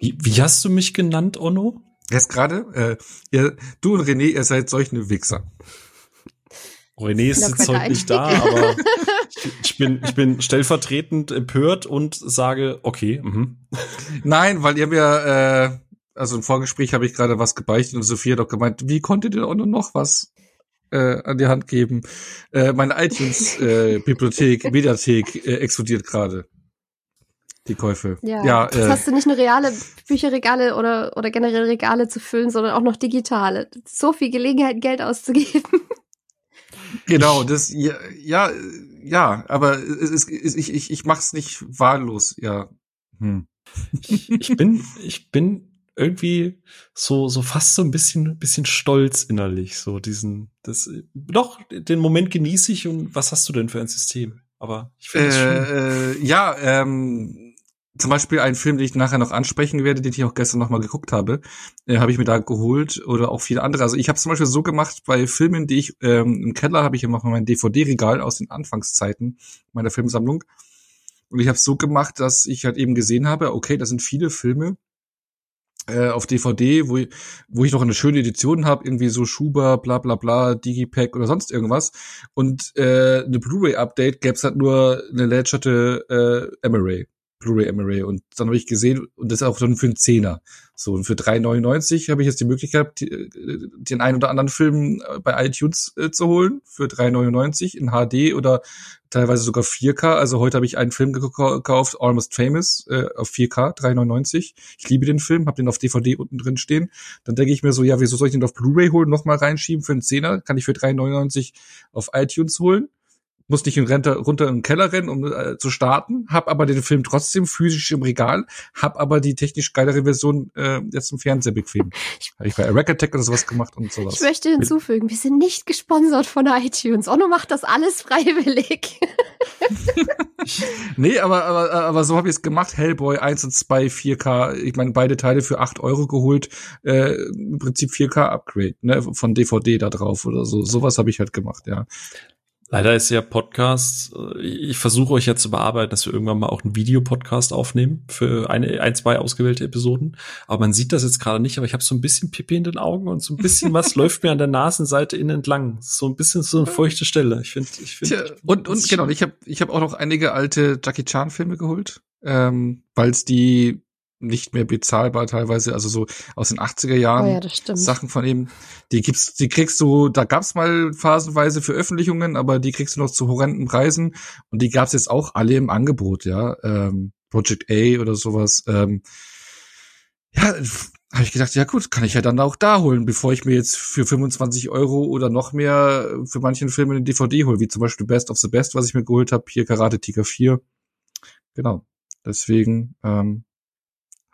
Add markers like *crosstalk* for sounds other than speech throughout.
Wie, wie hast du mich genannt, Onno? Erst gerade, äh, ihr, du und René, ihr seid solche Wichser. René ist jetzt heute nicht da, aber *laughs* ich, ich, bin, ich bin stellvertretend empört und sage, okay. Mhm. Nein, weil ihr mir, äh, also im Vorgespräch habe ich gerade was gebeichtet und Sophia hat doch gemeint, wie konntet ihr auch nur noch was äh, an die Hand geben? Äh, meine iTunes-Bibliothek, äh, Mediathek äh, explodiert gerade. Die Käufe. Ja, ja das äh, hast du nicht nur reale Bücherregale oder, oder generell Regale zu füllen, sondern auch noch digitale. So viel Gelegenheit, Geld auszugeben. Genau, das ja, ja, ja aber es ist, ich, ich, ich mach's nicht wahllos, ja. Hm. Ich, ich bin, ich bin irgendwie so, so fast so ein bisschen, bisschen stolz innerlich, so diesen, das, doch, den Moment genieße ich und was hast du denn für ein System? Aber ich finde äh, äh, ja, ähm, zum Beispiel ein Film, den ich nachher noch ansprechen werde, den ich auch gestern noch mal geguckt habe, äh, habe ich mir da geholt oder auch viele andere. Also ich habe zum Beispiel so gemacht bei Filmen, die ich ähm, im Keller habe ich immer mein DVD-Regal aus den Anfangszeiten meiner Filmsammlung und ich habe so gemacht, dass ich halt eben gesehen habe, okay, da sind viele Filme äh, auf DVD, wo, wo ich noch eine schöne Edition habe, irgendwie so Schuber, bla bla bla, Digipack oder sonst irgendwas. Und äh, eine Blu-ray-Update gäbe es halt nur eine lätscherte äh, Emery. Blu-ray Emery und dann habe ich gesehen und das auch dann für einen Zehner. So und für 3,99 habe ich jetzt die Möglichkeit, den einen oder anderen Film äh, bei iTunes äh, zu holen für 3,99 in HD oder teilweise sogar 4K. Also heute habe ich einen Film gekauft, Almost Famous, äh, auf 4K, 3,99. Ich liebe den Film, habe den auf DVD unten drin stehen. Dann denke ich mir so, ja, wieso soll ich den auf Blu-ray holen, nochmal reinschieben für einen Zehner? Kann ich für 3,99 auf iTunes holen muss nicht in Rente, runter in den Keller rennen, um äh, zu starten, hab aber den Film trotzdem physisch im Regal, hab aber die technisch geilere Version äh, jetzt im Fernseher bequem. Habe ich bei Record Tech oder sowas gemacht und sowas. Ich möchte hinzufügen, wir sind nicht gesponsert von iTunes. Onno macht das alles freiwillig. *laughs* nee, aber, aber, aber so habe ich es gemacht. Hellboy 1 und 2 4K. Ich meine, beide Teile für 8 Euro geholt. Äh, Im Prinzip 4K Upgrade, ne, von DVD da drauf oder so. Sowas habe ich halt gemacht, ja. Leider ist ja Podcast, äh, ich versuche euch jetzt zu bearbeiten, dass wir irgendwann mal auch einen Videopodcast aufnehmen für eine, ein, zwei ausgewählte Episoden. Aber man sieht das jetzt gerade nicht, aber ich habe so ein bisschen Pipi in den Augen und so ein bisschen was *laughs* läuft mir an der Nasenseite innen entlang. So ein bisschen so eine feuchte Stelle. Ich finde, ich finde. Und, und genau, ich habe ich hab auch noch einige alte Jackie Chan Filme geholt, ähm, weil es die nicht mehr bezahlbar teilweise, also so aus den 80er Jahren oh ja, Sachen von ihm. Die gibt's, die kriegst du, da gab's mal phasenweise Veröffentlichungen, aber die kriegst du noch zu horrenden Preisen und die gab's jetzt auch alle im Angebot, ja. Ähm, Project A oder sowas. Ähm, ja, habe ich gedacht, ja gut, kann ich ja dann auch da holen, bevor ich mir jetzt für 25 Euro oder noch mehr für manchen Filme eine DVD hole, wie zum Beispiel Best of the Best, was ich mir geholt habe, hier Karate Tiger 4. Genau. Deswegen, ähm,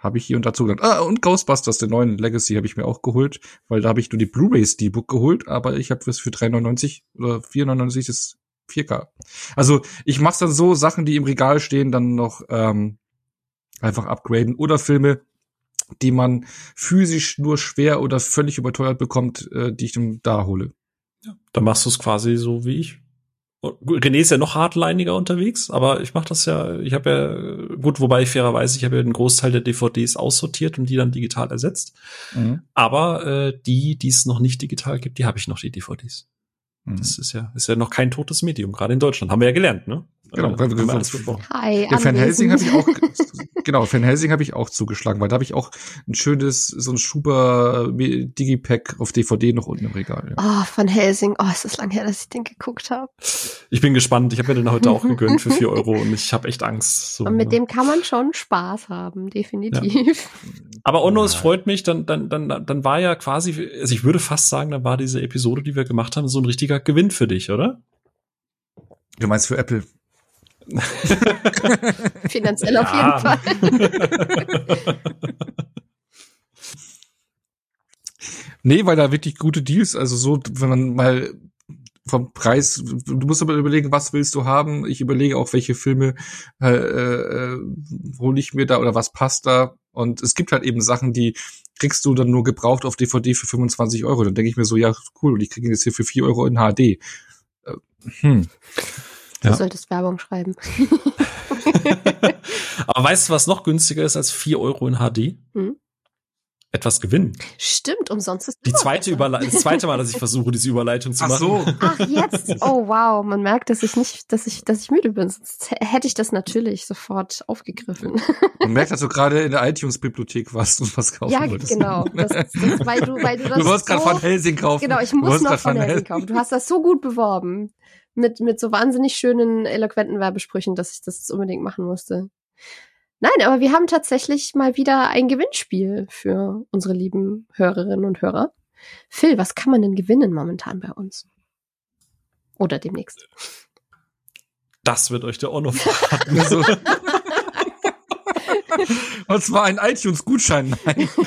habe ich hier und dazu gedacht. Ah, und Ghostbusters, den neuen Legacy, habe ich mir auch geholt, weil da habe ich nur die Blu-ray Steelbook geholt, aber ich habe es für 3,99 oder 4,99 das 4K. Also ich mache dann so Sachen, die im Regal stehen, dann noch ähm, einfach upgraden oder Filme, die man physisch nur schwer oder völlig überteuert bekommt, äh, die ich dann da hole. Ja, dann machst du es quasi so wie ich. René ist ja noch hardliniger unterwegs, aber ich mache das ja, ich habe ja, gut, wobei ich fairerweise, ich habe ja den Großteil der DVDs aussortiert und die dann digital ersetzt. Mhm. Aber äh, die, die es noch nicht digital gibt, die habe ich noch, die DVDs. Mhm. Das ist ja, ist ja noch kein totes Medium, gerade in Deutschland. Haben wir ja gelernt, ne? Genau, äh, wir, wir, wir, Hi, ja, Van Helsing habe ich auch *laughs* genau, Van Helsing habe ich auch zugeschlagen, weil da habe ich auch ein schönes so ein Schuber äh, Digipack auf DVD noch unten im Regal. Ja. Oh, Van Helsing, oh, ist das lang her, dass ich den geguckt habe. Ich bin gespannt, ich habe mir den heute auch *laughs* gegönnt für vier Euro und ich habe echt Angst. So, und mit ne? dem kann man schon Spaß haben, definitiv. Ja. Aber Onno, es freut mich, dann, dann, dann, dann war ja quasi, also ich würde fast sagen, dann war diese Episode, die wir gemacht haben, so ein richtiger Gewinn für dich, oder? Du meinst für Apple? *laughs* Finanziell auf jeden Fall. *laughs* nee, weil da wirklich gute Deals, also so, wenn man mal vom Preis, du musst aber überlegen, was willst du haben. Ich überlege auch, welche Filme äh, äh, hole ich mir da oder was passt da. Und es gibt halt eben Sachen, die kriegst du dann nur gebraucht auf DVD für 25 Euro. Dann denke ich mir so, ja, cool, und ich kriege jetzt hier für 4 Euro in HD. Äh, hm. Du Ja. solltest Werbung schreiben. *laughs* Aber weißt du, was noch günstiger ist als 4 Euro in HD? Hm? Etwas gewinnen. Stimmt, umsonst ist Die zweite. Überleitung, das zweite Mal, dass ich *laughs* versuche, diese Überleitung zu Ach machen. so. Ach, jetzt. *laughs* Oh, wow. Man merkt, dass ich nicht, dass ich, dass ich müde bin. Sonst hätte ich das natürlich sofort aufgegriffen. Man merkt, dass du gerade in der iTunes-Bibliothek warst und was kaufen ja, wolltest. genau. Das, das, weil du, weil du das Du wolltest gerade so, Van Helsing kaufen. Genau, ich muss noch von Helsing. kaufen. Du hast das so gut beworben. Mit, mit so wahnsinnig schönen, eloquenten Werbesprüchen, dass ich das unbedingt machen musste. Nein, aber wir haben tatsächlich mal wieder ein Gewinnspiel für unsere lieben Hörerinnen und Hörer. Phil, was kann man denn gewinnen momentan bei uns? Oder demnächst. Das wird euch der Onno verraten. *laughs* Also, und zwar ein iTunes-Gutschein. Nein. *laughs*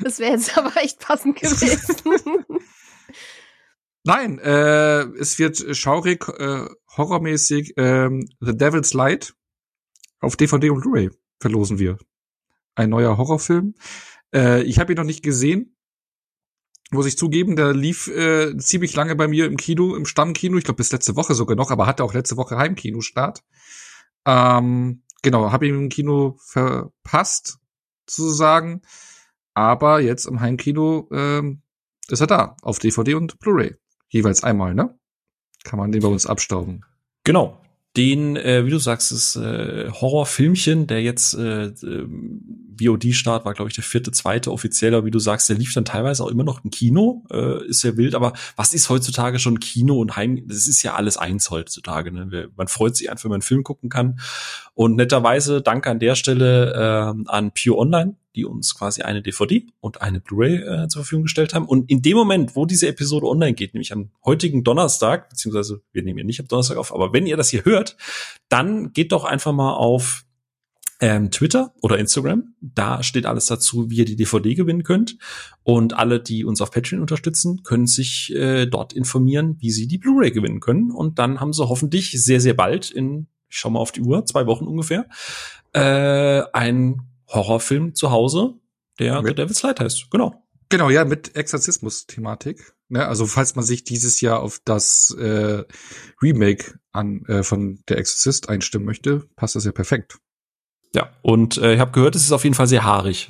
Das wäre jetzt aber echt passend *laughs* gewesen. Nein, äh, es wird schaurig, äh, horrormäßig ähm, The Devil's Light auf DVD und Blu-ray verlosen wir. Ein neuer Horrorfilm. Äh, ich habe ihn noch nicht gesehen. Muss ich zugeben, der lief äh, ziemlich lange bei mir im Kino, im Stammkino. Ich glaube bis letzte Woche sogar noch, aber hatte auch letzte Woche Heimkinostart. Ähm, genau, habe ihn im Kino verpasst, sozusagen. Aber jetzt im Heimkino ähm, ist er da, auf DVD und Blu-ray. Jeweils einmal, ne? Kann man den bei uns abstauben. Genau. Den, äh, wie du sagst, ist äh, Horrorfilmchen, der jetzt äh, äh, VOD-Start war, glaube ich, der vierte, zweite offizieller, wie du sagst, der lief dann teilweise auch immer noch im Kino, äh, ist sehr wild, aber was ist heutzutage schon Kino und Heim, das ist ja alles eins heutzutage, ne? Man freut sich einfach, wenn man einen Film gucken kann. Und netterweise danke an der Stelle äh, an Pure Online, die uns quasi eine DVD und eine Blu-ray äh, zur Verfügung gestellt haben. Und in dem Moment, wo diese Episode online geht, nämlich am heutigen Donnerstag, beziehungsweise wir nehmen ja nicht am Donnerstag auf, aber wenn ihr das hier hört, dann geht doch einfach mal auf ähm, Twitter oder Instagram. Da steht alles dazu, wie ihr die DVD gewinnen könnt. Und alle, die uns auf Patreon unterstützen, können sich äh, dort informieren, wie sie die Blu-ray gewinnen können. Und dann haben sie hoffentlich sehr, sehr bald in, ich schau mal auf die Uhr, zwei Wochen ungefähr, äh, einen Horrorfilm zu Hause, der Mit- The Devil's Light heißt. Genau. Genau, ja, mit Exorzismus-Thematik. Ne? Also falls man sich dieses Jahr auf das äh, Remake an äh, von Der Exorzist einstimmen möchte, passt das ja perfekt. Ja, und äh, ich habe gehört, es ist auf jeden Fall sehr haarig.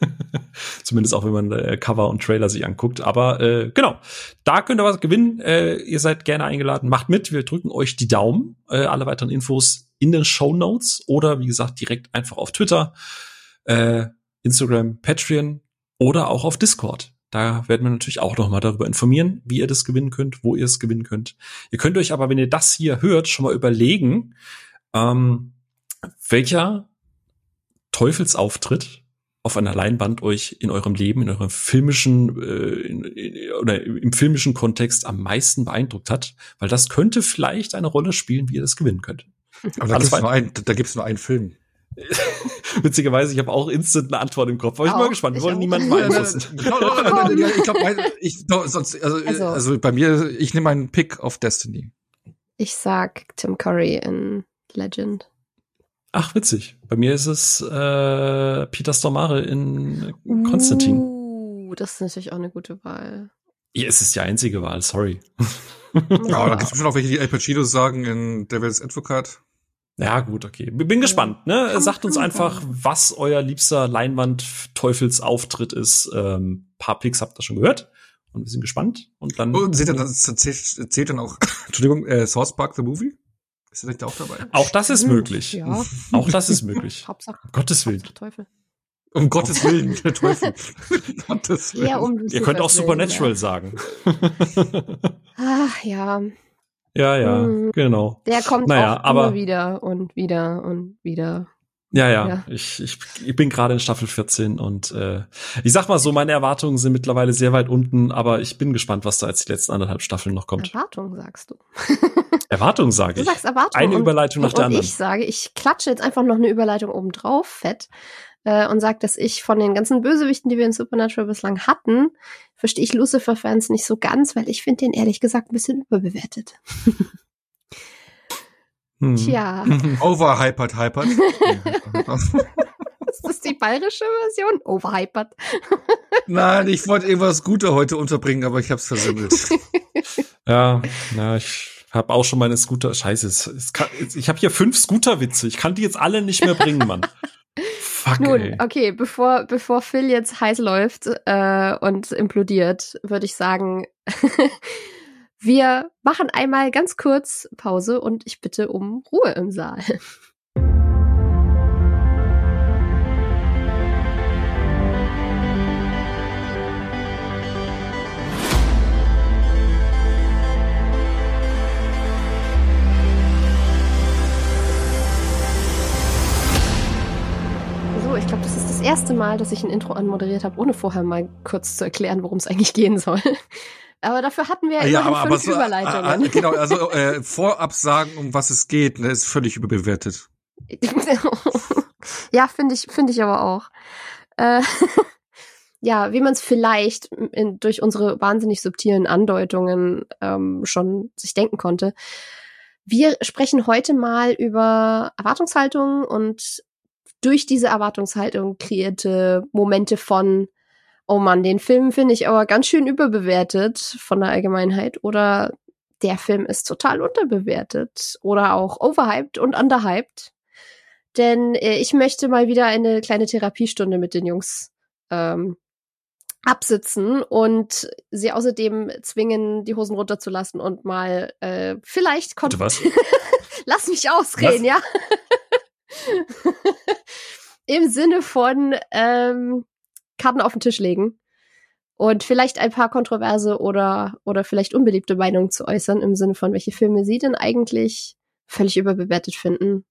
*laughs* Zumindest auch, wenn man äh, Cover und Trailer sich anguckt. Aber äh, genau, da könnt ihr was gewinnen. Äh, ihr seid gerne eingeladen. Macht mit. Wir drücken euch die Daumen. Äh, alle weiteren Infos in den Show Notes oder wie gesagt direkt einfach auf Twitter, äh, Instagram, Patreon oder auch auf Discord. Da werden wir natürlich auch noch mal darüber informieren, wie ihr das gewinnen könnt, wo ihr es gewinnen könnt. Ihr könnt euch aber, wenn ihr das hier hört, schon mal überlegen, ähm, welcher Teufelsauftritt auf einer Leinwand euch in eurem Leben, in eurem filmischen äh, in, in, oder im filmischen Kontext am meisten beeindruckt hat, weil das könnte vielleicht eine Rolle spielen, wie ihr das gewinnen könnt. *laughs* Aber da Alles gibt's, nur ein, da gibt's nur einen Film. *laughs* Witzigerweise, ich habe auch instant eine Antwort im Kopf. Aber ich bin mal gespannt. Wir ich wollen niemanden beeinflussen. ich glaube, ich, sonst, also, Also- also, bei mir, ich nehme einen Pick auf Destiny. Ich sag Tim Curry in Legend. Ach, witzig. Bei mir ist es äh, Peter Stormare in Konstantin. Uh, das ist natürlich auch eine gute Wahl. Ja, es ist die einzige Wahl, sorry. *laughs* Ja, da *laughs* gibt's bestimmt auch welche, die Al Pacino sagen in Devil's Advocate. Ja, gut, okay. Bin gespannt, ne? Sagt uns einfach, was euer liebster Leinwand-Teufelsauftritt ist. Ähm, paar Picks habt ihr schon gehört. Und wir sind gespannt. Und dann. Und seht ihr, das zählt, zählt dann auch, *laughs* Entschuldigung, äh, South Park the Movie? Ist der nicht da auch dabei? auch das ist möglich. Ja, Auch das ist möglich. *laughs* Hauptsache, Um Gottes Willen. Hauptsache Teufel. Um Gottes Willen, der *laughs* Teufel. um Gottes Willen. Ja, um Ihr könnt auch Supernatural sagen. Ja. Ach ja, ja, ja, Mhm. genau. der kommt Naja, auch aber- immer wieder und wieder und wieder. Ja, ja. Ja. Ich, ich, ich bin gerade in Staffel 14 und äh, ich sag mal so, meine Erwartungen sind mittlerweile sehr weit unten, aber ich bin gespannt, was da als die letzten anderthalb Staffeln noch kommt. Erwartung sagst du. *laughs* Erwartungen sage Du ich. sagst Erwartung. Eine und, Überleitung nach und, der und anderen. ich sage, ich klatsche jetzt einfach noch eine Überleitung oben drauf, fett, äh, und sage, dass ich von den ganzen Bösewichten, die wir in Supernatural bislang hatten, verstehe ich Lucifer-Fans nicht so ganz, weil ich finde den ehrlich gesagt ein bisschen überbewertet. *laughs* Hm. Tja, *laughs* Overhypert, hypert. ist das die bayerische Version? Overhypert. *laughs* Nein, ich wollte irgendwas Gute heute unterbringen, aber ich hab's versemmelt. *laughs* Ja, na, ich Hab auch schon meine Scooter. Scheiße, es, es kann, ich habe hier fünf Scooter-Witze. Ich kann die jetzt alle nicht mehr bringen, Mann. Fuck, Nun, ey. okay, bevor, bevor Phil jetzt heiß läuft äh, und implodiert, würde ich sagen, wir machen einmal ganz kurz Pause und ich bitte um Ruhe im Saal. ich glaube, das ist das erste Mal, dass ich ein Intro anmoderiert habe, ohne vorher mal kurz zu erklären, worum es eigentlich gehen soll. Aber dafür hatten wir ja, ja aber, fünf aber so, Überleitungen. Äh, genau, also äh, vorab sagen, um was es geht, ne, ist völlig überbewertet. *laughs* ja, finde ich, finde ich aber auch. Äh, *laughs* ja, wie man es vielleicht in, durch unsere wahnsinnig subtilen Andeutungen ähm, schon sich denken konnte. Wir sprechen heute mal über Erwartungshaltung und durch diese Erwartungshaltung kreierte Momente von, oh man, den Film finde ich aber ganz schön überbewertet von der Allgemeinheit oder der Film ist total unterbewertet oder auch overhyped und underhyped. Denn äh, ich möchte mal wieder eine kleine Therapiestunde mit den Jungs ähm, absitzen und sie außerdem zwingen, die Hosen runterzulassen und mal äh, vielleicht konnte was? *laughs* Lass mich ausreden, was? ja. *laughs* Im Sinne von ähm, Karten auf den Tisch legen und vielleicht ein paar kontroverse oder, oder vielleicht unbeliebte Meinungen zu äußern, im Sinne von, welche Filme sie denn eigentlich völlig überbewertet finden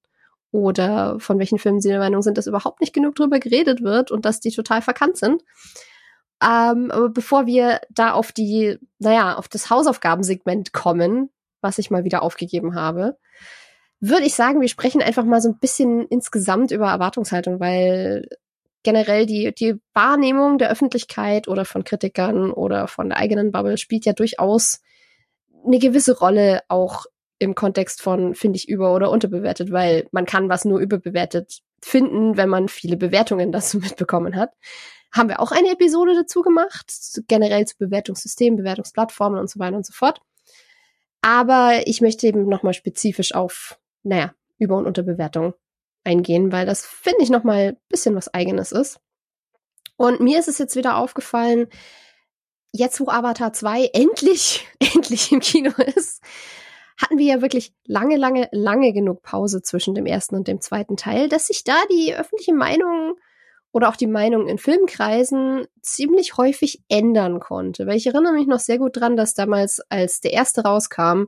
oder von welchen Filmen sie der Meinung sind, dass überhaupt nicht genug drüber geredet wird und dass die total verkannt sind. Ähm, aber bevor wir da auf die, naja, auf das Hausaufgabensegment kommen, was ich mal wieder aufgegeben habe, würde ich sagen, wir sprechen einfach mal so ein bisschen insgesamt über Erwartungshaltung, weil generell die, die Wahrnehmung der Öffentlichkeit oder von Kritikern oder von der eigenen Bubble spielt ja durchaus eine gewisse Rolle auch im Kontext von finde ich über- oder unterbewertet, weil man kann was nur überbewertet finden, wenn man viele Bewertungen *laughs* dazu mitbekommen hat. Haben wir auch eine Episode dazu gemacht, generell zu Bewertungssystemen, Bewertungsplattformen und so weiter und so fort. Aber ich möchte eben nochmal spezifisch auf naja, Über- und Unterbewertung eingehen, weil das finde ich nochmal ein bisschen was eigenes ist. Und mir ist es jetzt wieder aufgefallen, jetzt wo Avatar 2 *laughs* endlich, endlich im Kino ist, hatten wir ja wirklich lange, lange, lange genug Pause zwischen dem ersten und dem zweiten Teil, dass sich da die öffentliche Meinung oder auch die Meinung in Filmkreisen ziemlich häufig ändern konnte. Weil ich erinnere mich noch sehr gut dran, dass damals, als der erste rauskam,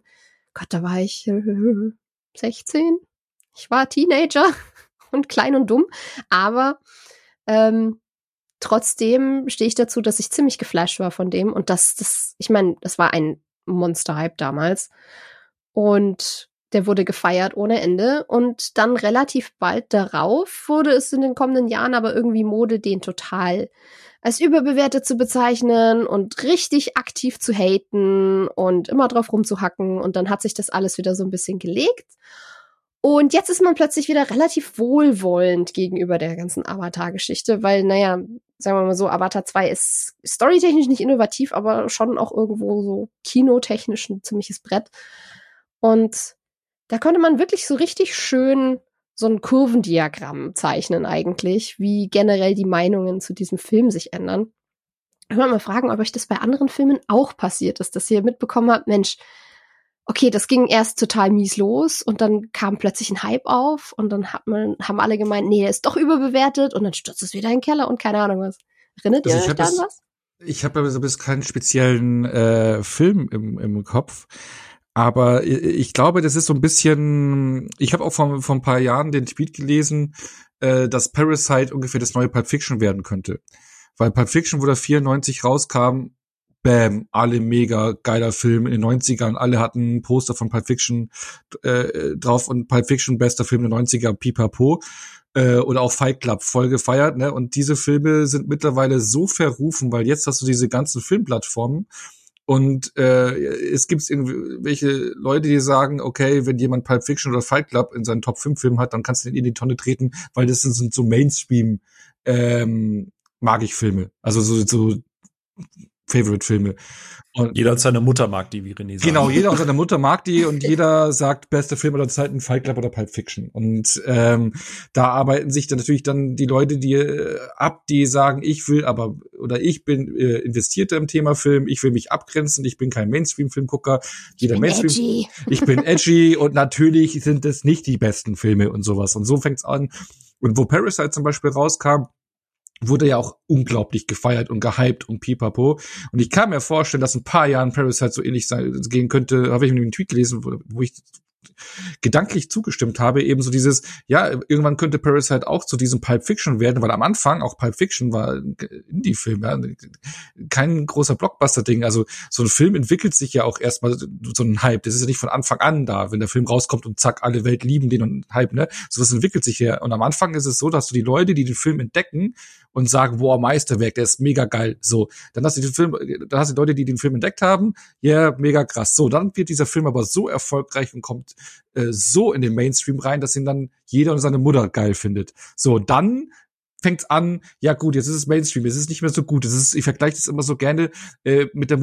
Gott, da war ich 16. Ich war Teenager *laughs* und klein und dumm, aber ähm, trotzdem stehe ich dazu, dass ich ziemlich geflasht war von dem und das, das, ich meine, das war ein Monster-Hype damals und der wurde gefeiert ohne Ende und dann relativ bald darauf wurde es in den kommenden Jahren aber irgendwie Mode, den total als überbewertet zu bezeichnen und richtig aktiv zu haten und immer drauf rumzuhacken. Und dann hat sich das alles wieder so ein bisschen gelegt. Und jetzt ist man plötzlich wieder relativ wohlwollend gegenüber der ganzen Avatar-Geschichte, weil, naja, sagen wir mal so, Avatar 2 ist storytechnisch nicht innovativ, aber schon auch irgendwo so kinotechnisch ein ziemliches Brett. Und da konnte man wirklich so richtig schön so ein Kurvendiagramm zeichnen eigentlich, wie generell die Meinungen zu diesem Film sich ändern. Ich wollte mal fragen, ob euch das bei anderen Filmen auch passiert ist, dass ihr mitbekommen habt, Mensch, okay, das ging erst total mies los und dann kam plötzlich ein Hype auf und dann hat man, haben alle gemeint, nee, der ist doch überbewertet und dann stürzt es wieder in den Keller und keine Ahnung was. Erinnert also ihr euch da an was? Ich habe aber so bis keinen speziellen äh, Film im, im Kopf. Aber ich glaube, das ist so ein bisschen, ich habe auch vor, vor ein paar Jahren den Tweet gelesen, äh, dass Parasite ungefähr das neue Pulp Fiction werden könnte. Weil Pulp Fiction, wo der 94 rauskam, bam, alle mega geiler Film in den 90ern, alle hatten Poster von Pulp Fiction äh, drauf und Pulp Fiction bester Film der 90er, pipapo. Äh, oder auch Fight Club voll gefeiert, ne? Und diese Filme sind mittlerweile so verrufen, weil jetzt hast du diese ganzen Filmplattformen, und äh, es gibt irgendwelche Leute, die sagen, okay, wenn jemand Pulp Fiction oder Fight Club in seinen Top 5 Filmen hat, dann kannst du den in die Tonne treten, weil das sind so Mainstream ähm, mag ich Filme. Also so, so Favorite-Filme. Und jeder und seine Mutter mag die, wie René sagt. Genau, jeder und *laughs* seine Mutter mag die und jeder sagt, beste Film aller Zeiten, Fight Club oder Pulp Fiction. Und ähm, da arbeiten sich dann natürlich dann die Leute, die äh, ab, die sagen, ich will aber oder ich bin äh, investierter im Thema Film, ich will mich abgrenzen, ich bin kein Mainstream-Filmgucker. Jeder Mainstream, edgy. *laughs* ich bin edgy und natürlich sind es nicht die besten Filme und sowas. Und so fängt's an. Und wo Parasite zum Beispiel rauskam, wurde ja auch unglaublich gefeiert und gehypt und pipapo. Und ich kann mir vorstellen, dass ein paar Jahren Parasite so ähnlich sein, gehen könnte, habe ich in einem Tweet gelesen, wo, wo ich gedanklich zugestimmt habe, eben so dieses, ja, irgendwann könnte Parasite auch zu diesem Pulp Fiction werden, weil am Anfang auch Pulp Fiction war Indie-Film, ja, kein großer Blockbuster-Ding. Also so ein Film entwickelt sich ja auch erstmal so ein Hype. Das ist ja nicht von Anfang an da, wenn der Film rauskommt und zack, alle Welt lieben den und Hype, ne? So was entwickelt sich ja. Und am Anfang ist es so, dass du die Leute, die den Film entdecken und sagen, wow, Meisterwerk, der ist mega geil. So, dann hast du den Film, dann hast du die Leute, die den Film entdeckt haben, ja, yeah, mega krass. So, dann wird dieser Film aber so erfolgreich und kommt äh, so in den Mainstream rein, dass ihn dann jeder und seine Mutter geil findet. So, dann fängt's an, ja gut, jetzt ist es Mainstream, jetzt ist es nicht mehr so gut. Es ist, ich vergleiche das immer so gerne äh, mit der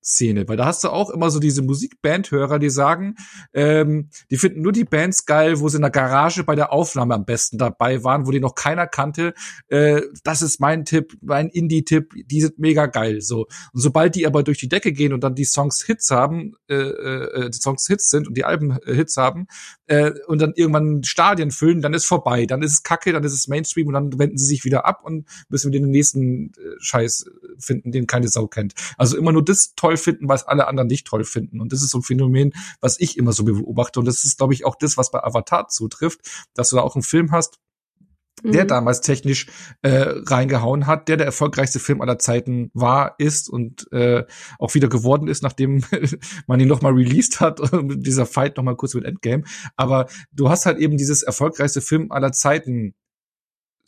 Musikszene, weil da hast du auch immer so diese Musikbandhörer, die sagen, ähm, die finden nur die Bands geil, wo sie in der Garage bei der Aufnahme am besten dabei waren, wo die noch keiner kannte. Äh, das ist mein Tipp, mein Indie-Tipp, die sind mega geil. So und sobald die aber durch die Decke gehen und dann die Songs Hits haben, äh, äh, die Songs Hits sind und die Alben äh, Hits haben äh, und dann irgendwann Stadien füllen, dann ist vorbei, dann ist es Kacke, dann ist es Mainstream und dann wenden sie sich wieder ab und müssen wir den nächsten äh, Scheiß finden, den keine Sau kennt. Also immer nur das toll finden, was alle anderen nicht toll finden. Und das ist so ein Phänomen, was ich immer so beobachte. Und das ist, glaube ich, auch das, was bei Avatar zutrifft, dass du da auch einen Film hast, der mhm. damals technisch äh, reingehauen hat, der der erfolgreichste Film aller Zeiten war, ist und äh, auch wieder geworden ist, nachdem *laughs* man ihn nochmal released hat, *laughs* dieser Fight nochmal kurz mit Endgame. Aber du hast halt eben dieses erfolgreichste Film aller Zeiten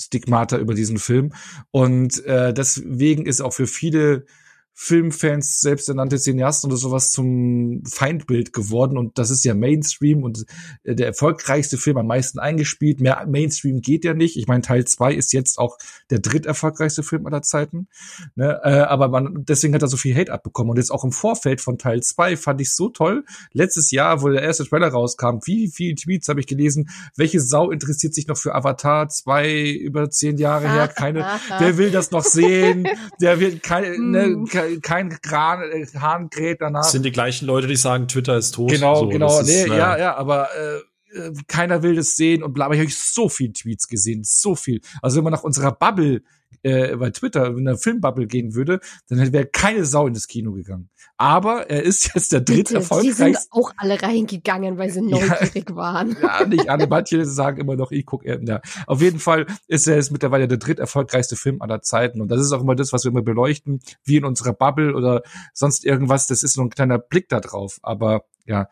Stigmata über diesen Film. Und äh, deswegen ist auch für viele Filmfans, selbsternannte Cineasten oder sowas zum Feindbild geworden und das ist ja Mainstream und äh, der erfolgreichste Film am meisten eingespielt. Mehr Mainstream geht ja nicht. Ich meine, Teil zwei ist jetzt auch der dritterfolgreichste Film aller Zeiten. Ne? Äh, aber man, deswegen hat er so viel Hate abbekommen. Und jetzt auch im Vorfeld von Teil zwei fand ich so toll. Letztes Jahr, wo der erste Trailer rauskam, wie viele Tweets habe ich gelesen, welche Sau interessiert sich noch für Avatar zwei über zehn Jahre her? Keine, *laughs* der will das noch sehen, der wird keine, ne, hm kein Kran, äh, Hahn kräht danach. Das sind die gleichen Leute, die sagen, Twitter ist tot. Genau, so, genau. Ist, nee, ja, ja, aber äh, äh, keiner will das sehen und bla. Aber ich habe so viel Tweets gesehen, so viel. Also wenn man nach unserer Bubble äh, bei Twitter in einer Filmbubble gehen würde, dann wäre keine Sau in das Kino gegangen. Aber er ist jetzt der dritte erfolgreichste. Die sind auch alle reingegangen, weil sie *laughs* neugierig ja, waren. Ja, nicht alle. Manche sagen immer noch, ich gucke ja. Auf jeden Fall ist er jetzt mittlerweile der dritt erfolgreichste Film aller Zeiten. Und das ist auch immer das, was wir immer beleuchten, wie in unserer Bubble oder sonst irgendwas. Das ist nur ein kleiner Blick da drauf. Aber ja,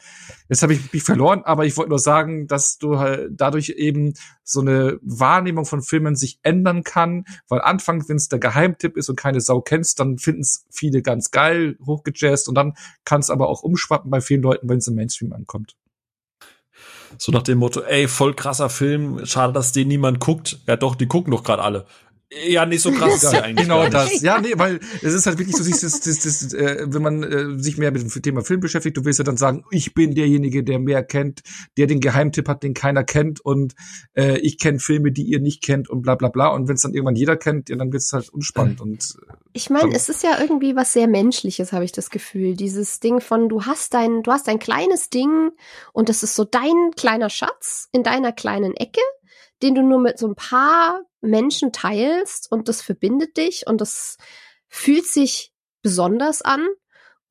jetzt habe ich mich verloren, aber ich wollte nur sagen, dass du halt dadurch eben so eine Wahrnehmung von Filmen sich ändern kann, weil anfangs, wenn es der Geheimtipp ist und keine Sau kennst, dann finden es viele ganz geil, hochgejazzt und dann kann es aber auch umschwappen bei vielen Leuten, wenn es im Mainstream ankommt. So nach dem Motto, ey, voll krasser Film, schade, dass den niemand guckt. Ja doch, die gucken doch gerade alle. Ja, nicht so krass ja eigentlich. Genau das. Ja, nee, weil es ist halt wirklich so, das, das, das, das, äh, wenn man äh, sich mehr mit dem Thema Film beschäftigt, du willst ja dann sagen, ich bin derjenige, der mehr kennt, der den Geheimtipp hat, den keiner kennt und äh, ich kenne Filme, die ihr nicht kennt und bla bla bla. Und wenn es dann irgendwann jeder kennt, ja, dann wird es halt unspannend. Und äh, ich meine, es ist ja irgendwie was sehr Menschliches, habe ich das Gefühl. Dieses Ding von, du hast dein, du hast ein kleines Ding und das ist so dein kleiner Schatz in deiner kleinen Ecke den du nur mit so ein paar Menschen teilst und das verbindet dich und das fühlt sich besonders an.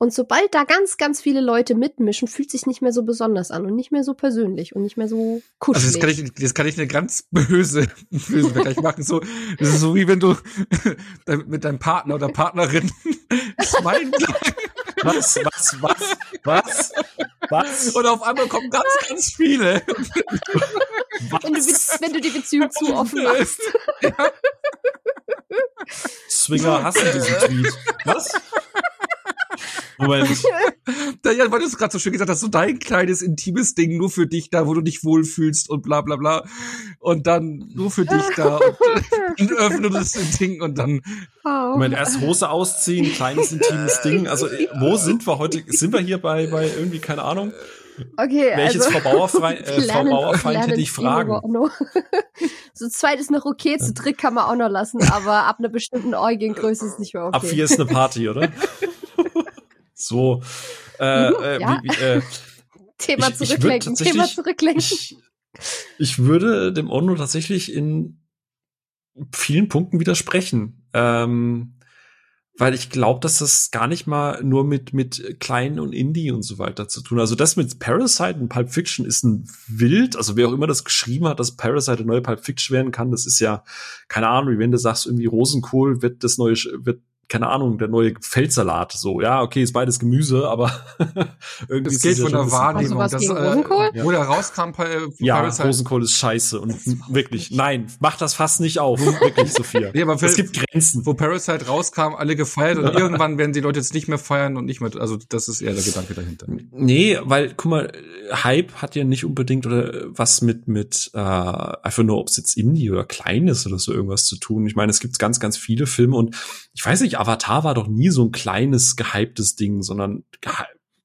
Und sobald da ganz, ganz viele Leute mitmischen, fühlt sich nicht mehr so besonders an und nicht mehr so persönlich und nicht mehr so kuschelig. Also das kann ich, das kann ich eine ganz *laughs* böse, böse Vergleich machen. So, das ist so wie wenn du *laughs* mit deinem Partner oder Partnerin *laughs* Smile was, was, was, was, was? Und auf einmal kommen ganz, ganz viele. Wenn du, wenn du die Beziehung zu offen machst. Ja. Swinger hassen diesen Tweet. Was? Moment. *laughs* ja, weil du es gerade so schön gesagt hast, so dein kleines intimes Ding nur für dich da, wo du dich wohlfühlst und bla bla bla. und dann nur für dich da und, *laughs* und öffnet das Ding und dann. Oh. Moment, erst Hose ausziehen, kleines intimes *laughs* Ding. Also wo sind wir heute? Sind wir hier bei, bei irgendwie, keine Ahnung? Okay, Welches also, Frau Bauerfeind, äh, Frau Bauerfeind hätte ich fragen? so zweit ist noch okay, zu dritt kann man auch noch lassen, aber ab einer bestimmten Orgiengröße ist nicht mehr okay. Ab vier ist eine Party, oder? So. Äh, mhm, äh, ja. wie, äh, Thema ich, zurücklenken, ich Thema zurücklenken. Ich, ich würde dem Ono tatsächlich in vielen Punkten widersprechen. Ähm, weil ich glaube, dass das gar nicht mal nur mit mit klein und Indie und so weiter zu tun. Also das mit Parasite und Pulp Fiction ist ein Wild, also wer auch immer das geschrieben hat, dass Parasite eine neue Pulp Fiction werden kann, das ist ja keine Ahnung, wie wenn du sagst irgendwie Rosenkohl wird das neue wird keine Ahnung, der neue Feldsalat. So, ja, okay, ist beides Gemüse, aber *laughs* irgendwie. Das geht von der Wahrnehmung. Das, äh, Rosenkohl? Wo der rauskam, äh, ja, Rosenkohl ist scheiße und wirklich, nein, mach das fast nicht auf, wirklich, Sophia. *laughs* Nee, aber für, es gibt Grenzen. Wo Parasite rauskam, alle gefeiert und *laughs* irgendwann werden die Leute jetzt nicht mehr feiern und nicht mehr, also das ist eher der Gedanke dahinter. Nee, weil, guck mal, Hype hat ja nicht unbedingt oder was mit, mit, äh, einfach nur, ob es jetzt Indie oder klein ist oder so irgendwas zu tun. Ich meine, es gibt ganz, ganz viele Filme und ich weiß nicht, Avatar war doch nie so ein kleines, gehyptes Ding, sondern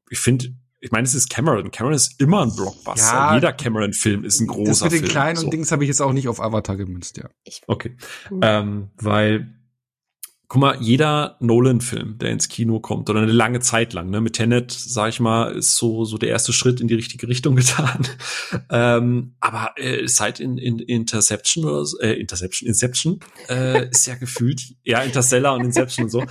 ich finde, ich meine, es ist Cameron. Cameron ist immer ein Blockbuster. Ja, Jeder Cameron-Film ist ein großer Film. Das mit den Film, kleinen so. Dings habe ich jetzt auch nicht auf Avatar gemünzt, ja. Okay. Mhm. Ähm, weil guck mal, jeder Nolan-Film, der ins Kino kommt, oder eine lange Zeit lang, ne, mit Tenet, sag ich mal, ist so, so der erste Schritt in die richtige Richtung *laughs* getan. ähm, aber äh, seit in, in Interception oder so, äh, Interception, Inception, äh, ist ja *laughs* gefühlt, ja, Interstellar und Inception und so.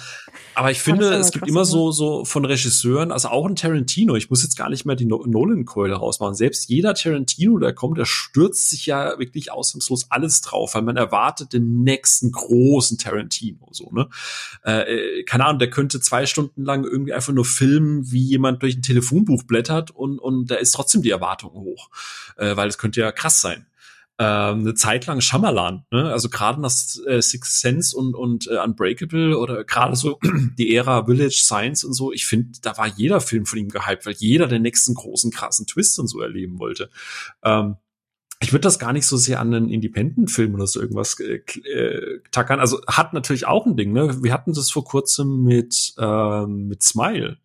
Aber ich finde, es gibt immer so, so von Regisseuren, also auch ein Tarantino, ich muss jetzt gar nicht mehr die Nolan-Keule rausmachen. Selbst jeder Tarantino, der kommt, der stürzt sich ja wirklich ausnahmslos alles drauf, weil man erwartet den nächsten großen Tarantino, so, ne? Äh, äh, keine Ahnung, der könnte zwei Stunden lang irgendwie einfach nur filmen, wie jemand durch ein Telefonbuch blättert und, und da ist trotzdem die Erwartung hoch, äh, weil es könnte ja krass sein. Ähm, eine Zeit lang Shyamalan, ne? also gerade nach äh, Sixth Sense und, und äh, Unbreakable oder gerade so *clears throat* die Ära Village Science und so, ich finde, da war jeder Film von ihm gehypt, weil jeder den nächsten großen krassen Twist und so erleben wollte. Ähm, ich würde das gar nicht so sehr an einen Independent-Film oder so irgendwas äh, äh, tackern. Also hat natürlich auch ein Ding, ne? Wir hatten das vor kurzem mit, äh, mit Smile.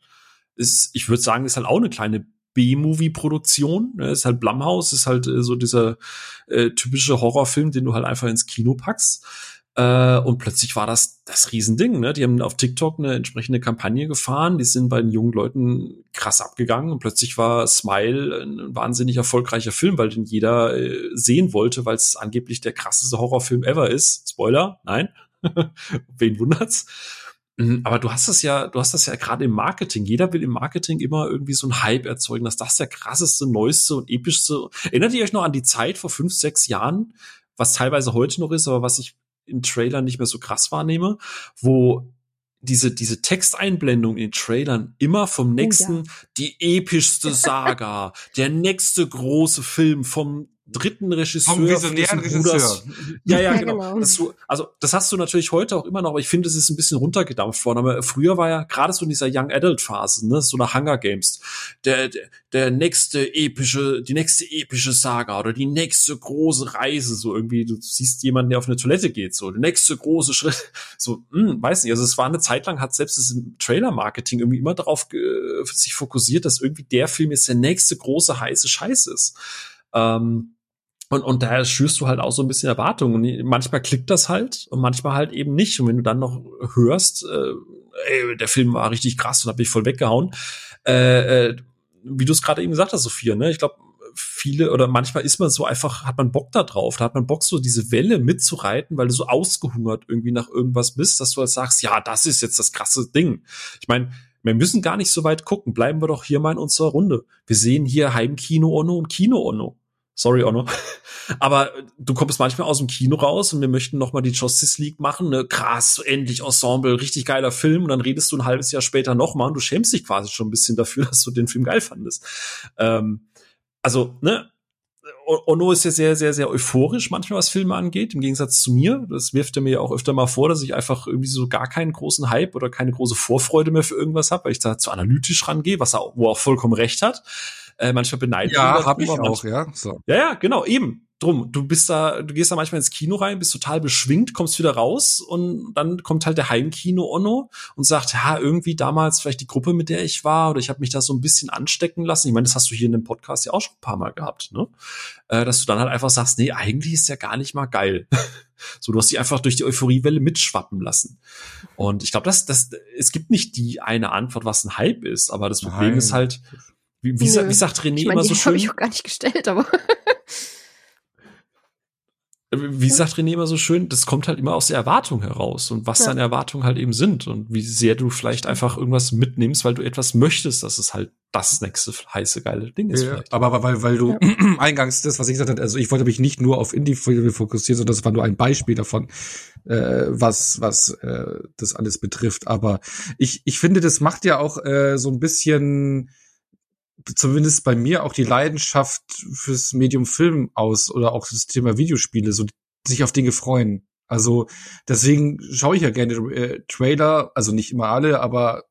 Ist, ich würde sagen, ist halt auch eine kleine B-Movie-Produktion. Ne? Ist halt Blumhouse, ist halt äh, so dieser äh, typische Horrorfilm, den du halt einfach ins Kino packst. Äh, und plötzlich war das das Riesending. Ne? Die haben auf TikTok eine entsprechende Kampagne gefahren. Die sind bei den jungen Leuten krass abgegangen. Und plötzlich war Smile ein wahnsinnig erfolgreicher Film, weil den jeder äh, sehen wollte, weil es angeblich der krasseste Horrorfilm ever ist. Spoiler, nein. *laughs* Wen wundert's? Mhm, aber du hast das ja, du hast das ja gerade im Marketing. Jeder will im Marketing immer irgendwie so einen Hype erzeugen, dass das der krasseste, neueste und epischste. Erinnert ihr euch noch an die Zeit vor fünf, sechs Jahren, was teilweise heute noch ist, aber was ich in Trailern nicht mehr so krass wahrnehme, wo diese, diese Texteinblendung in Trailern immer vom nächsten, oh, ja. die epischste Saga, der nächste große Film vom dritten Regisseur. Vom visionären Regisseur. Ja, ja, *laughs* genau. genau. Das du, also das hast du natürlich heute auch immer noch, aber ich finde, es ist ein bisschen runtergedampft worden. Aber früher war ja gerade so in dieser Young Adult Phase, ne, so nach Hunger Games, der, der, der nächste epische, die nächste epische Saga oder die nächste große Reise, so irgendwie, du siehst jemanden, der auf eine Toilette geht, so, der nächste große Schritt, *laughs* so, hm, weiß nicht, also es war eine Zeit lang, hat selbst das Trailer-Marketing irgendwie immer darauf äh, sich fokussiert, dass irgendwie der Film jetzt der nächste große heiße Scheiß ist. Ähm, und, und daher schürst du halt auch so ein bisschen Erwartungen. Und manchmal klickt das halt und manchmal halt eben nicht. Und wenn du dann noch hörst, äh, ey, der Film war richtig krass und hab mich voll weggehauen, äh, äh, wie du es gerade eben gesagt hast, Sophia, ne? Ich glaube, viele oder manchmal ist man so einfach, hat man Bock da drauf, da hat man Bock, so diese Welle mitzureiten, weil du so ausgehungert irgendwie nach irgendwas bist, dass du halt sagst, ja, das ist jetzt das krasse Ding. Ich meine, wir müssen gar nicht so weit gucken. Bleiben wir doch hier mal in unserer Runde. Wir sehen hier Heimkino Onno und Kino Onno. Sorry, Onno. Aber du kommst manchmal aus dem Kino raus und wir möchten noch mal die Justice League machen. Ne? Krass, endlich Ensemble, richtig geiler Film. Und dann redest du ein halbes Jahr später noch mal und du schämst dich quasi schon ein bisschen dafür, *laughs* dass du den Film geil fandest. Ähm, also, ne? Ono ist ja sehr, sehr, sehr euphorisch manchmal, was Filme angeht, im Gegensatz zu mir. Das wirft er mir ja auch öfter mal vor, dass ich einfach irgendwie so gar keinen großen Hype oder keine große Vorfreude mehr für irgendwas habe, weil ich da zu analytisch rangehe, was er, wo er auch vollkommen recht hat. Äh, manchmal beneidet Ja, habe ich auch, ja. So. Ja, ja, genau, eben. drum, du bist da, du gehst da manchmal ins Kino rein, bist total beschwingt, kommst wieder raus und dann kommt halt der Heimkino-Onno und sagt, ja, irgendwie damals vielleicht die Gruppe, mit der ich war, oder ich habe mich da so ein bisschen anstecken lassen. Ich meine, das hast du hier in dem Podcast ja auch schon ein paar Mal gehabt, ne? Äh, dass du dann halt einfach sagst, nee, eigentlich ist ja gar nicht mal geil. *laughs* so, du hast dich einfach durch die Euphoriewelle mitschwappen lassen. Und ich glaube, das, das, es gibt nicht die eine Antwort, was ein Hype ist, aber das Problem Nein. ist halt, wie, wie, sa- wie sagt René ich meine, immer so die habe schön? ich auch gar nicht gestellt, aber wie sagt René immer so schön, das kommt halt immer aus der Erwartung heraus und was Ja. deine Erwartungen halt eben sind und wie sehr du vielleicht einfach irgendwas mitnimmst, weil du etwas möchtest, dass es halt das nächste heiße geile Ding ist Ja, vielleicht. aber, weil, weil du *clears throat* eingangs das, was ich gesagt habe, also ich wollte mich nicht nur auf Indie-Filme fokussieren, sondern das war nur ein Beispiel davon, äh, was, was äh, das alles betrifft. Aber ich, ich finde, das macht ja auch äh, so ein bisschen zumindest bei mir auch die Leidenschaft fürs Medium Film aus oder auch das Thema Videospiele, so sich auf Dinge freuen. Also deswegen schaue ich ja gerne äh, Trailer, also nicht immer alle, aber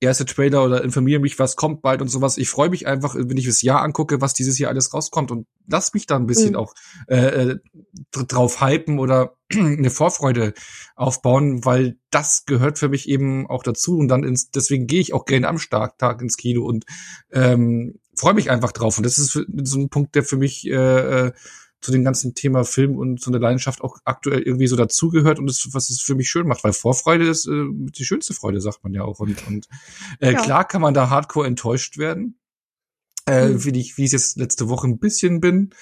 erste Trailer oder informiere mich, was kommt bald und sowas. Ich freue mich einfach, wenn ich das Jahr angucke, was dieses Jahr alles rauskommt und lass mich da ein bisschen Mhm. auch äh, äh, dr- drauf hypen oder *clears throat* eine Vorfreude aufbauen, weil das gehört für mich eben auch dazu und dann ins, deswegen gehe ich auch gerne am Starktag ins Kino und ähm, freue mich einfach drauf und das ist so ein Punkt, der für mich äh, äh, zu dem ganzen Thema Film und so eine Leidenschaft auch aktuell irgendwie so dazugehört und das, was es für mich schön macht, weil Vorfreude ist äh, die schönste Freude, sagt man ja auch. Und, und äh, Ja. klar kann man da hardcore enttäuscht werden, äh, Mhm. wie ich, wie ich jetzt letzte Woche ein bisschen bin,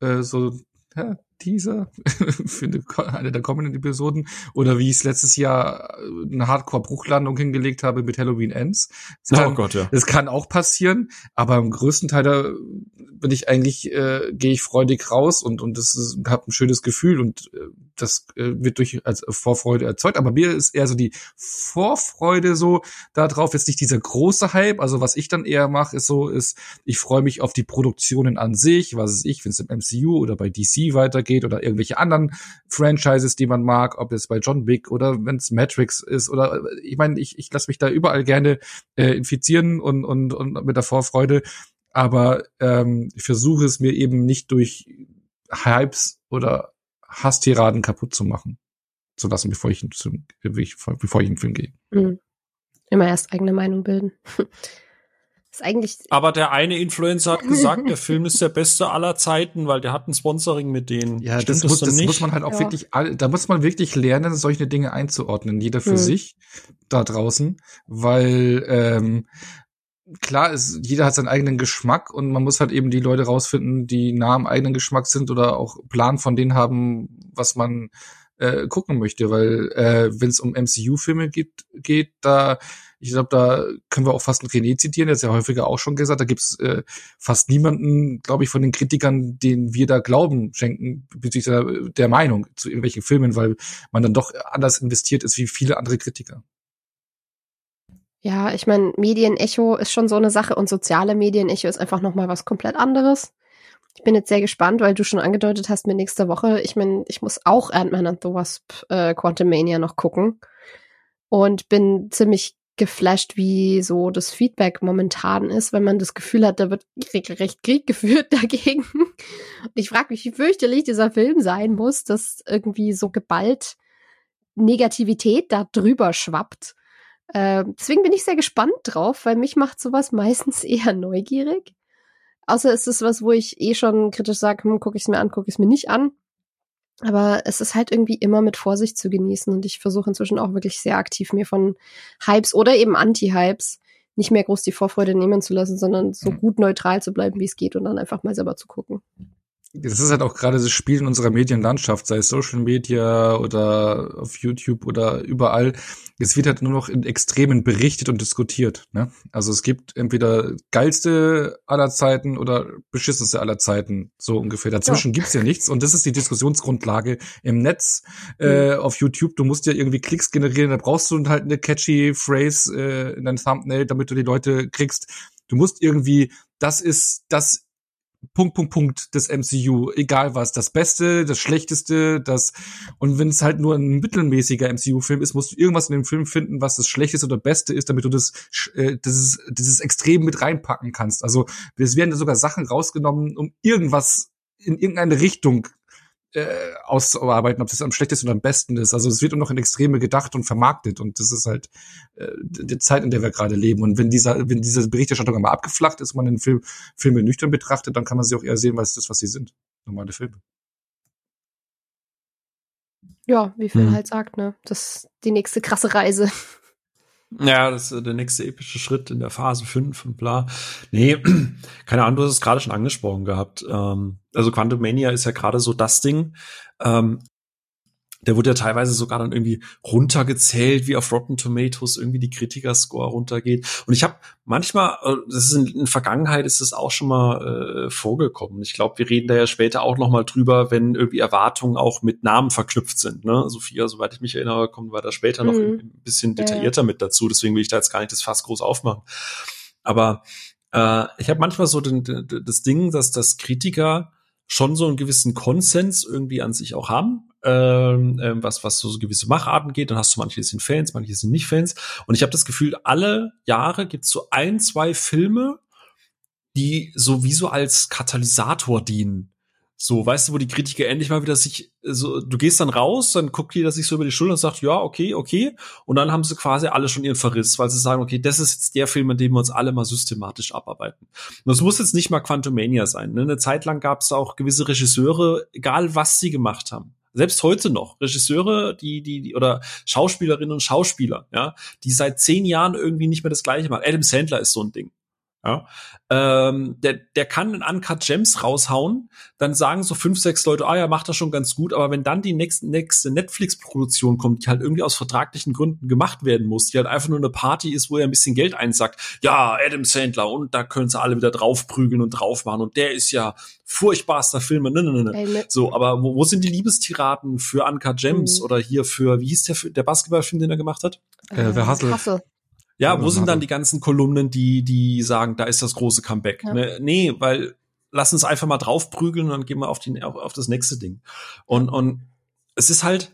äh, so ja, Teaser *laughs* für eine, eine der kommenden Episoden oder wie ich es letztes Jahr äh, eine Hardcore-Bruchlandung hingelegt habe mit Halloween Ends. Das kann, oh Gott, ja. das kann auch passieren, aber im größten Teil da bin ich eigentlich, äh, gehe ich freudig raus und, und das ist, hab ein schönes Gefühl und äh, das äh, wird durch als Vorfreude erzeugt. Aber mir ist eher so die Vorfreude so darauf, jetzt nicht dieser große Hype. Also was ich dann eher mache, ist so, ist, ich freue mich auf die Produktionen an sich, was ist ich, wenn es im MCU oder bei DC weitergeht oder irgendwelche anderen Franchises, die man mag, ob es bei John Wick oder wenn es Matrix ist oder äh, ich meine, ich, ich lasse mich da überall gerne äh, infizieren und, und, und mit der Vorfreude. Aber ähm, ich versuche es mir eben nicht durch Hypes oder Hasstiraden kaputt zu machen. Zu lassen, bevor ich, zum, bevor ich in den Film gehe. Mhm. Immer erst eigene Meinung bilden. *laughs* ist eigentlich. Aber der eine Influencer hat gesagt, *laughs* der Film ist der beste aller Zeiten, weil der hat ein Sponsoring mit denen. Ja, Stimmt das, muss, das nicht? muss man halt auch Ja. wirklich, da muss man wirklich lernen, solche Dinge einzuordnen, jeder für Hm. sich da draußen, weil ähm, klar ist, jeder hat seinen eigenen Geschmack und man muss halt eben die Leute rausfinden, die nah am eigenen Geschmack sind oder auch Plan von denen haben, was man äh, gucken möchte, weil äh, wenn es um MCU-Filme geht, geht, da ich glaube, da können wir auch fast einen René zitieren, der hat ja häufiger auch schon gesagt, da gibt's äh, fast niemanden, glaube ich, von den Kritikern, den wir da Glauben schenken, bezüglich der, der Meinung zu irgendwelchen Filmen, weil man dann doch anders investiert ist wie viele andere Kritiker. Ja, ich meine, Medienecho ist schon so eine Sache und soziale Medienecho ist einfach noch mal was komplett anderes. Ich bin jetzt sehr gespannt, weil du schon angedeutet hast mit nächster Woche. Ich meine, ich muss auch Ant-Man and the Wasp äh, Quantumania noch gucken und bin ziemlich geflasht, wie so das Feedback momentan ist, wenn man das Gefühl hat, da wird regelrecht Krieg *laughs* geführt dagegen. Und ich frage mich, wie fürchterlich dieser Film sein muss, dass irgendwie so geballt Negativität da drüber schwappt. Äh, deswegen bin ich sehr gespannt drauf, weil mich macht sowas meistens *laughs* eher neugierig. Außer es ist was, wo ich eh schon kritisch sage, hm, gucke ich es mir an, gucke ich es mir nicht an. Aber es ist halt irgendwie immer mit Vorsicht zu genießen und ich versuche inzwischen auch wirklich sehr aktiv mir von Hypes oder eben Anti-Hypes nicht mehr groß die Vorfreude nehmen zu lassen, sondern so Mhm. gut neutral zu bleiben, wie es geht und dann einfach mal selber zu gucken. Das ist halt auch gerade das Spiel in unserer Medienlandschaft, sei es Social Media oder auf YouTube oder überall. Es wird halt nur noch in Extremen berichtet und diskutiert. Ne? Also es gibt entweder geilste aller Zeiten oder beschissenste aller Zeiten, so ungefähr. Dazwischen gibt's ja nichts und das ist die Diskussionsgrundlage im Netz äh, auf YouTube. Du musst ja irgendwie Klicks generieren, da brauchst du halt eine catchy Phrase äh, in dein Thumbnail, damit du die Leute kriegst. Du musst irgendwie, das ist das Punkt, Punkt, Punkt des MCU, egal was, das Beste, das Schlechteste, das, und wenn es halt nur ein mittelmäßiger MCU-Film ist, musst du irgendwas in dem Film finden, was das Schlechteste oder Beste ist, damit du das, äh, dieses, dieses Extrem mit reinpacken kannst. Also, es werden sogar Sachen rausgenommen, um irgendwas in irgendeine Richtung äh, auszuarbeiten, ob das am schlechtesten oder am besten ist. Also es wird nur noch in Extreme gedacht und vermarktet und das ist halt äh, die Zeit, in der wir gerade leben. Und wenn dieser, wenn diese Berichterstattung einmal abgeflacht ist, man den Film, Filme nüchtern betrachtet, dann kann man sie auch eher sehen, weil es das, was sie sind. Normale Filme. Ja, wie Phil Hm. halt sagt, ne? Das ist die nächste krasse Reise. Ja, das ist äh, der nächste epische Schritt in der Phase 5 und bla. Nee, *clears throat* keine Ahnung, du hast es gerade schon angesprochen gehabt. Ähm, also Quantum Mania ist ja gerade so das Ding. Der wurde ja teilweise sogar dann irgendwie runtergezählt, wie auf Rotten Tomatoes irgendwie die Kritiker-Score runtergeht. Und ich habe manchmal, äh, das ist in, in Vergangenheit ist das auch schon mal äh, vorgekommen. Ich glaube, wir reden da ja später auch noch mal drüber, wenn irgendwie Erwartungen auch mit Namen verknüpft sind. Ne? Sophia, soweit ich mich erinnere, kommen wir da später noch Mhm. ein bisschen Ja, ja. detaillierter mit dazu. Deswegen will ich da jetzt gar nicht das Fass groß aufmachen. Aber äh, ich habe manchmal so den, den, das Ding, dass das Kritiker schon so einen gewissen Konsens irgendwie an sich auch haben, ähm, ähm, was was so gewisse Macharten geht. Dann hast du manche sind Fans, manche sind nicht Fans. Und ich habe das Gefühl, alle Jahre gibt's so ein, zwei Filme, die sowieso als Katalysator dienen. So, weißt du, wo die Kritiker endlich mal wieder sich, so, du gehst dann raus, dann guckt jeder sich so über die Schulter und sagt, ja, okay, okay. Und dann haben sie quasi alle schon ihren Verriss, weil sie sagen, okay, das ist jetzt der Film, in dem wir uns alle mal systematisch abarbeiten. Und das muss jetzt nicht mal Quantumania sein. Ne? Eine Zeit lang gab es auch gewisse Regisseure, egal was sie gemacht haben. Selbst heute noch Regisseure, die, die, die oder Schauspielerinnen und Schauspieler, ja, die seit zehn Jahren irgendwie nicht mehr das Gleiche machen. Adam Sandler ist so ein Ding. Ja, ähm, der, der kann in Uncut Gems raushauen, dann sagen so fünf, sechs Leute, ah ja, macht das schon ganz gut, aber wenn dann die nächste, nächste Netflix-Produktion kommt, die halt irgendwie aus vertraglichen Gründen gemacht werden muss, die halt einfach nur eine Party ist, wo er ein bisschen Geld einsackt, ja, Adam Sandler, und da können sie alle wieder draufprügeln und drauf machen und der ist ja furchtbarster Filme, ne, ne, ne, ne. Ne, So, aber wo, wo sind die Liebestiraden für Uncut Gems Mhm. oder hier für, wie hieß der, der Basketballfilm, den er gemacht hat? Äh, wer Hassel? Hassel. Ja, wo sind dann die ganzen Kolumnen, die, die sagen, da ist das große Comeback? Ja. Ne, nee, weil lass uns einfach mal draufprügeln und dann gehen wir auf, die, auf, auf das nächste Ding. Und, und es ist halt,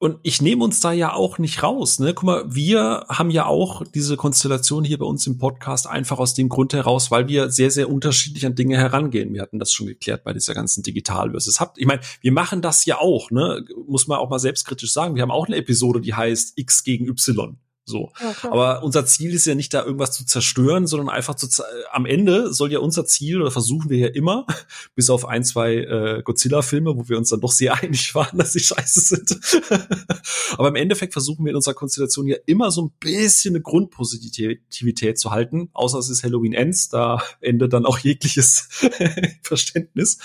und ich nehme uns da ja auch nicht raus. Ne? Guck mal, wir haben ja auch diese Konstellation hier bei uns im Podcast einfach aus dem Grund heraus, weil wir sehr, sehr unterschiedlich an Dinge herangehen. Wir hatten das schon geklärt bei dieser ganzen Digital versus Habt. Ich meine, wir machen das ja auch, ne? Muss man auch mal selbstkritisch sagen. Wir haben auch eine Episode, die heißt X gegen Y. So. Ja. Aber unser Ziel ist ja nicht da irgendwas zu zerstören, sondern einfach zu ze- am Ende soll ja unser Ziel oder versuchen wir ja immer, *laughs* bis auf ein, zwei äh, Godzilla-Filme, wo wir uns dann doch sehr *laughs* einig waren, dass sie scheiße sind. *laughs* Aber im Endeffekt versuchen wir in unserer Konstellation ja immer so ein bisschen eine Grundpositivität zu halten, außer es ist Halloween Ends, da endet dann auch jegliches Verständnis.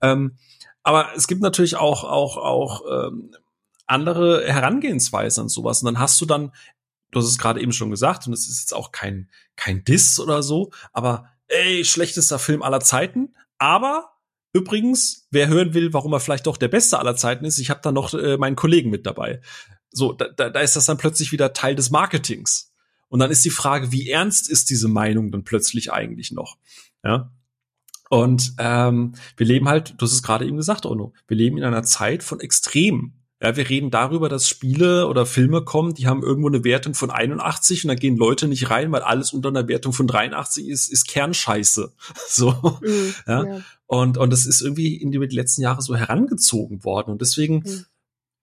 Ähm, aber es gibt natürlich auch auch auch ähm, andere Herangehensweisen an sowas. Und dann hast du dann du hast es gerade eben schon gesagt, und es ist jetzt auch kein, kein Diss oder so, aber ey, schlechtester Film aller Zeiten. Aber übrigens, wer hören will, warum er vielleicht doch der beste aller Zeiten ist, ich habe da noch äh, meinen Kollegen mit dabei. So, da, da, ist das dann plötzlich wieder Teil des Marketings. Und dann ist die Frage, wie ernst ist diese Meinung dann plötzlich eigentlich noch? Ja. Und ähm, wir leben halt, du hast es gerade eben gesagt, Ono, wir leben in einer Zeit von Extremen. Ja, wir reden darüber, dass Spiele oder Filme kommen, die haben irgendwo eine Wertung von 81 und da gehen Leute nicht rein, weil alles unter einer Wertung von 83 ist, ist Kernscheiße. *laughs* So. Mhm, Ja. ja. Und, und das ist irgendwie in die letzten Jahre so herangezogen worden. Und deswegen, Mhm.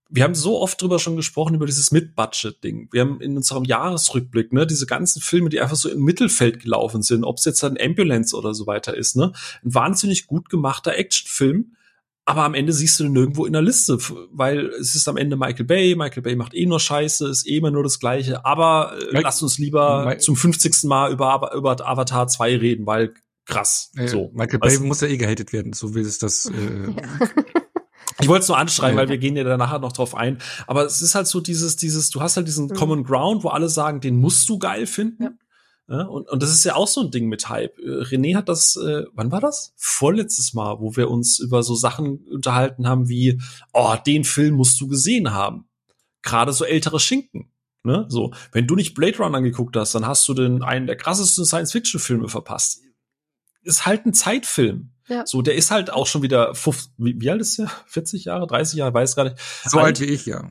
wir haben so oft drüber schon gesprochen, über dieses Mid-Budget-Ding. Wir haben in unserem Jahresrückblick, ne, diese ganzen Filme, die einfach so im Mittelfeld gelaufen sind, ob es jetzt ein Ambulance oder so weiter ist, ne, ein wahnsinnig gut gemachter Actionfilm. Aber am Ende siehst du den nirgendwo in der Liste, weil es ist am Ende Michael Bay. Michael Bay macht eh nur Scheiße, ist eh immer nur das Gleiche. Aber äh, lasst uns lieber Mike- zum 50. Mal über, über Avatar 2 reden, weil krass. Äh, so. Michael Bay Weißt- muss ja eh gehatet werden, so wie es das. Äh, *laughs* Ich wollte es nur anschreiben, Ja. weil wir gehen ja da nachher noch drauf ein. Aber es ist halt so dieses, dieses, du hast halt diesen Mhm. Common Ground, wo alle sagen, den musst du geil finden. Ja. Und, und das ist ja auch so ein Ding mit Hype. Äh, René hat das, äh, wann war das? Vorletztes Mal, wo wir uns über so Sachen unterhalten haben wie, oh, den Film musst du gesehen haben. Gerade so ältere Schinken. Ne? So, wenn du nicht Blade Runner angeguckt hast, dann hast du den einen der krassesten Science-Fiction-Filme verpasst. Ist halt ein Zeitfilm. Ja. So, der ist halt auch schon wieder, 50, wie, wie alt ist der? 40 Jahre, 30 Jahre, weiß gar nicht. so Alt. alt wie ich, ja.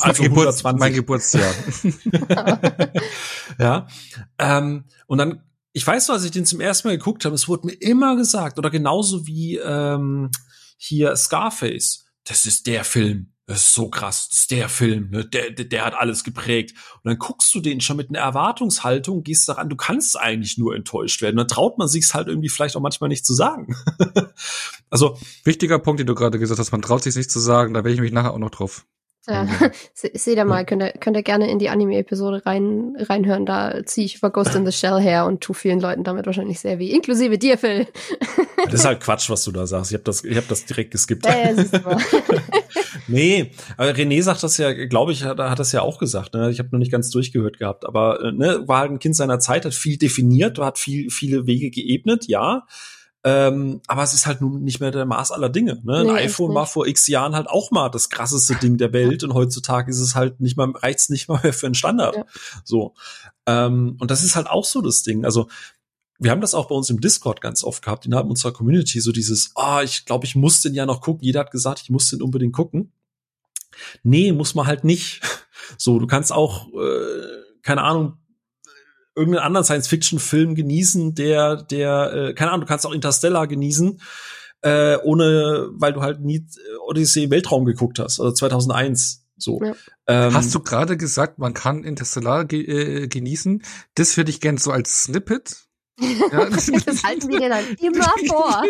Also mein, Geburts 120. mein Geburtsjahr. *laughs* ja. Ähm, und dann ich weiß noch, als ich den zum ersten Mal geguckt habe, es wurde mir immer gesagt, oder genauso wie ähm, hier Scarface, das ist der Film. Das ist so krass, das ist der Film, ne? der, der, der hat alles geprägt. Und dann guckst du den schon mit einer Erwartungshaltung, gehst daran, du kannst eigentlich nur enttäuscht werden. dann traut man sich's halt irgendwie vielleicht auch manchmal nicht zu sagen. *laughs* also wichtiger Punkt, den du gerade gesagt hast, man traut sich nicht zu sagen, da werde ich mich nachher auch noch drauf ja, *laughs* seht ihr mal, könnt ihr, könnt ihr gerne in die Anime-Episode rein, reinhören. Da ziehe ich über Ghost in the Shell her und tu vielen Leuten damit wahrscheinlich sehr weh, inklusive dir, Phil. Das ist halt *laughs* Quatsch, was du da sagst. Ich habe das, ich hab das direkt geskippt. Ja, ja, *laughs* nee, aber René sagt das ja, glaube ich, hat, hat das ja auch gesagt. Ne? Ich habe noch nicht ganz durchgehört gehabt, aber äh, ne, war halt ein Kind seiner Zeit, hat viel definiert, hat viel, viele Wege geebnet, ja. Ähm, aber es ist halt nun nicht mehr der Maß aller Dinge. Ne? Ein nee, iPhone war vor x Jahren halt auch mal das krasseste Ding der Welt und heutzutage ist es halt nicht mal, reicht's nicht mal mehr für einen Standard. Ja. So. Ähm, und das ist halt auch so das Ding. Also, wir haben das auch bei uns im Discord ganz oft gehabt, innerhalb unserer Community, so dieses, ah, oh, ich glaube, ich muss den ja noch gucken. Jeder hat gesagt, ich muss den unbedingt gucken. Nee, muss man halt nicht. *laughs* So, du kannst auch, äh, keine Ahnung, irgendeinen anderen Science-Fiction-Film genießen, der, der, äh, keine Ahnung, du kannst auch Interstellar genießen, äh, ohne, weil du halt nie äh, Odyssey im Weltraum geguckt hast, also 2001. So. Ja. Ähm, Hast du gerade gesagt, man kann Interstellar ge äh, genießen? Das würde ich gern so als Snippet *laughs* ja. Das *laughs* halten wir dir dann immer *laughs* vor.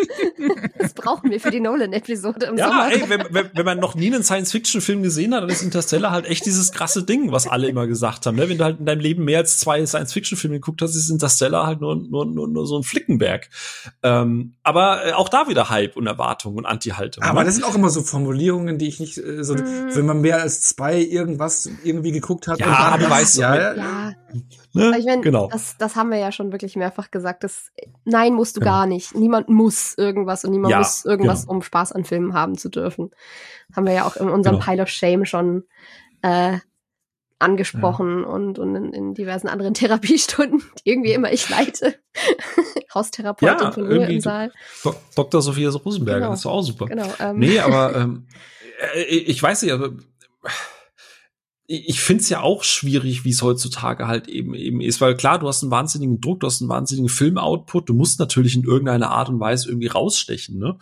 Das brauchen wir für die Nolan-Episode im ja, Sommer. ey, wenn, wenn, wenn man noch nie einen Science-Fiction-Film gesehen hat, dann ist Interstellar halt echt dieses krasse Ding, was alle immer gesagt haben. Ne? Wenn du halt in deinem Leben mehr als zwei Science-Fiction-Filme geguckt hast, ist Interstellar halt nur, nur, nur, nur so ein Flickenberg. Ähm, aber äh, auch da wieder Hype und Erwartung und Anti-Haltung. Aber ne? das sind auch immer so Formulierungen, die ich nicht äh, so, mm. wenn man mehr als zwei irgendwas irgendwie geguckt hat. Ja, aber du weißt ja. ja. ja. Ne? Ich mein, genau. Das, das haben wir ja schon wirklich mehrfach gesagt. Das, nein, musst du genau. gar nicht. Niemand muss irgendwas und niemand ja, muss irgendwas, genau. um Spaß an Filmen haben zu dürfen. Haben wir ja auch in unserem genau. Pile of Shame schon äh, angesprochen ja. und, und in, in, diversen anderen *laughs* Therapiestunden, die irgendwie immer ich leite. *laughs* Haustherapeutin ja, von mir im Saal. Do Dr. Sophia Rosenberger, genau. das ist auch super. Genau, ähm. Nee, aber *laughs* ähm, äh, ich weiß nicht, also ich finde es ja auch schwierig, wie es heutzutage halt eben eben ist, weil klar, du hast einen wahnsinnigen Druck, du hast einen wahnsinnigen Filmoutput, du musst natürlich in irgendeiner Art und Weise irgendwie rausstechen, ne?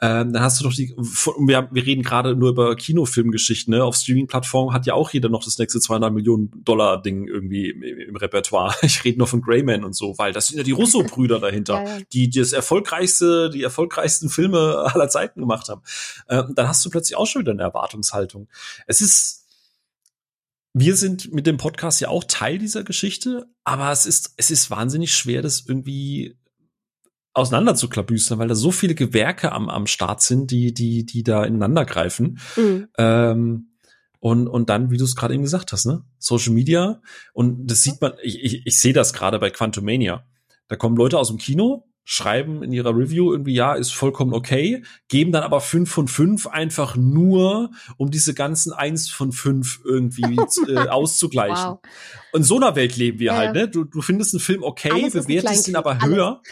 Ähm, dann hast du doch die, wir, wir reden gerade nur über Kinofilmgeschichten, ne? Auf Streaming-Plattformen hat ja auch jeder noch das nächste 200 Millionen Dollar Ding irgendwie im, im Repertoire. *laughs* Ich rede nur von Greyman und so, weil das sind ja die Russo-Brüder dahinter, *laughs* ja, ja. die das erfolgreichste, die erfolgreichsten Filme aller Zeiten gemacht haben. Ähm, dann hast du plötzlich auch schon wieder eine Erwartungshaltung. Es ist wir sind mit dem Podcast ja auch Teil dieser Geschichte, aber es ist, es ist wahnsinnig schwer, das irgendwie auseinander zu klabüstern, weil da so viele Gewerke am, am Start sind, die, die, die da ineinander greifen. Mhm. Ähm, und, und dann, wie du es gerade eben gesagt hast, ne? Social Media. Und das sieht man, ich, ich, ich sehe das gerade bei Quantumania. Da kommen Leute aus dem Kino, schreiben in ihrer Review irgendwie, ja, ist vollkommen okay, geben dann aber fünf von fünf einfach nur, um diese ganzen eins von fünf irgendwie äh, *laughs* auszugleichen. Wow. In so einer Welt leben wir ja. halt, ne? Du, du findest einen Film okay, bewertest ihn aber höher. *laughs*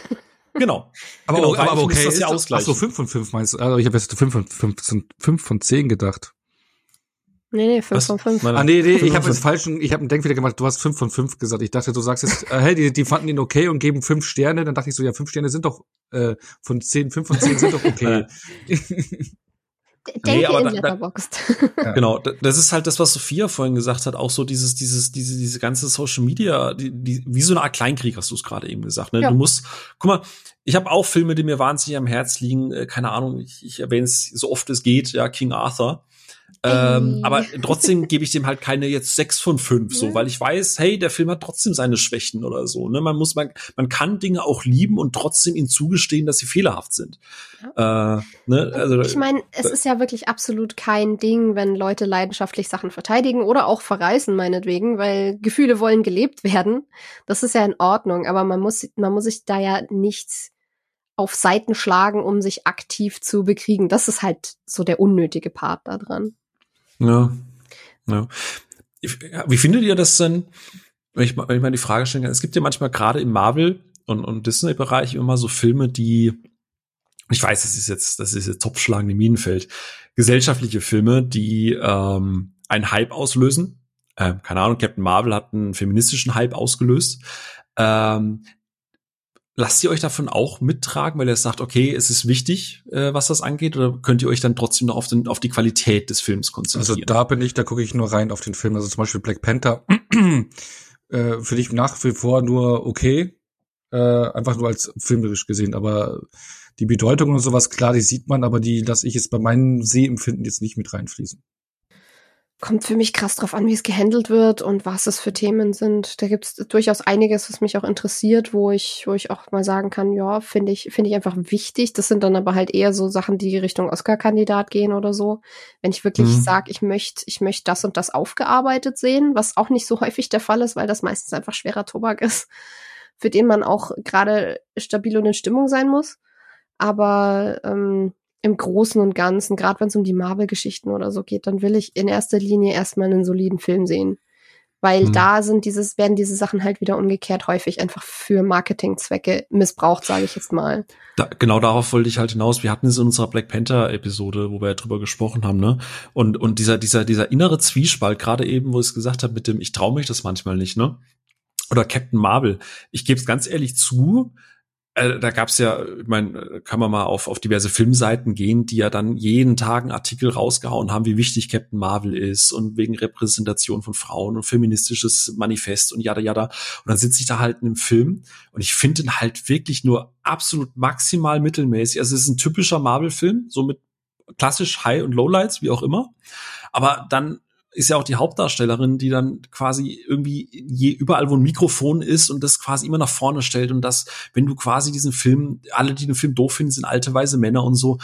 Genau. Aber, genau, aber, aber okay, das ja ausgleichen. Ach so, 5 von 5 meinst du? Also ich habe jetzt 5 von 5, 5 von 10 gedacht. Nee, nee, 5 von 5. Ah, nee, nee, ich habe jetzt falschen, ich habe einen Denkfehler gemacht, du hast 5 von 5 gesagt. Ich dachte, du sagst jetzt, äh, hey, die, die fanden ihn okay und geben 5 Sterne. Dann dachte ich so, ja, 5 Sterne sind doch äh, von 10, 5 von 10 sind doch okay. Denke nee, aber in Letterboxd. Ja. Genau, das ist halt das, was Sophia vorhin gesagt hat, auch so dieses, dieses, diese, diese ganze Social Media, die, die, wie so eine Art Kleinkrieg, hast du es gerade eben gesagt. Ne? Ja. Du musst, guck mal, ich habe auch Filme, die mir wahnsinnig am Herz liegen. Äh, keine Ahnung, ich, ich erwähne es so oft es geht, ja, King Arthur. Ähm, aber *laughs* trotzdem gebe ich dem halt keine jetzt sechs von fünf, so, weil ich weiß, hey, der Film hat trotzdem seine Schwächen oder so. Ne? Man muss, man, man kann Dinge auch lieben und trotzdem ihnen zugestehen, dass sie fehlerhaft sind. Ja. Äh, ne? also, ich meine, es ist ja wirklich absolut kein Ding, wenn Leute leidenschaftlich Sachen verteidigen oder auch verreißen, meinetwegen, weil Gefühle wollen gelebt *laughs* werden. Das ist ja in Ordnung, aber man muss, man muss sich da ja nichts auf Seiten schlagen, um sich aktiv zu bekriegen. Das ist halt so der unnötige Part da dran. Ja. ja. Wie findet ihr das denn, wenn ich, wenn ich mal die Frage stellen kann? Es gibt ja manchmal gerade im Marvel- und, und Disney-Bereich immer so Filme, die, ich weiß, das ist jetzt, das ist jetzt topschlagende Minenfeld, gesellschaftliche Filme, die ähm, einen Hype auslösen. Ähm, keine Ahnung, Captain Marvel hat einen feministischen Hype ausgelöst. Ähm, lasst ihr euch davon auch mittragen, weil ihr sagt, okay, es ist wichtig, äh, was das angeht, oder könnt ihr euch dann trotzdem noch auf, den, auf die Qualität des Films konzentrieren? Also da bin ich, da gucke ich nur rein auf den Film. Also zum Beispiel Black Panther *clears throat* äh, finde ich nach wie vor nur okay, äh, einfach nur als filmerisch gesehen, aber die Bedeutung und sowas, klar, die sieht man, aber die lasse ich jetzt bei meinem Sehempfinden jetzt nicht mit reinfließen kommt für mich krass drauf an, wie es gehandelt wird und was es für Themen sind. Da gibt es durchaus einiges, was mich auch interessiert, wo ich, wo ich auch mal sagen kann, ja, finde ich, finde ich einfach wichtig. Das sind dann aber halt eher so Sachen, die Richtung Oscar-Kandidat gehen oder so. Wenn ich wirklich mhm. sage, ich möchte, ich möchte das und das aufgearbeitet sehen, was auch nicht so häufig der Fall ist, weil das meistens einfach schwerer Tobak ist, für den man auch gerade stabil und in Stimmung sein muss. Aber ähm, im Großen und Ganzen, gerade wenn es um die Marvel-Geschichten oder so geht, dann will ich in erster Linie erstmal einen soliden Film sehen. Weil mhm. da sind dieses, werden diese Sachen halt wieder umgekehrt häufig einfach für Marketingzwecke missbraucht, sage ich jetzt mal. Da, genau darauf wollte ich halt hinaus. Wir hatten es in unserer Black Panther-Episode, wo wir ja drüber gesprochen haben, ne? Und, und dieser, dieser, dieser innere Zwiespalt, gerade eben, wo ich es gesagt habe, mit dem, ich traue mich das manchmal nicht, ne? Oder Captain Marvel. Ich gebe es ganz ehrlich zu, äh, da gab's ja, ich meine, kann man mal auf, auf diverse Filmseiten gehen, die ja dann jeden Tag einen Artikel rausgehauen haben, wie wichtig Captain Marvel ist und wegen Repräsentation von Frauen und feministisches Manifest und jada jada. Und dann sitze ich da halt in einem Film und ich finde ihn halt wirklich nur absolut maximal mittelmäßig. Also es ist ein typischer Marvel-Film, so mit klassisch High- und Lowlights, wie auch immer. Aber dann ist ja auch die Hauptdarstellerin, die dann quasi irgendwie je überall, wo ein Mikrofon ist und das quasi immer nach vorne stellt und das, wenn du quasi diesen Film, alle, die den Film doof finden, sind alte weise Männer und so.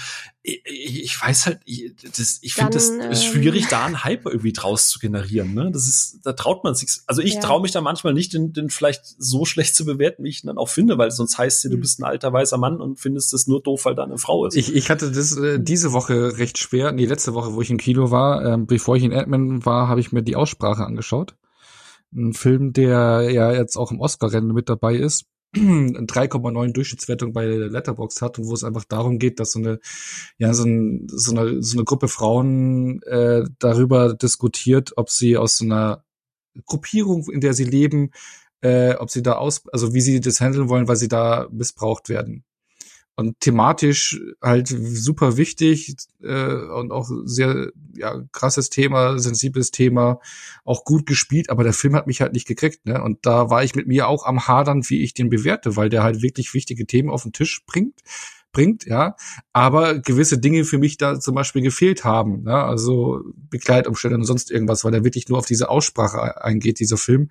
Ich, ich weiß halt, ich, das, ich finde das ähm, schwierig, da einen Hype irgendwie draus zu generieren. Ne? Das ist, da traut man sich. Also ich ja. traue mich da manchmal nicht, den, den vielleicht so schlecht zu bewerten, wie ich ihn dann auch finde, weil sonst heißt ja, du hm. bist ein alter weißer Mann und findest das nur doof, weil da eine Frau ist. Ich, ich hatte das äh, diese Woche recht schwer, nee, letzte Woche, wo ich im Kino war, äh, bevor ich in Admin war, habe ich mir die Aussprache angeschaut. Ein Film, der ja jetzt auch im Oscar-Rennen mit dabei ist. 3,9 Durchschnittswertung bei Letterbox hat und wo es einfach darum geht, dass so eine ja so, ein, so eine so eine Gruppe Frauen äh, darüber diskutiert, ob sie aus so einer Gruppierung, in der sie leben, äh, ob sie da aus, also wie sie das handeln wollen, weil sie da missbraucht werden und thematisch halt super wichtig äh, und auch sehr ja krasses Thema, sensibles Thema, auch gut gespielt, aber der Film hat mich halt nicht gekriegt, ne? Und da war ich mit mir auch am hadern, wie ich den bewerte, weil der halt wirklich wichtige Themen auf den Tisch bringt bringt, ja, aber gewisse Dinge für mich da zum Beispiel gefehlt haben, ne? also Begleitumstände und sonst irgendwas, weil er wirklich nur auf diese Aussprache eingeht, dieser Film.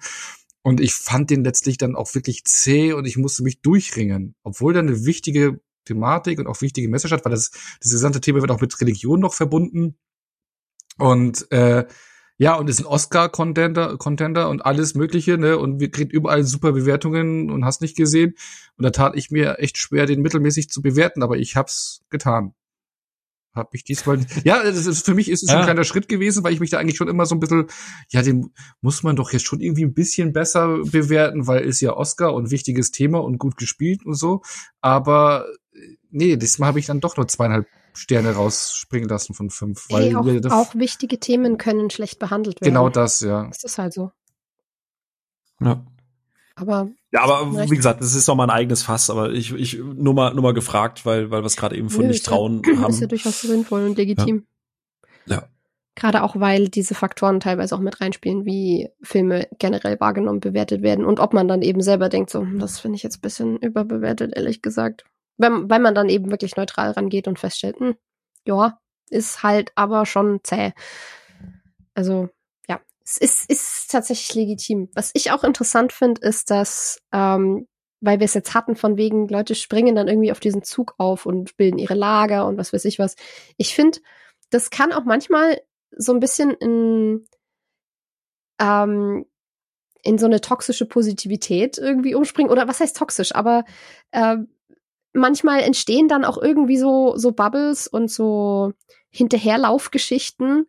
Und ich fand den letztlich dann auch wirklich zäh und ich musste mich durchringen, obwohl da eine wichtige Thematik und auch wichtige Message hat, weil das, das gesamte Thema wird auch mit Religion noch verbunden. Und äh, ja, und ist ein Oscar-Contender Contender und alles Mögliche, ne? Und wir kriegen überall super Bewertungen und hast nicht gesehen. Und da tat ich mir echt schwer, den mittelmäßig zu bewerten, aber ich hab's getan. Hab ich diesmal. ja, das ist, für mich ist es ja. ein kleiner Schritt gewesen, weil ich mich da eigentlich schon immer so ein bisschen, ja, den muss man doch jetzt schon irgendwie ein bisschen besser bewerten, weil ist ja Oscar und wichtiges Thema und gut gespielt und so. Aber nee, diesmal habe ich dann doch nur zweieinhalb Sterne rausspringen lassen von fünf. Weil Ey, auch, auch wichtige Themen können schlecht behandelt werden. Genau das, ja. Das ist halt so. Ja. Aber ja, aber wie gesagt, das ist doch mal ein eigenes Fass, aber ich, ich nur mal nur mal gefragt, weil weil wir es gerade eben von Nö, nicht trauen *clears throat* ja, haben. Ist ja durchaus sinnvoll und legitim. Ja. ja. Gerade auch, weil diese Faktoren teilweise auch mit reinspielen, wie Filme generell wahrgenommen, bewertet werden und ob man dann eben selber denkt, so, hm, das finde ich jetzt ein bisschen überbewertet, ehrlich gesagt wenn, weil man dann eben wirklich neutral rangeht und feststellt, hm, ja, ist halt aber schon zäh. Also ja, es ist, ist tatsächlich legitim. Was ich auch interessant finde, ist, dass, ähm, weil wir es jetzt hatten, von wegen, Leute springen dann irgendwie auf diesen Zug auf und bilden ihre Lager und was weiß ich was. Ich finde, das kann auch manchmal so ein bisschen in, ähm, in so eine toxische Positivität irgendwie umspringen. Oder was heißt toxisch? Aber äh, manchmal entstehen dann auch irgendwie so, so Bubbles und so Hinterherlaufgeschichten,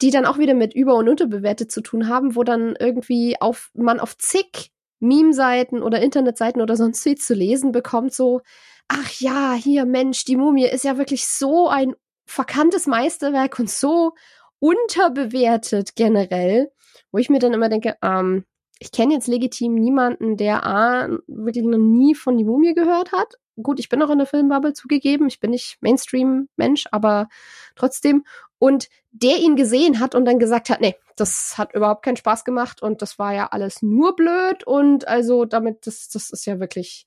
die dann auch wieder mit über- und unterbewertet zu tun haben, wo dann irgendwie auf, man auf zig Meme-Seiten oder Internetseiten oder sonst wie zu lesen bekommt, so, ach ja, hier, Mensch, die Mumie ist ja wirklich so ein verkanntes Meisterwerk und so unterbewertet generell, wo ich mir dann immer denke, ähm, ich kenne jetzt legitim niemanden, der A, wirklich noch nie von die Mumie gehört hat. Gut, ich bin auch in der Filmbubble zugegeben, ich bin nicht Mainstream-Mensch, aber trotzdem. Und der ihn gesehen hat und dann gesagt hat, nee, das hat überhaupt keinen Spaß gemacht und das war ja alles nur blöd und also damit, das, das ist ja wirklich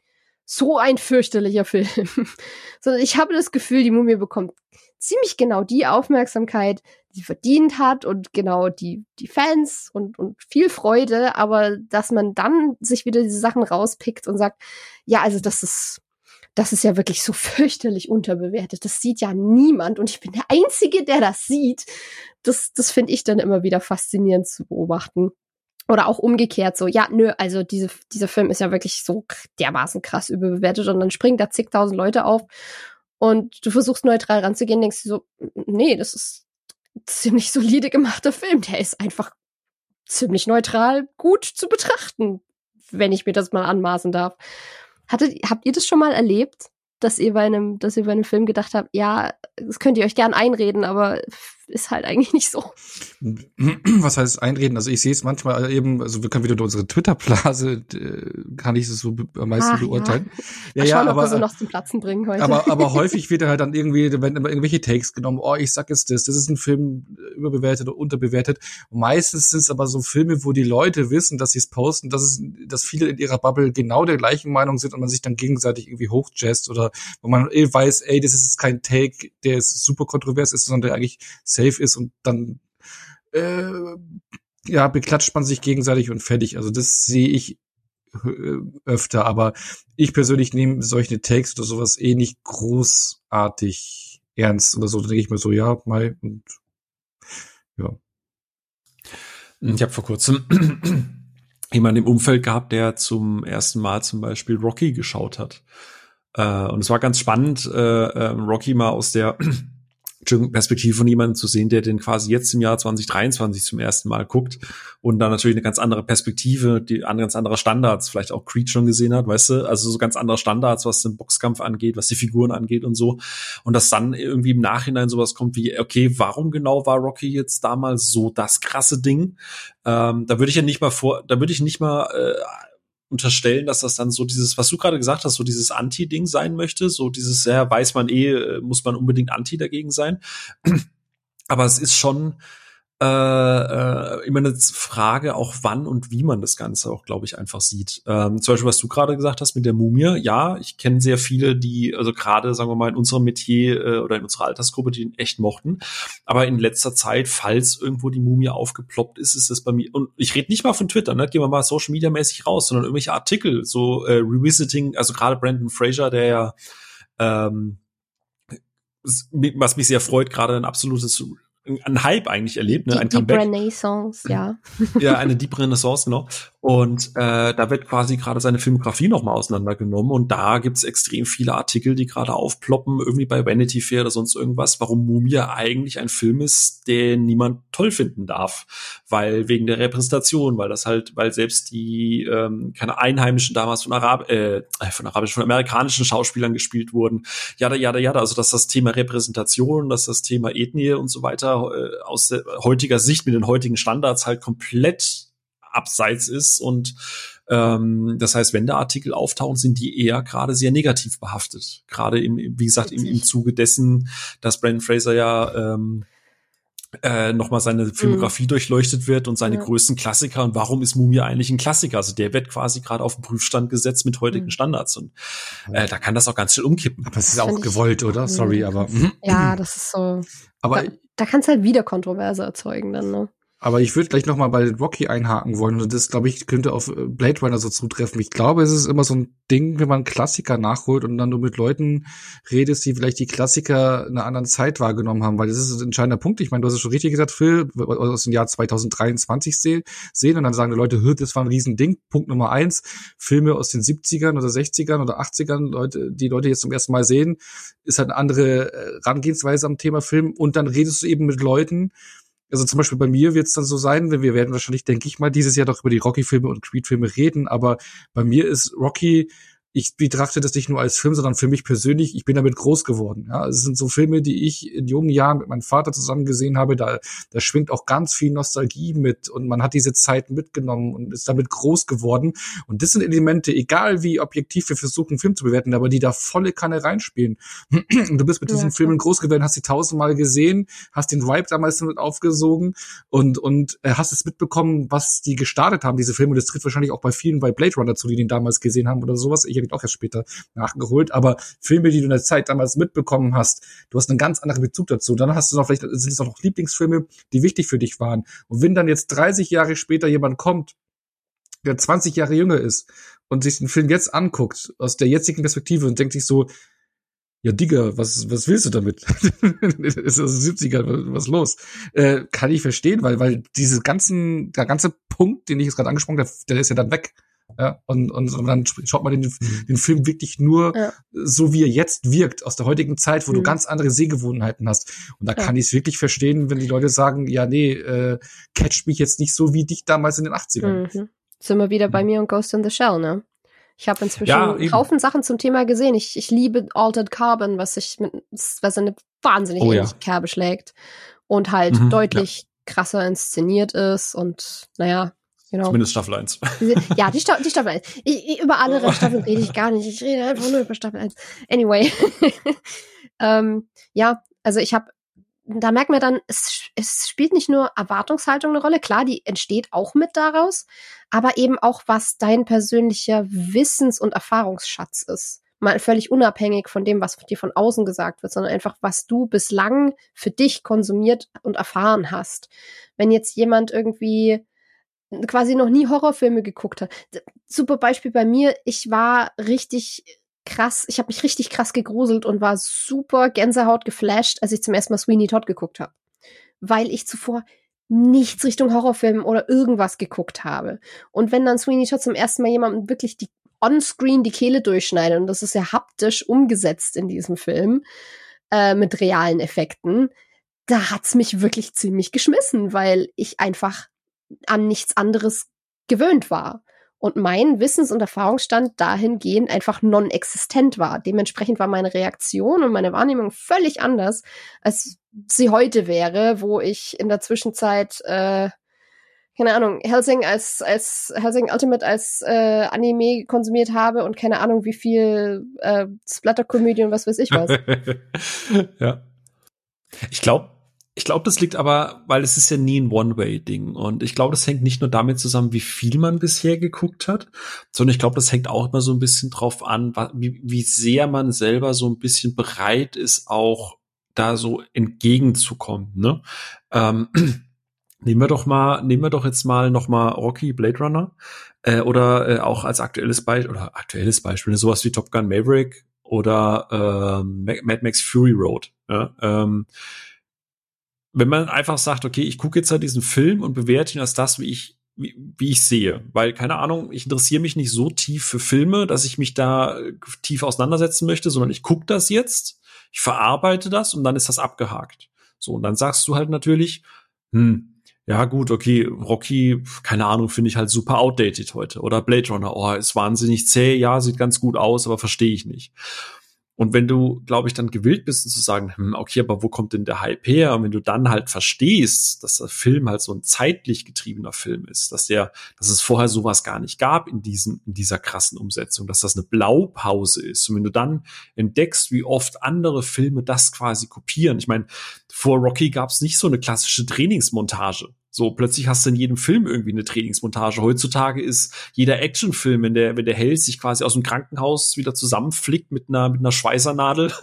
so ein fürchterlicher Film. *laughs* Sondern ich habe das Gefühl, die Mumie bekommt ziemlich genau die Aufmerksamkeit, die verdient hat und genau die, die Fans und, und viel Freude, aber dass man dann sich wieder diese Sachen rauspickt und sagt, ja, also das ist, das ist ja wirklich so fürchterlich unterbewertet. Das sieht ja niemand und ich bin der Einzige, der das sieht. Das, das finde ich dann immer wieder faszinierend zu beobachten. Oder auch umgekehrt so, ja, nö, also diese, dieser Film ist ja wirklich so dermaßen krass überbewertet und dann springen da zigtausend Leute auf und du versuchst neutral ranzugehen, denkst du so, nee, das ist ziemlich solide gemachter Film. Der ist einfach ziemlich neutral gut zu betrachten, wenn ich mir das mal anmaßen darf. Hattet, habt ihr das schon mal erlebt, dass ihr bei einem, dass ihr bei einem Film gedacht habt, ja, das könnt ihr euch gern einreden, aber ist halt eigentlich nicht so. *clears throat* Was heißt einreden? Also ich sehe es manchmal eben, also wir können wieder durch unsere Twitter-Blase, äh, kann ich es so am meisten Ach, beurteilen. Ja, ja, ja aber, so noch zum Platzen bringen heute. Aber, aber *laughs* häufig wird halt dann irgendwie, wenn immer irgendwelche Takes genommen, oh, ich sag jetzt das, das ist ein Film überbewertet oder unterbewertet. Und meistens sind es aber so Filme, wo die Leute wissen, dass sie es posten, dass es, dass viele in ihrer Bubble genau der gleichen Meinung sind und man sich dann gegenseitig irgendwie hochjazzt oder wo man eh weiß, ey, das ist kein Take, der super kontrovers ist, sondern der eigentlich safe ist und dann äh, ja, beklatscht man sich gegenseitig und fertig. Also das sehe ich äh, öfter, aber ich persönlich nehme solche Takes oder sowas eh nicht großartig ernst oder so. Da denke ich mir so, ja, mal und ja. Ich habe vor kurzem *clears throat* jemanden im Umfeld gehabt, der zum ersten Mal zum Beispiel Rocky geschaut hat. Äh, und es war ganz spannend, äh, Rocky mal aus der Perspektive von jemandem zu sehen, der den quasi jetzt im Jahr 2023 zum ersten Mal guckt und dann natürlich eine ganz andere Perspektive, die ganz andere Standards, vielleicht auch Creed schon gesehen hat, weißt du, also so ganz andere Standards, was den Boxkampf angeht, was die Figuren angeht und so und dass dann irgendwie im Nachhinein sowas kommt wie, okay, warum genau war Rocky jetzt damals so das krasse Ding? Ähm, da würde ich ja nicht mal vor, da würde ich nicht mal äh, unterstellen, dass das dann so dieses, was du gerade gesagt hast, so dieses Anti-Ding sein möchte, so dieses, ja, weiß man eh, äh, muss man unbedingt Anti dagegen sein. *clears throat* Aber es ist schon, äh, äh, immer eine Frage, auch wann und wie man das Ganze auch, glaube ich, einfach sieht. Ähm, zum Beispiel, was du gerade gesagt hast mit der Mumie. Ja, ich kenne sehr viele, die, also gerade, sagen wir mal, in unserem Metier äh, oder in unserer Altersgruppe, die ihn echt mochten. Aber in letzter Zeit, falls irgendwo die Mumie aufgeploppt ist, ist es bei mir, und ich rede nicht mal von Twitter, ne, gehen wir mal Social Media mäßig raus, sondern irgendwelche Artikel, so äh, Revisiting, also gerade Brandon Fraser, der ja ähm, was mich sehr freut, gerade ein absolutes ein Hype eigentlich erlebt, ne? ein die, Comeback. Renaissance, ja. *laughs* ja, eine Deep Renaissance, genau. Und äh, da wird quasi gerade seine Filmografie nochmal auseinandergenommen und da gibt's extrem viele Artikel, die gerade aufploppen, irgendwie bei Vanity Fair oder sonst irgendwas, warum Mumie eigentlich ein Film ist, den niemand toll finden darf. Weil wegen der Repräsentation, weil das halt, weil selbst die ähm, keine Einheimischen damals von Arab äh, von arabischen, von amerikanischen Schauspielern gespielt wurden. Jada, jada, jada. Also dass das Thema Repräsentation, dass das Thema Ethnie und so weiter äh, aus heutiger Sicht mit den heutigen Standards halt komplett abseits ist und ähm, das heißt, wenn da Artikel auftauchen, sind die eher gerade sehr negativ behaftet. Gerade im, wie gesagt, im, im Zuge dessen, dass Brandon Fraser ja ähm, äh, nochmal seine Filmografie mhm. durchleuchtet wird und seine ja. größten Klassiker und warum ist Mumie eigentlich ein Klassiker? Also der wird quasi gerade auf den Prüfstand gesetzt mit heutigen mhm. Standards und äh, da kann das auch ganz schnell umkippen. Aber es ist auch gewollt, oder? Sorry, aber ja, das ist so. Aber da, da kann es halt wieder Kontroverse erzeugen dann, ne? Aber ich würde gleich noch mal bei Rocky einhaken wollen und das glaube ich könnte auf äh, Blade Runner so zutreffen. Ich glaube, es ist immer so ein Ding, wenn man Klassiker nachholt und dann du mit Leuten redest, die vielleicht die Klassiker in einer anderen Zeit wahrgenommen haben, weil das ist ein entscheidender Punkt. Ich meine, du hast es schon richtig gesagt, Phil, aus dem Jahr 2023 sehen und dann sagen die Leute, das war ein Riesending. Punkt Nummer eins, Filme aus den 70ern oder 60ern oder 80ern, Leute, die Leute jetzt zum ersten Mal sehen, ist halt eine andere äh, Rangehensweise am Thema Film und dann redest du eben mit Leuten, also zum Beispiel bei mir wird es dann so sein, wenn wir werden wahrscheinlich, denke ich mal, dieses Jahr doch über die Rocky-Filme und Creed-Filme reden, aber bei mir ist Rocky, ich betrachte das nicht nur als Film, sondern für mich persönlich, ich bin damit groß geworden. Ja, es sind so Filme, die ich in jungen Jahren mit meinem Vater zusammen gesehen habe, da, da schwingt auch ganz viel Nostalgie mit und man hat diese Zeit mitgenommen und ist damit groß geworden. Und das sind Elemente, egal wie objektiv wir versuchen, einen Film zu bewerten, aber die da volle Kanne reinspielen. *clears throat* Und du bist mit diesen ja, Filmen groß geworden, hast sie tausendmal gesehen, hast den Vibe damals damit aufgesogen und, und äh, hast es mitbekommen, was die gestartet haben, diese Filme. Und das tritt wahrscheinlich auch bei vielen bei Blade Runner zu, die den damals gesehen haben oder sowas. Ich habe ihn auch erst später nachgeholt, aber Filme, die du in der Zeit damals mitbekommen hast, du hast einen ganz anderen Bezug dazu. Dann hast du noch vielleicht, sind es auch noch Lieblingsfilme, die wichtig für dich waren. Und wenn dann jetzt 30 Jahre später jemand kommt, der 20 Jahre jünger ist und sich den Film jetzt anguckt, aus der jetzigen Perspektive und denkt sich so, ja, Digga, was, was willst du damit? *laughs* ist das 70er, was los? Äh, kann ich verstehen, weil, weil diese ganzen, der ganze Punkt, den ich jetzt gerade angesprochen habe, der ist ja dann weg. Ja, und, und, und dann schaut man den, mhm. den Film wirklich nur ja. so, wie er jetzt wirkt, aus der heutigen Zeit, wo mhm. du ganz andere Sehgewohnheiten hast. Und da ja. kann ich es wirklich verstehen, wenn die Leute sagen, ja, nee, äh, catcht mich jetzt nicht so wie dich damals in den 80ern. Mhm. Sind wir wieder bei mhm. mir und Ghost in the Shell, ne? Ich habe inzwischen ja, einen Haufen Sachen zum Thema gesehen. Ich, ich liebe Altered Carbon, was sich mit, was eine wahnsinnig oh, ähnliche ja. Kerbe schlägt und halt mhm, deutlich ja. krasser inszeniert ist und naja, Genau. Zumindest Staffel 1. Ja, die, *laughs* Sta die Staffel 1. Ich, ich, über andere Staffeln rede ich gar nicht. Ich rede einfach nur über Staffel 1. Anyway. *laughs* ähm, ja, also ich habe, da merkt man dann, es, es spielt nicht nur Erwartungshaltung eine Rolle, klar, die entsteht auch mit daraus, aber eben auch, was dein persönlicher Wissens- und Erfahrungsschatz ist. Mal völlig unabhängig von dem, was dir von außen gesagt wird, sondern einfach, was du bislang für dich konsumiert und erfahren hast. Wenn jetzt jemand irgendwie quasi noch nie Horrorfilme geguckt hat. Super Beispiel bei mir, ich war richtig krass, ich habe mich richtig krass gegruselt und war super Gänsehaut geflasht, als ich zum ersten Mal Sweeney Todd geguckt habe. Weil ich zuvor nichts Richtung Horrorfilm oder irgendwas geguckt habe. Und wenn dann Sweeney Todd zum ersten Mal jemandem wirklich die on-screen die Kehle durchschneidet, und das ist ja haptisch umgesetzt in diesem Film, äh, mit realen Effekten, da hat's mich wirklich ziemlich geschmissen, weil ich einfach an nichts anderes gewöhnt war. Und mein Wissens- und Erfahrungsstand dahingehend einfach non-existent war. Dementsprechend war meine Reaktion und meine Wahrnehmung völlig anders, als sie heute wäre, wo ich in der Zwischenzeit, äh, keine Ahnung, Helsing als, als Helsing Ultimate als äh, Anime konsumiert habe und keine Ahnung, wie viel äh, Splatter-Komödie und was weiß ich was. *laughs* ja. Ich glaube, ich glaube, das liegt aber, weil es ist ja nie ein One-Way-Ding. Und ich glaube, das hängt nicht nur damit zusammen, wie viel man bisher geguckt hat, sondern ich glaube, das hängt auch immer so ein bisschen drauf an, wie, wie sehr man selber so ein bisschen bereit ist, auch da so entgegenzukommen. Ne? Ähm, *clears throat* nehmen wir doch mal, nehmen wir doch jetzt mal noch mal Rocky Blade Runner äh, oder äh, auch als aktuelles Beispiel oder aktuelles Beispiel ne, sowas wie Top Gun Maverick oder ähm, Mad Max Fury Road. Ja? Ähm, wenn man einfach sagt, okay, ich gucke jetzt halt diesen Film und bewerte ihn als das, wie ich wie, wie ich sehe, weil keine Ahnung, ich interessiere mich nicht so tief für Filme, dass ich mich da äh, tief auseinandersetzen möchte, sondern ich gucke das jetzt, ich verarbeite das und dann ist das abgehakt. So und dann sagst du halt natürlich, hm, ja gut, okay, Rocky, keine Ahnung, finde ich halt super outdated heute oder Blade Runner, oh, ist wahnsinnig zäh, ja, sieht ganz gut aus, aber verstehe ich nicht. Und wenn du, glaube ich, dann gewillt bist zu sagen, hm, okay, aber wo kommt denn der Hype her? Und wenn du dann halt verstehst, dass der Film halt so ein zeitlich getriebener Film ist, dass der, dass es vorher sowas gar nicht gab in diesem, in dieser krassen Umsetzung, dass das eine Blaupause ist. Und wenn du dann entdeckst, wie oft andere Filme das quasi kopieren. Ich meine, vor Rocky gab es nicht so eine klassische Trainingsmontage. So, plötzlich hast du in jedem Film irgendwie eine Trainingsmontage. Heutzutage ist jeder Actionfilm, wenn der, wenn der Held sich quasi aus dem Krankenhaus wieder zusammenflickt mit einer, mit einer Schweißernadel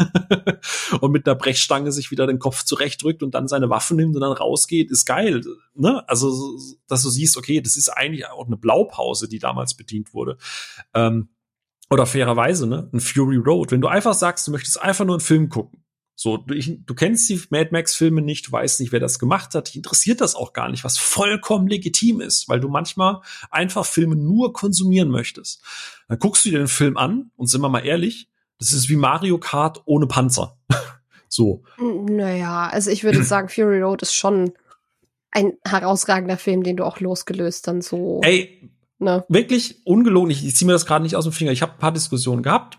*laughs* und mit einer Brechstange sich wieder den Kopf zurechtdrückt und dann seine Waffen nimmt und dann rausgeht, ist geil. Ne? Also, dass du siehst, okay, das ist eigentlich auch eine Blaupause, die damals bedient wurde. Ähm, oder fairerweise, ne? Ein Fury Road. Wenn du einfach sagst, du möchtest einfach nur einen Film gucken, so, du, ich, du kennst die Mad Max-Filme nicht, du weißt nicht, wer das gemacht hat, dich interessiert das auch gar nicht, was vollkommen legitim ist, weil du manchmal einfach Filme nur konsumieren möchtest. Dann guckst du dir den Film an und sind wir mal ehrlich, das ist wie Mario Kart ohne Panzer. *laughs* so. Naja, also ich würde *clears throat* sagen, Fury Road ist schon ein herausragender Film, den du auch losgelöst dann so. Ey, Ne? Wirklich ungelogen. Ich, ich ziehe mir das gerade nicht aus dem Finger. Ich habe ein paar Diskussionen gehabt,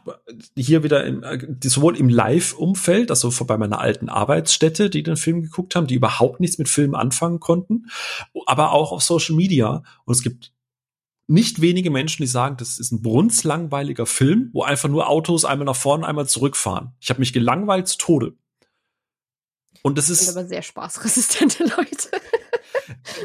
hier wieder im, äh, sowohl im Live-Umfeld, also bei meiner alten Arbeitsstätte, die den Film geguckt haben, die überhaupt nichts mit Filmen anfangen konnten, aber auch auf Social Media. Und es gibt nicht wenige Menschen, die sagen, das ist ein brunzlangweiliger Film, wo einfach nur Autos einmal nach vorne, einmal zurückfahren. Ich habe mich gelangweilt zu Tode. Und das ist sind aber sehr spaßresistente *laughs* Leute.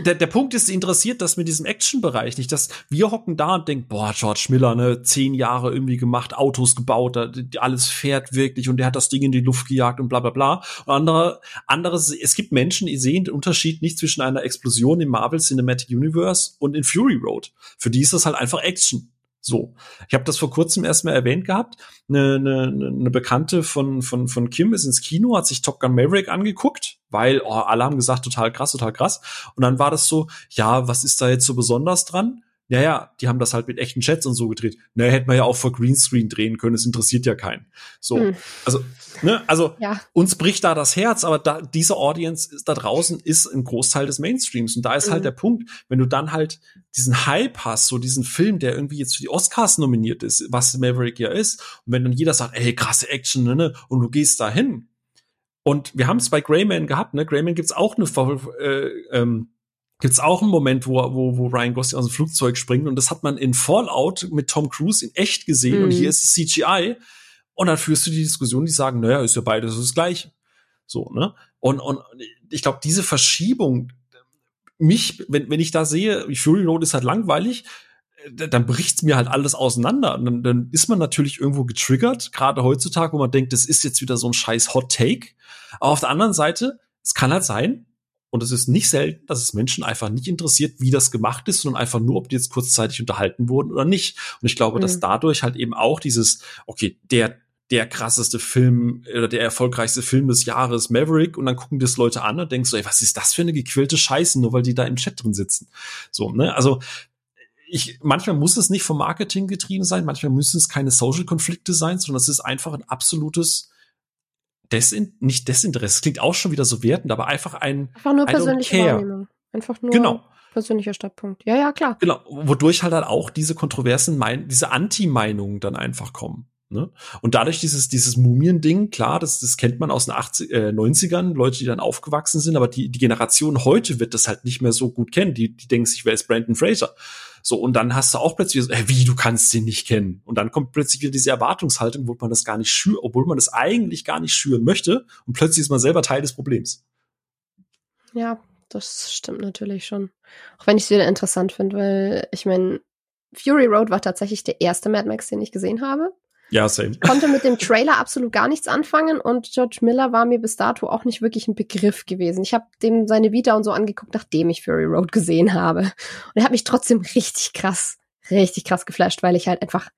Der, der Punkt ist, interessiert das mit diesem Action-Bereich nicht, dass wir hocken da und denken, boah, George Miller, ne, zehn Jahre irgendwie gemacht, Autos gebaut, alles fährt wirklich und der hat das Ding in die Luft gejagt und bla bla bla. Und andere, andere, es gibt Menschen, die sehen den Unterschied nicht zwischen einer Explosion im Marvel Cinematic Universe und in Fury Road. Für die ist das halt einfach Action. So, ich habe das vor kurzem erst mal erwähnt gehabt. Eine, eine, eine Bekannte von, von, von Kim ist ins Kino, hat sich Top Gun Maverick angeguckt, weil oh, alle haben gesagt, total krass, total krass. Und dann war das so, ja, was ist da jetzt so besonders dran? Naja, die haben das halt mit echten Chats und so gedreht. Naja, hätte man ja auch vor Greenscreen drehen können, es interessiert ja keinen. So, hm. also, ne, also ja. uns bricht da das Herz, aber da, diese Audience ist, da draußen ist ein Großteil des Mainstreams. Und da ist halt mhm. halt der Punkt, wenn du dann halt diesen Hype hast, so diesen Film, der irgendwie jetzt für die Oscars nominiert ist, was Maverick ja ist, und wenn dann jeder sagt, ey, krasse Action, ne, ne und du gehst da hin. Und wir haben es bei Greyman gehabt, ne? Greyman gibt's auch eine äh, ähm, gibt's auch einen Moment, wo, wo, wo Ryan Gosling aus dem Flugzeug springt und das hat man in Fallout mit Tom Cruise in echt gesehen mhm. und hier ist es CGI und dann führst du die Diskussion, die sagen, naja, ist ja beides das gleiche. So, ne? Und, und ich glaube, diese Verschiebung, mich, wenn, wenn ich da sehe, Fury Road ist halt langweilig, dann bricht's mir halt alles auseinander. Und dann, dann ist man natürlich irgendwo getriggert, gerade heutzutage, wo man denkt, das ist jetzt wieder so ein scheiß Hot Take. Aber auf der anderen Seite, es kann halt sein, und es ist nicht selten, dass es Menschen einfach nicht interessiert, wie das gemacht ist, sondern einfach nur, ob die jetzt kurzzeitig unterhalten wurden oder nicht. Und ich glaube, mhm. dass dadurch halt eben auch dieses, okay, der der krasseste Film oder der erfolgreichste Film des Jahres Maverick und dann gucken das Leute an und denkst so, ey, was ist das für eine gequälte Scheiße, nur weil die da im Chat drin sitzen. So, ne? Also ich, manchmal muss es nicht vom Marketing getrieben sein, manchmal müssen es keine Social-Konflikte sein, sondern es ist einfach ein absolutes Desin nicht Desinteresse, das klingt auch schon wieder so wertend, aber einfach ein Einfach nur persönliche Wahrnehmung. Einfach nur genau. persönlicher Standpunkt. Ja, ja, klar. Genau, wodurch halt dann auch diese kontroversen Mein diese Anti-Meinungen dann einfach kommen. Ne? Und dadurch dieses, dieses Mumien-Ding, klar, das, das kennt man aus den 80, äh, 90ern, Leute, die dann aufgewachsen sind, aber die, die Generation heute wird das halt nicht mehr so gut kennen. Die, die denken sich, wer ist Brandon Fraser? So, und dann hast du auch plötzlich so, hey, wie, du kannst sie nicht kennen. Und dann kommt plötzlich wieder diese Erwartungshaltung, wo man das gar nicht schürt, obwohl man das eigentlich gar nicht schüren möchte. Und plötzlich ist man selber Teil des Problems. Ja, das stimmt natürlich schon. Auch wenn ich es wieder interessant finde, weil ich meine, Fury Road war tatsächlich der erste Mad Max, den ich gesehen habe. Ja, same. Konnte mit dem Trailer absolut gar nichts anfangen und George Miller war mir bis dato auch nicht wirklich ein Begriff gewesen. Ich habe dem seine Vita und so angeguckt, nachdem ich Fury Road gesehen habe. Und er hat mich trotzdem richtig krass, richtig krass geflasht, weil ich halt einfach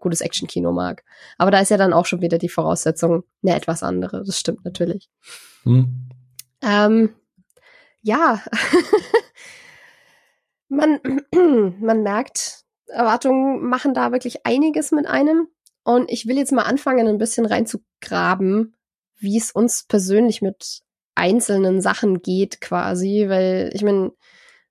gutes Action-Kino mag. Aber da ist ja dann auch schon wieder die Voraussetzung eine etwas andere. Das stimmt natürlich. Hm. Ähm, ja. *laughs* man, *clears throat* man merkt, Erwartungen machen da wirklich einiges mit einem. Und ich will jetzt mal anfangen, ein bisschen reinzugraben, wie es uns persönlich mit einzelnen Sachen geht quasi, weil ich meine,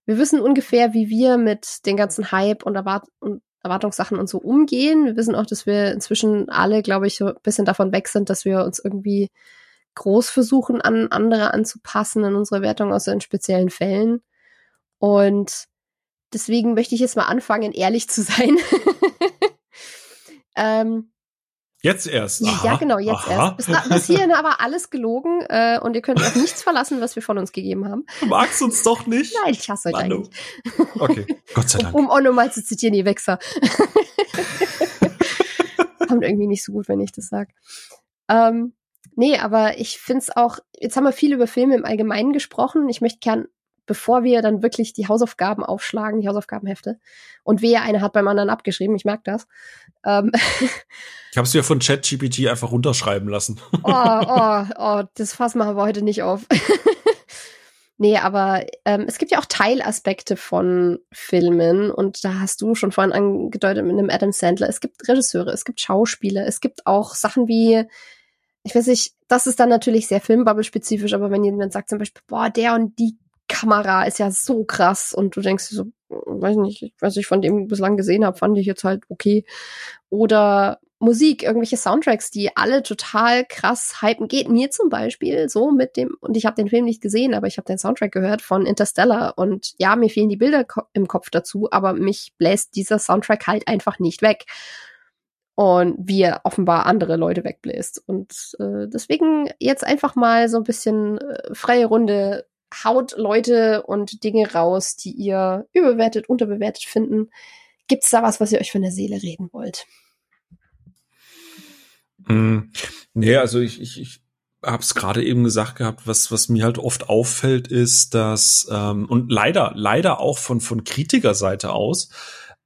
wir wissen ungefähr, wie wir mit den ganzen Hype und, Erwart und Erwartungssachen und so umgehen. Wir wissen auch, dass wir inzwischen alle, glaube ich, so ein bisschen davon weg sind, dass wir uns irgendwie groß versuchen, an andere anzupassen in unserer Wertung, außer in speziellen Fällen. Und deswegen möchte ich jetzt mal anfangen, ehrlich zu sein. *laughs* Ähm, Jetzt erst. Aha, ja, genau, jetzt aha. erst. Bis, bis hierhin aber alles gelogen äh, und ihr könnt auf nichts verlassen, was wir von uns gegeben haben. Du *laughs* magst uns doch nicht? Nein, ich hasse euch Manu. eigentlich. Okay, Gott sei Dank. Um, um auch nochmal zu zitieren, ihr Wechser. *laughs* Kommt irgendwie nicht so gut, wenn ich das sag. Ähm, nee, aber ich find's auch, jetzt haben wir viel über Filme im Allgemeinen gesprochen. Ich möchte gern bevor wir dann wirklich die Hausaufgaben aufschlagen, die Hausaufgabenhefte. Und wer eine hat beim anderen abgeschrieben, ich merke das. Ähm *laughs* ich habe es ja von ChatGPT einfach runterschreiben lassen. oh, oh, *laughs* oh, das Fass machen wir heute nicht auf. *laughs* nee, aber ähm, es gibt ja auch Teilaspekte von Filmen und da hast du schon vorhin angedeutet mit einem Adam Sandler. Es gibt Regisseure, es gibt Schauspieler, es gibt auch Sachen wie ich weiß nicht, das ist dann natürlich sehr Filmbubble-spezifisch, aber wenn jemand sagt zum Beispiel, boah, der und die Kamera ist ja so krass und du denkst so, weiß nicht, was ich von dem bislang gesehen habe, fand ich jetzt halt okay. Oder Musik, irgendwelche Soundtracks, die alle total krass hypen. Geht mir zum Beispiel so mit dem, und ich habe den Film nicht gesehen, aber ich habe den Soundtrack gehört von Interstellar. Und ja, mir fehlen die Bilder im Kopf dazu, aber mich bläst dieser Soundtrack halt einfach nicht weg. Und wie er offenbar andere Leute wegbläst. Und äh, deswegen jetzt einfach mal so ein bisschen äh, freie Runde. Haut Leute und Dinge raus, die ihr überbewertet, unterbewertet finden. Gibt's da was, was ihr euch von der Seele reden wollt? Hm, nee, also ich, ich, ich habe es gerade eben gesagt gehabt, was, was mir halt oft auffällt, ist, dass, ähm, und leider, leider auch von, von Kritikerseite aus,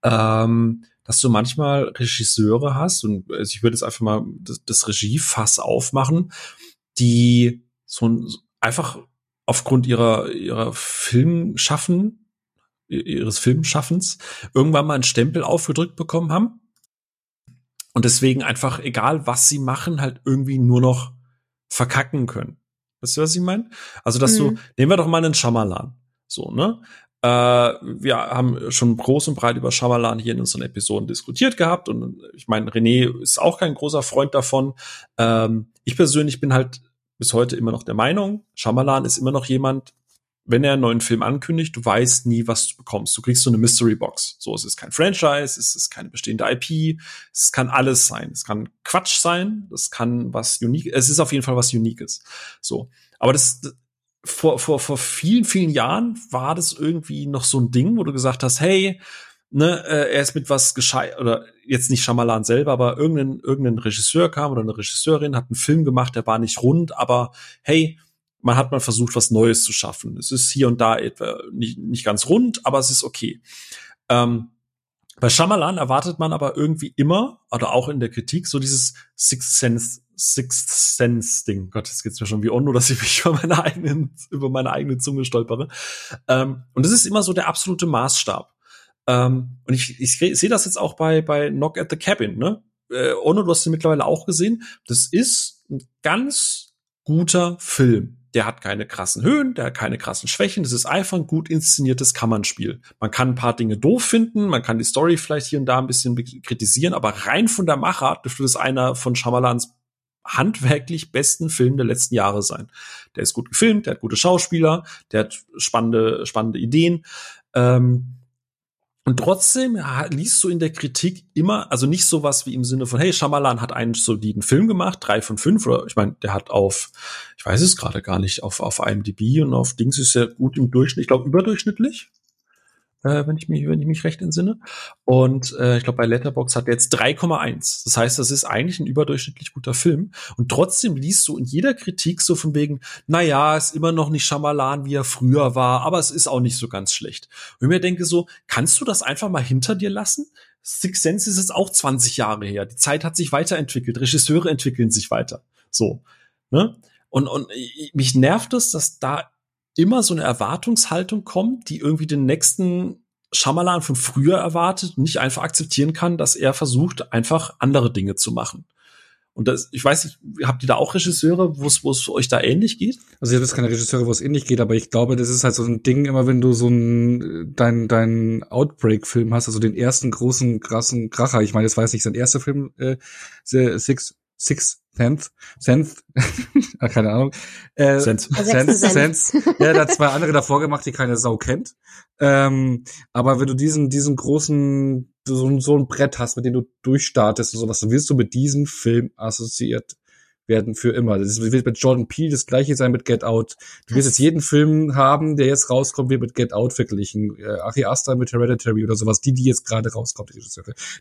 ähm, dass du manchmal Regisseure hast, und also ich würde jetzt einfach mal das, das Regiefass aufmachen, die so einfach aufgrund ihrer, ihrer Filmschaffen, ihres Filmschaffens irgendwann mal einen Stempel aufgedrückt bekommen haben und deswegen einfach, egal was sie machen, halt irgendwie nur noch verkacken können. Weißt du, was ich meine? Also, dass mhm. du, nehmen wir doch mal einen Schamalan. So, ne? Äh, wir haben schon groß und breit über Schamalan hier in unseren Episoden diskutiert gehabt und ich meine, René ist auch kein großer Freund davon. Ähm, ich persönlich bin halt bis heute immer noch der Meinung, Schamalan ist immer noch jemand, wenn er einen neuen Film ankündigt, du weißt nie, was du bekommst. Du kriegst so eine Mystery Box. So, es ist kein Franchise, es ist keine bestehende IP, es kann alles sein. Es kann Quatsch sein, es kann was unique, es ist auf jeden Fall was Uniques. So. Aber das, vor, vor, vor vielen, vielen Jahren war das irgendwie noch so ein Ding, wo du gesagt hast, hey, ne, äh, er ist mit was gescheit, oder jetzt nicht Shyamalan selber, aber irgendein, irgendein Regisseur kam oder eine Regisseurin hat einen Film gemacht, der war nicht rund, aber hey, man hat mal versucht, was Neues zu schaffen. Es ist hier und da etwa nicht, nicht ganz rund, aber es ist okay. Ähm, bei Shyamalan erwartet man aber irgendwie immer, oder auch in der Kritik, so dieses Sixth Sense, Sixth Sense Ding. Gott, jetzt geht's mir schon wie Onno, dass ich mich *laughs* über meine eigenen, über meine eigene Zunge stolpere. Ähm, und das ist immer so der absolute Maßstab. Ähm, und ich, ich sehe das jetzt auch bei, bei Knock at the Cabin, ne? Äh, Onno, du hast den mittlerweile auch gesehen. Das ist ein ganz guter Film der hat keine krassen Höhen, der hat keine krassen Schwächen. Das ist einfach ein gut inszeniertes Kammernspiel. Man kann ein paar Dinge doof finden, man kann die Story vielleicht hier und da ein bisschen kritisieren, aber rein von der Machart dürfte das einer von Schamalans handwerklich besten Film der letzten Jahre sein. Der ist gut gefilmt, der hat gute Schauspieler, der hat spannende, spannende Ideen. Ähm, und trotzdem liest du in der Kritik immer, also nicht sowas wie im Sinne von, hey, Shyamalan hat einen soliden Film gemacht, drei von fünf, oder ich meine, der hat auf, ich weiß es gerade gar nicht, auf, auf IMDb und auf Dings ist er gut im Durchschnitt, ich glaube überdurchschnittlich äh, wenn ich mich, wenn ich mich recht entsinne. Und äh, ich glaube, bei Letterbox hat er jetzt 3,1. Das heißt, das ist eigentlich ein überdurchschnittlich guter Film. Und trotzdem liest du in jeder Kritik so von wegen, na ja, ist immer noch nicht Schamalan, wie er früher war, aber es ist auch nicht so ganz schlecht. Und ich mir denke so, kannst du das einfach mal hinter dir lassen? Six Sense ist jetzt auch 20 Jahre her. Die Zeit hat sich weiterentwickelt. Regisseure entwickeln sich weiter. So. Ne? Und, und mich nervt es, dass da immer so eine Erwartungshaltung kommt, die irgendwie den nächsten Schamalan von früher erwartet nicht einfach akzeptieren kann, dass er versucht, einfach andere Dinge zu machen. Und das, ich weiß nicht, habt ihr da auch Regisseure, wo es, euch da ähnlich geht? Also ich habe jetzt keine Regisseure, wo es ähnlich geht, aber ich glaube, das ist halt so ein Ding, immer wenn du so ein dein dein Outbreak-Film hast, also den ersten großen krassen Kracher. Ich meine, das jetzt nicht sein erster Film, äh, Six Six Sense, Sense, *laughs* keine Ahnung. Äh, Sense. Sense, Sense. Ja, da hat zwei andere davor gemacht, die keine Sau kennt. Ähm, aber wenn du diesen, diesen großen, so, so ein Brett hast, mit dem du durchstartest und sowas, dann wirst du mit diesem Film assoziiert werden für immer. Das wird mit Jordan Peele das gleiche sein mit Get Out. Du wirst jetzt jeden Film haben, der jetzt rauskommt, wird mit Get Out verglichen. Äh, Ari Aster mit Hereditary oder sowas, die, die jetzt gerade rauskommt.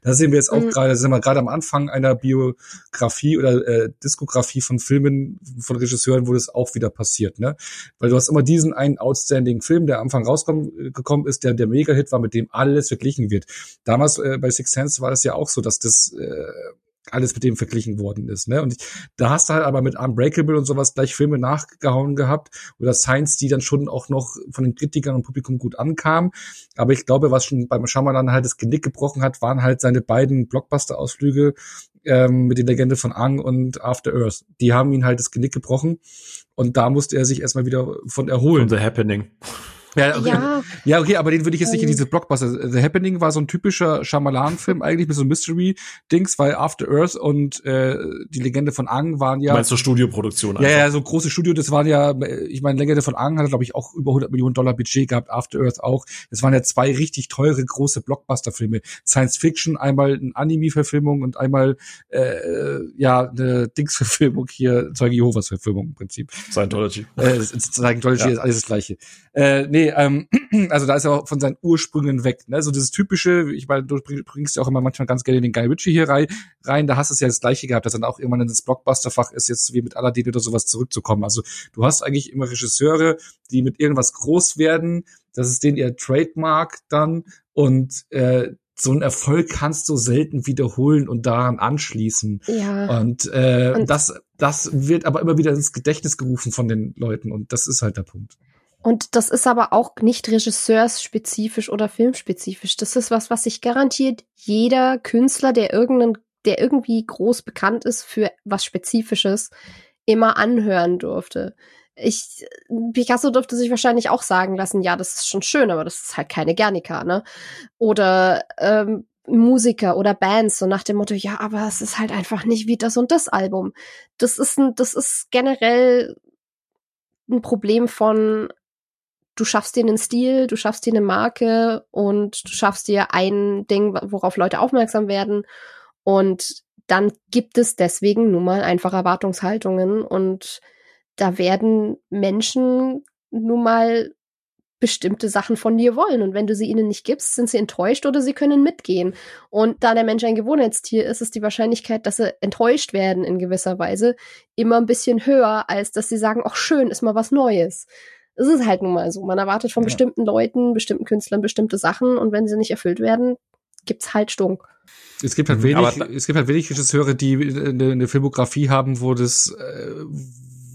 Da sehen wir jetzt auch mhm. gerade, sind wir gerade am Anfang einer Biografie oder äh, Diskografie von Filmen von Regisseuren, wo das auch wieder passiert, ne? Weil du hast immer diesen einen outstanding Film, der am Anfang rausgekommen ist, der der Mega-Hit war, mit dem alles verglichen wird. Damals äh, bei Six Sense war das ja auch so, dass das äh, alles mit dem verglichen worden ist. Ne? Und ich, da hast du halt aber mit Unbreakable und sowas gleich Filme nachgehauen gehabt oder Science, die dann schon auch noch von den Kritikern und Publikum gut ankamen. Aber ich glaube, was schon beim Shyamalan halt das Genick gebrochen hat, waren halt seine beiden Blockbuster-Ausflüge ähm, mit der Legende von Ang und After Earth. Die haben ihn halt das Genick gebrochen und da musste er sich erstmal wieder von erholen. From the Happening. Ja, okay. ja. ja, okay, aber den würde ich jetzt nicht in ähm. diese Blockbuster. The Happening war so ein typischer Shyamalan-Film eigentlich mit so Mystery-Dings, weil After Earth und äh, die Legende von Ang waren ja. Meinst du Studioproduktion? Ja, ja, so große Studio. Das waren ja, ich meine, Legende von Ang hatte glaube ich auch über 100 Millionen Dollar Budget gehabt. After Earth auch. Das waren ja zwei richtig teure große Blockbuster-Filme. Science Fiction, einmal eine Anime-Verfilmung und einmal äh, ja eine Dings-Verfilmung hier, Zeuge Jehovas Verfilmung im Prinzip. Scientology. Äh, Scientology ja. ist alles das Gleiche. Äh, nee, ähm, *clears throat* also da ist er auch von seinen Ursprüngen weg. Ne? So dieses typische, ich meine, du bringst ja auch immer manchmal ganz gerne den Guy Ritchie hier rein, rein, da hast du es ja das gleiche gehabt, dass dann auch irgendwann ins Blockbuster-Fach ist, jetzt wie mit Aladdin oder sowas zurückzukommen. Also du hast eigentlich immer Regisseure, die mit irgendwas groß werden, das ist den ihr Trademark dann und äh, so einen Erfolg kannst du selten wiederholen und daran anschließen. Ja. Und, äh, und das, das wird aber immer wieder ins Gedächtnis gerufen von den Leuten und das ist halt der Punkt. Und das ist aber auch nicht regisseursspezifisch oder filmspezifisch. Das ist was, was sich garantiert jeder Künstler, der irgendeinen, der irgendwie groß bekannt ist für was Spezifisches, immer anhören durfte. Ich, Picasso durfte sich wahrscheinlich auch sagen lassen, ja, das ist schon schön, aber das ist halt keine Guernica, ne? Oder ähm, Musiker oder Bands, so nach dem Motto, ja, aber es ist halt einfach nicht wie das und das Album. Das ist ein, das ist generell ein Problem von du schaffst dir einen Stil, du schaffst dir eine Marke und du schaffst dir ein Ding, worauf Leute aufmerksam werden. Und dann gibt es deswegen nun mal einfach Erwartungshaltungen und da werden Menschen nun mal bestimmte Sachen von dir wollen. Und wenn du sie ihnen nicht gibst, sind sie enttäuscht oder sie können mitgehen. Und da der Mensch ein Gewohnheitstier ist, ist die Wahrscheinlichkeit, dass sie enttäuscht werden in gewisser Weise immer ein bisschen höher, als dass sie sagen, ach schön, ist mal was Neues es ist halt nun mal so. Man erwartet von ja. bestimmten Leuten, bestimmten Künstlern bestimmte Sachen und wenn sie nicht erfüllt werden, gibt's halt Stunk. Es gibt halt mhm. wenig, es gibt halt wenig Regisseure, die eine, eine Filmografie haben, wo das, äh,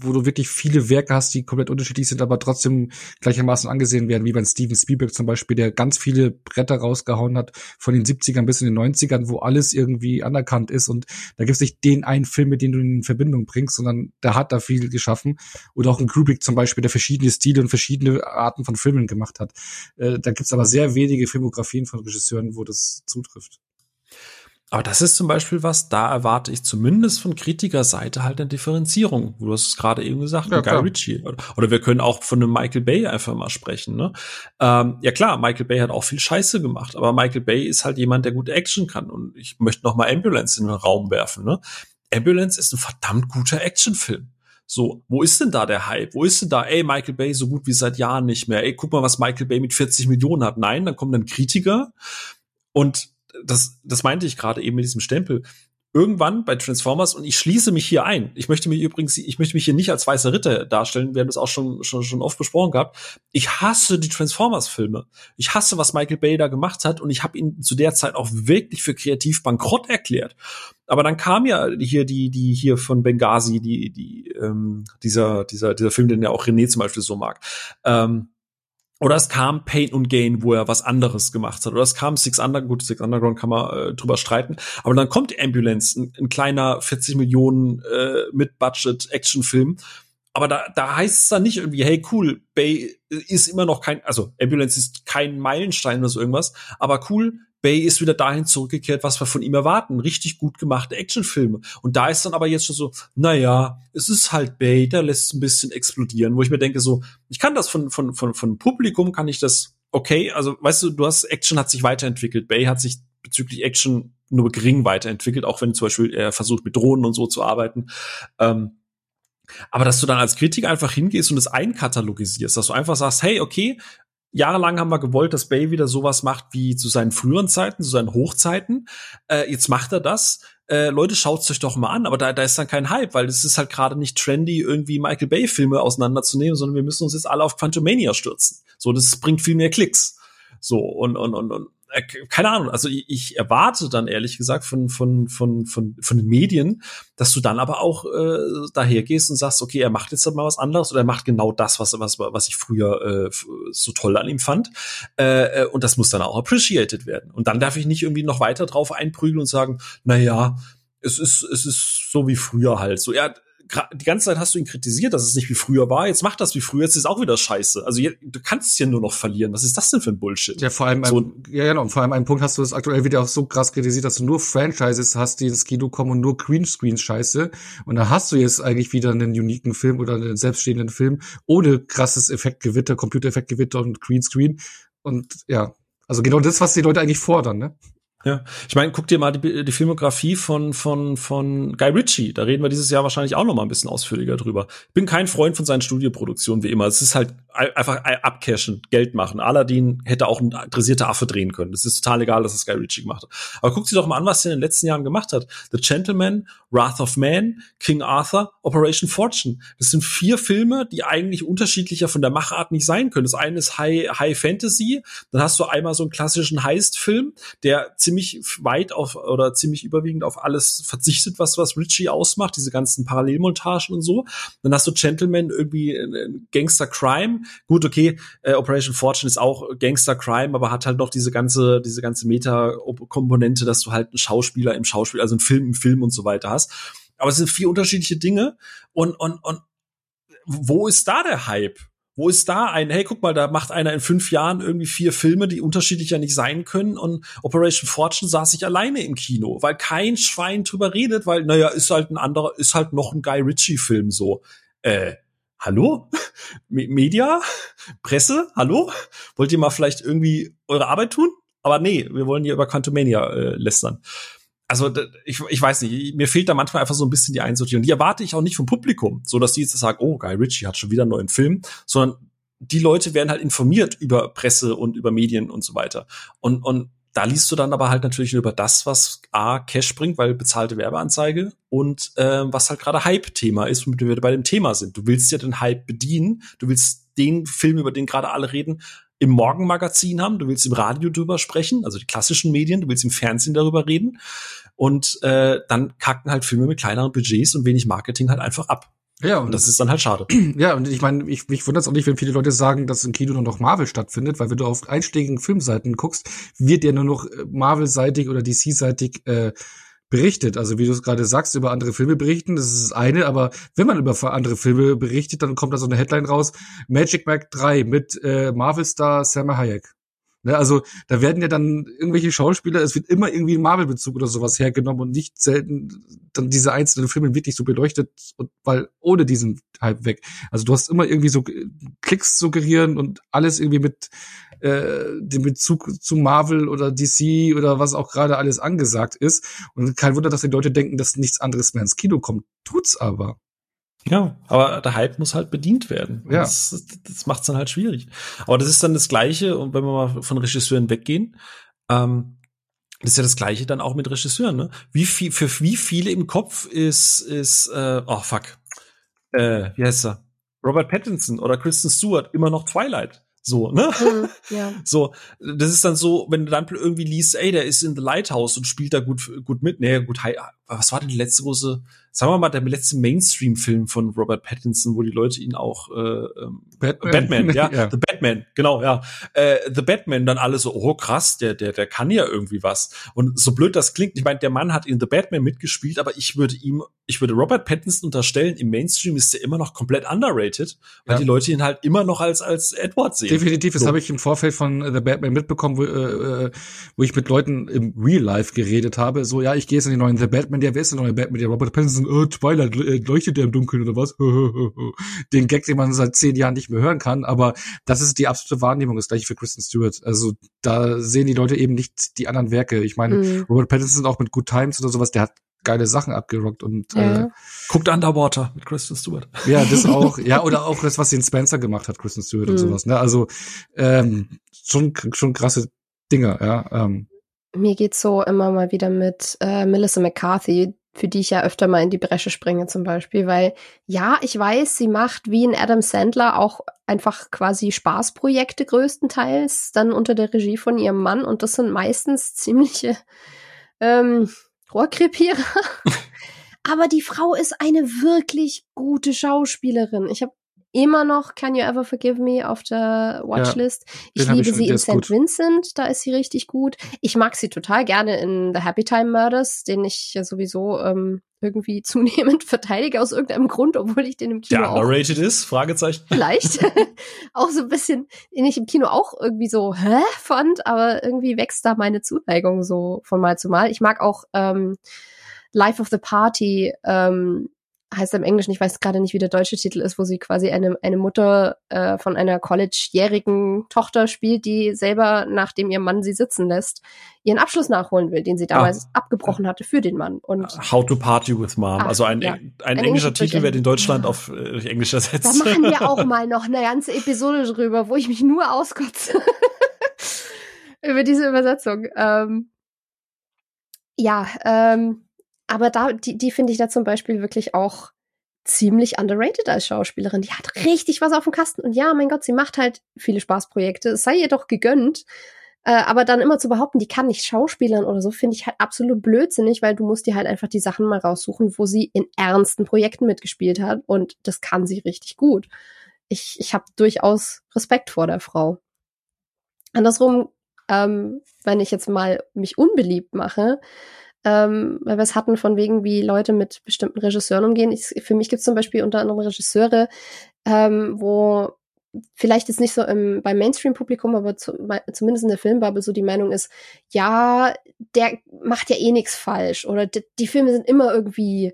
wo du wirklich viele Werke hast, die komplett unterschiedlich sind, aber trotzdem gleichermaßen angesehen werden, wie bei Steven Spielberg zum Beispiel, der ganz viele Bretter rausgehauen hat, von den 70ern bis in den 90ern, wo alles irgendwie anerkannt ist und da gibt es nicht den einen Film, mit dem du in Verbindung bringst, sondern der hat da viel geschaffen. Oder auch ein Kubrick zum Beispiel, der verschiedene Stile und verschiedene Arten von Filmen gemacht hat. Äh, da gibt es aber sehr wenige Filmografien von Regisseuren, wo das zutrifft. Aber das ist zum Beispiel was, da erwarte ich zumindest von Kritikerseite halt eine Differenzierung. Du hast es gerade eben gesagt, ja, Guy Ritchie. Oder wir können auch von einem Michael Bay einfach mal sprechen. Ne? Ähm, ja klar, Michael Bay hat auch viel Scheiße gemacht, aber Michael Bay ist halt jemand, der gute Action kann. Und ich möchte noch mal Ambulance in den Raum werfen. Ne? Ambulance ist ein verdammt guter Actionfilm. So, wo ist denn da der Hype? Wo ist denn da, ey, Michael Bay so gut wie seit Jahren nicht mehr? Ey, guck mal, was Michael Bay mit 40 Millionen hat. Nein, dann kommen dann Kritiker und das, das meinte ich gerade eben mit diesem Stempel. Irgendwann bei Transformers, und ich schließe mich hier ein. Ich möchte mich übrigens, ich möchte mich hier nicht als weißer Ritter darstellen. Wir haben das auch schon, schon, schon oft besprochen gehabt. Ich hasse die Transformers-Filme. Ich hasse, was Michael Bay da gemacht hat, und ich habe ihn zu der Zeit auch wirklich für kreativ bankrott erklärt. Aber dann kam ja hier die, die hier von Benghazi, die, die, ähm, dieser, dieser, dieser Film, den ja auch René zum Beispiel so mag. Ähm, oder es kam Pain und Gain, wo er was anderes gemacht hat. Oder es kam Six Underground, gut, Six Underground kann man äh, drüber streiten. Aber dann kommt Ambulance, ein, ein kleiner 40 Millionen äh, mit Budget Actionfilm. Aber da, da heißt es dann nicht irgendwie, hey cool, Bay ist immer noch kein, also Ambulance ist kein Meilenstein oder so irgendwas, aber cool, Bay ist wieder dahin zurückgekehrt, was wir von ihm erwarten. Richtig gut gemachte Actionfilme. Und da ist dann aber jetzt schon so, naja, es ist halt Bay, der lässt ein bisschen explodieren, wo ich mir denke, so, ich kann das von, von, von, von Publikum, kann ich das, okay, also weißt du, du hast, Action hat sich weiterentwickelt. Bay hat sich bezüglich Action nur gering weiterentwickelt, auch wenn zum Beispiel er versucht, mit Drohnen und so zu arbeiten. Ähm, aber dass du dann als Kritiker einfach hingehst und es einkatalogisierst, dass du einfach sagst, hey, okay, jahrelang haben wir gewollt, dass Bay wieder sowas macht wie zu seinen früheren Zeiten, zu seinen Hochzeiten. Äh, jetzt macht er das. Äh, Leute, schaut's euch doch mal an, aber da, da ist dann kein Hype, weil es ist halt gerade nicht trendy, irgendwie Michael Bay-Filme auseinanderzunehmen, sondern wir müssen uns jetzt alle auf Quantumania stürzen. So, das bringt viel mehr Klicks. So, und, und, und, und keine Ahnung, also ich, ich erwarte dann ehrlich gesagt von, von, von, von, von den Medien, dass du dann aber auch äh, daher gehst und sagst, okay, er macht jetzt mal was anderes oder er macht genau das, was, was, was ich früher äh, so toll an ihm fand. Äh, äh, und das muss dann auch appreciated werden. Und dann darf ich nicht irgendwie noch weiter drauf einprügeln und sagen, na ja, es ist, es ist so wie früher halt. So, ja, die ganze Zeit hast du ihn kritisiert, dass es nicht wie früher war. Jetzt macht das wie früher, jetzt ist auch wieder scheiße. Also du kannst es ja nur noch verlieren. Was ist das denn für ein Bullshit? Ja, vor allem, so, ein, ja, genau. Und vor allem einen Punkt hast du das aktuell wieder auch so krass kritisiert, dass du nur Franchises hast, die ins Kino kommen und nur Greenscreens scheiße. Und da hast du jetzt eigentlich wieder einen uniken Film oder einen selbststehenden Film ohne krasses Effektgewitter, Computereffektgewitter und Greenscreen. Und ja, also genau das, was die Leute eigentlich fordern, ne? Ja, ich meine, guck dir mal die, die Filmografie von von von Guy Ritchie. Da reden wir dieses Jahr wahrscheinlich auch noch mal ein bisschen ausführlicher drüber. Ich bin kein Freund von seinen Studioproduktionen wie immer. Es ist halt einfach abcashen, Geld machen. Aladdin hätte auch ein interessierter Affe drehen können. Es ist total egal, dass es Guy Ritchie gemacht hat. Aber guck dir doch mal an, was er in den letzten Jahren gemacht hat. The Gentleman, Wrath of Man, King Arthur, Operation Fortune. Das sind vier Filme, die eigentlich unterschiedlicher von der Machart nicht sein können. Das eine ist High High Fantasy. Dann hast du einmal so einen klassischen Heist-Film, der ziemlich weit auf oder ziemlich überwiegend auf alles verzichtet, was was Ritchie ausmacht, diese ganzen Parallelmontagen und so. Dann hast du Gentleman irgendwie Gangster Crime. Gut, okay, äh, Operation Fortune ist auch Gangster Crime, aber hat halt noch diese ganze diese ganze Meta-Komponente, dass du halt einen Schauspieler im Schauspiel, also einen Film im Film und so weiter hast. Aber es sind vier unterschiedliche Dinge und und und wo ist da der Hype? Wo ist da ein, hey, guck mal, da macht einer in fünf Jahren irgendwie vier Filme, die unterschiedlicher nicht sein können und Operation Fortune saß ich alleine im Kino, weil kein Schwein drüber redet, weil, naja, ist halt ein anderer, ist halt noch ein Guy Ritchie-Film so. Äh, hallo? Media? Presse? Hallo? Wollt ihr mal vielleicht irgendwie eure Arbeit tun? Aber nee, wir wollen hier über Quantumania äh, lästern also ich, ich weiß nicht, mir fehlt da manchmal einfach so ein bisschen die Einsortierung. Die erwarte ich auch nicht vom Publikum, so dass die jetzt sagen, oh, Guy Ritchie hat schon wieder einen neuen Film, sondern die Leute werden halt informiert über Presse und über Medien und so weiter. Und, und da liest du dann aber halt natürlich nur über das, was A, Cash bringt, weil bezahlte Werbeanzeige und äh, was halt gerade Hype-Thema ist, womit wir bei dem Thema sind. Du willst ja den Hype bedienen, du willst den Film, über den gerade alle reden, im Morgenmagazin haben, du willst im Radio drüber sprechen, also die klassischen Medien, du willst im Fernsehen darüber reden. Und äh, dann kacken halt Filme mit kleineren Budgets und wenig Marketing halt einfach ab. Ja, und, und das ist dann halt schade. *clears throat* Ja, und ich meine, ich, mich wundert es auch nicht, wenn viele Leute sagen, dass im Kino nur noch Marvel stattfindet, weil wenn du auf einschlägigen Filmseiten guckst, wird ja nur noch äh, Marvel-seitig oder DC-seitig äh, berichtet. Also wie du es gerade sagst, über andere Filme berichten, das ist das eine, aber wenn man über andere Filme berichtet, dann kommt da so eine Headline raus, Magic Mac 3 mit äh, Marvel-Star Sam Hayek. Ne, also da werden ja dann irgendwelche Schauspieler, es wird immer irgendwie ein Marvel-Bezug oder sowas hergenommen und nicht selten dann diese einzelnen Filme wirklich so beleuchtet, und, weil ohne diesen Hype weg. Also du hast immer irgendwie so Klicks suggerieren und alles irgendwie mit äh, dem Bezug zu Marvel oder DC oder was auch gerade alles angesagt ist. Und kein Wunder, dass die Leute denken, dass nichts anderes mehr ins Kino kommt. Tut's aber. Ja, aber der Hype muss halt bedient werden. Ja. Das, das macht es dann halt schwierig. Aber das ist dann das Gleiche, und wenn wir mal von Regisseuren weggehen, ähm, das ist ja das Gleiche dann auch mit Regisseuren. Ne? Wie viel, für wie viele im Kopf ist, ist äh, oh fuck, äh, wie heißt er? Robert Pattinson oder Kristen Stewart immer noch Twilight. So, ne? Ja. *laughs* So, das ist dann so, wenn du dann irgendwie liest, ey, der ist in The Lighthouse und spielt da gut, gut mit. Nee, gut, was war denn die letzte große sagen wir mal, der letzte Mainstream-Film von Robert Pattinson, wo die Leute ihn auch äh, ähm, Batman, Batman ja, *laughs* ja, The Batman, genau, ja. Äh, The Batman, dann alle so, oh krass, der, der, der kann ja irgendwie was. Und so blöd das klingt, ich meine, der Mann hat in The Batman mitgespielt, aber ich würde ihm, ich würde Robert Pattinson unterstellen, im Mainstream ist der immer noch komplett underrated, weil ja. die Leute ihn halt immer noch als, als Edward sehen. Definitiv, das so. habe ich im Vorfeld von The Batman mitbekommen, wo, äh, wo ich mit Leuten im Real Life geredet habe. So, ja, ich gehe jetzt in den neuen The Batman, der, wer ist der neue Batman? Der Robert Pattinson oh, Twilight äh, leuchtet der im Dunkeln oder was? *laughs* Den Gag, den man seit zehn Jahren nicht mehr hören kann, aber das ist die absolute Wahrnehmung, das gleiche für Kristen Stewart. Also da sehen die Leute eben nicht die anderen Werke. Ich meine, mhm. Robert Pattinson auch mit Good Times oder sowas, der hat geile Sachen abgerockt und ja. äh, guckt Underwater mit Kristen Stewart. Ja, das *laughs* auch. ja, oder auch das, was den Spencer gemacht hat, Kristen Stewart mhm. und sowas. Ne? Also ähm, schon schon krasse Dinger. Ja. Ähm. Mir geht's so immer mal wieder mit äh, Melissa McCarthy, für die ich ja öfter mal in die Bresche springe zum Beispiel, weil ja, ich weiß, sie macht wie in Adam Sandler auch einfach quasi Spaßprojekte größtenteils, dann unter der Regie von ihrem Mann und das sind meistens ziemliche ähm, Rohrkrepierer. *laughs* Aber die Frau ist eine wirklich gute Schauspielerin. Ich habe immer noch Can You Ever Forgive Me auf der Watchlist. den ich liebe ich sie in St. Vincent, da ist sie richtig gut. Ich mag sie total gerne in The Happy Time Murders, den ich ja sowieso ähm, irgendwie *laughs* zunehmend verteidige aus irgendeinem Grund, obwohl ich den im Kino Der auch underrated ist? Fragezeichen. vielleicht *laughs* *laughs* auch so ein bisschen, den ich im Kino auch irgendwie so hä fand, aber irgendwie wächst da meine Zuneigung so von Mal zu Mal. Ich mag auch ähm, Life of the Party, ähm, heißt im Englischen, ich weiß gerade nicht, wie der deutsche Titel ist, wo sie quasi eine, eine Mutter äh, von einer College-jährigen Tochter spielt, die selber, nachdem ihr Mann sie sitzen lässt, ihren Abschluss nachholen will, den sie damals abgebrochen hatte für den Mann. Und How to Party with Mom. Ah, also ein, ja. ein, Ein englischer englischer Titel wird in Deutschland auf äh, Englisch da ersetzt. machen wir auch *laughs* mal noch eine ganze Episode drüber, wo ich mich nur auskotze. *laughs* Über diese Übersetzung. Ähm, ja, ähm, aber da, die, die finde ich da zum Beispiel wirklich auch ziemlich underrated als Schauspielerin. Die hat richtig was auf dem Kasten. Und ja, mein Gott, sie macht halt viele Spaßprojekte. Es sei ihr doch gegönnt. Äh, aber dann immer zu behaupten, die kann nicht schauspielern oder so, finde ich halt absolut blödsinnig, weil du musst dir halt einfach die Sachen mal raussuchen, wo sie in ernsten Projekten mitgespielt hat. Und das kann sie richtig gut. Ich, ich habe durchaus Respekt vor der Frau. Andersrum, ähm, wenn ich jetzt mal mich unbeliebt mache, ähm, weil wir es hatten von wegen, wie Leute mit bestimmten Regisseuren umgehen. Ich, für mich gibt es zum Beispiel unter anderem Regisseure, ähm, wo vielleicht jetzt nicht so im, beim Mainstream-Publikum, aber zu, zumindest in der Filmbubble so die Meinung ist, ja, der macht ja eh nichts falsch oder die, die Filme sind immer irgendwie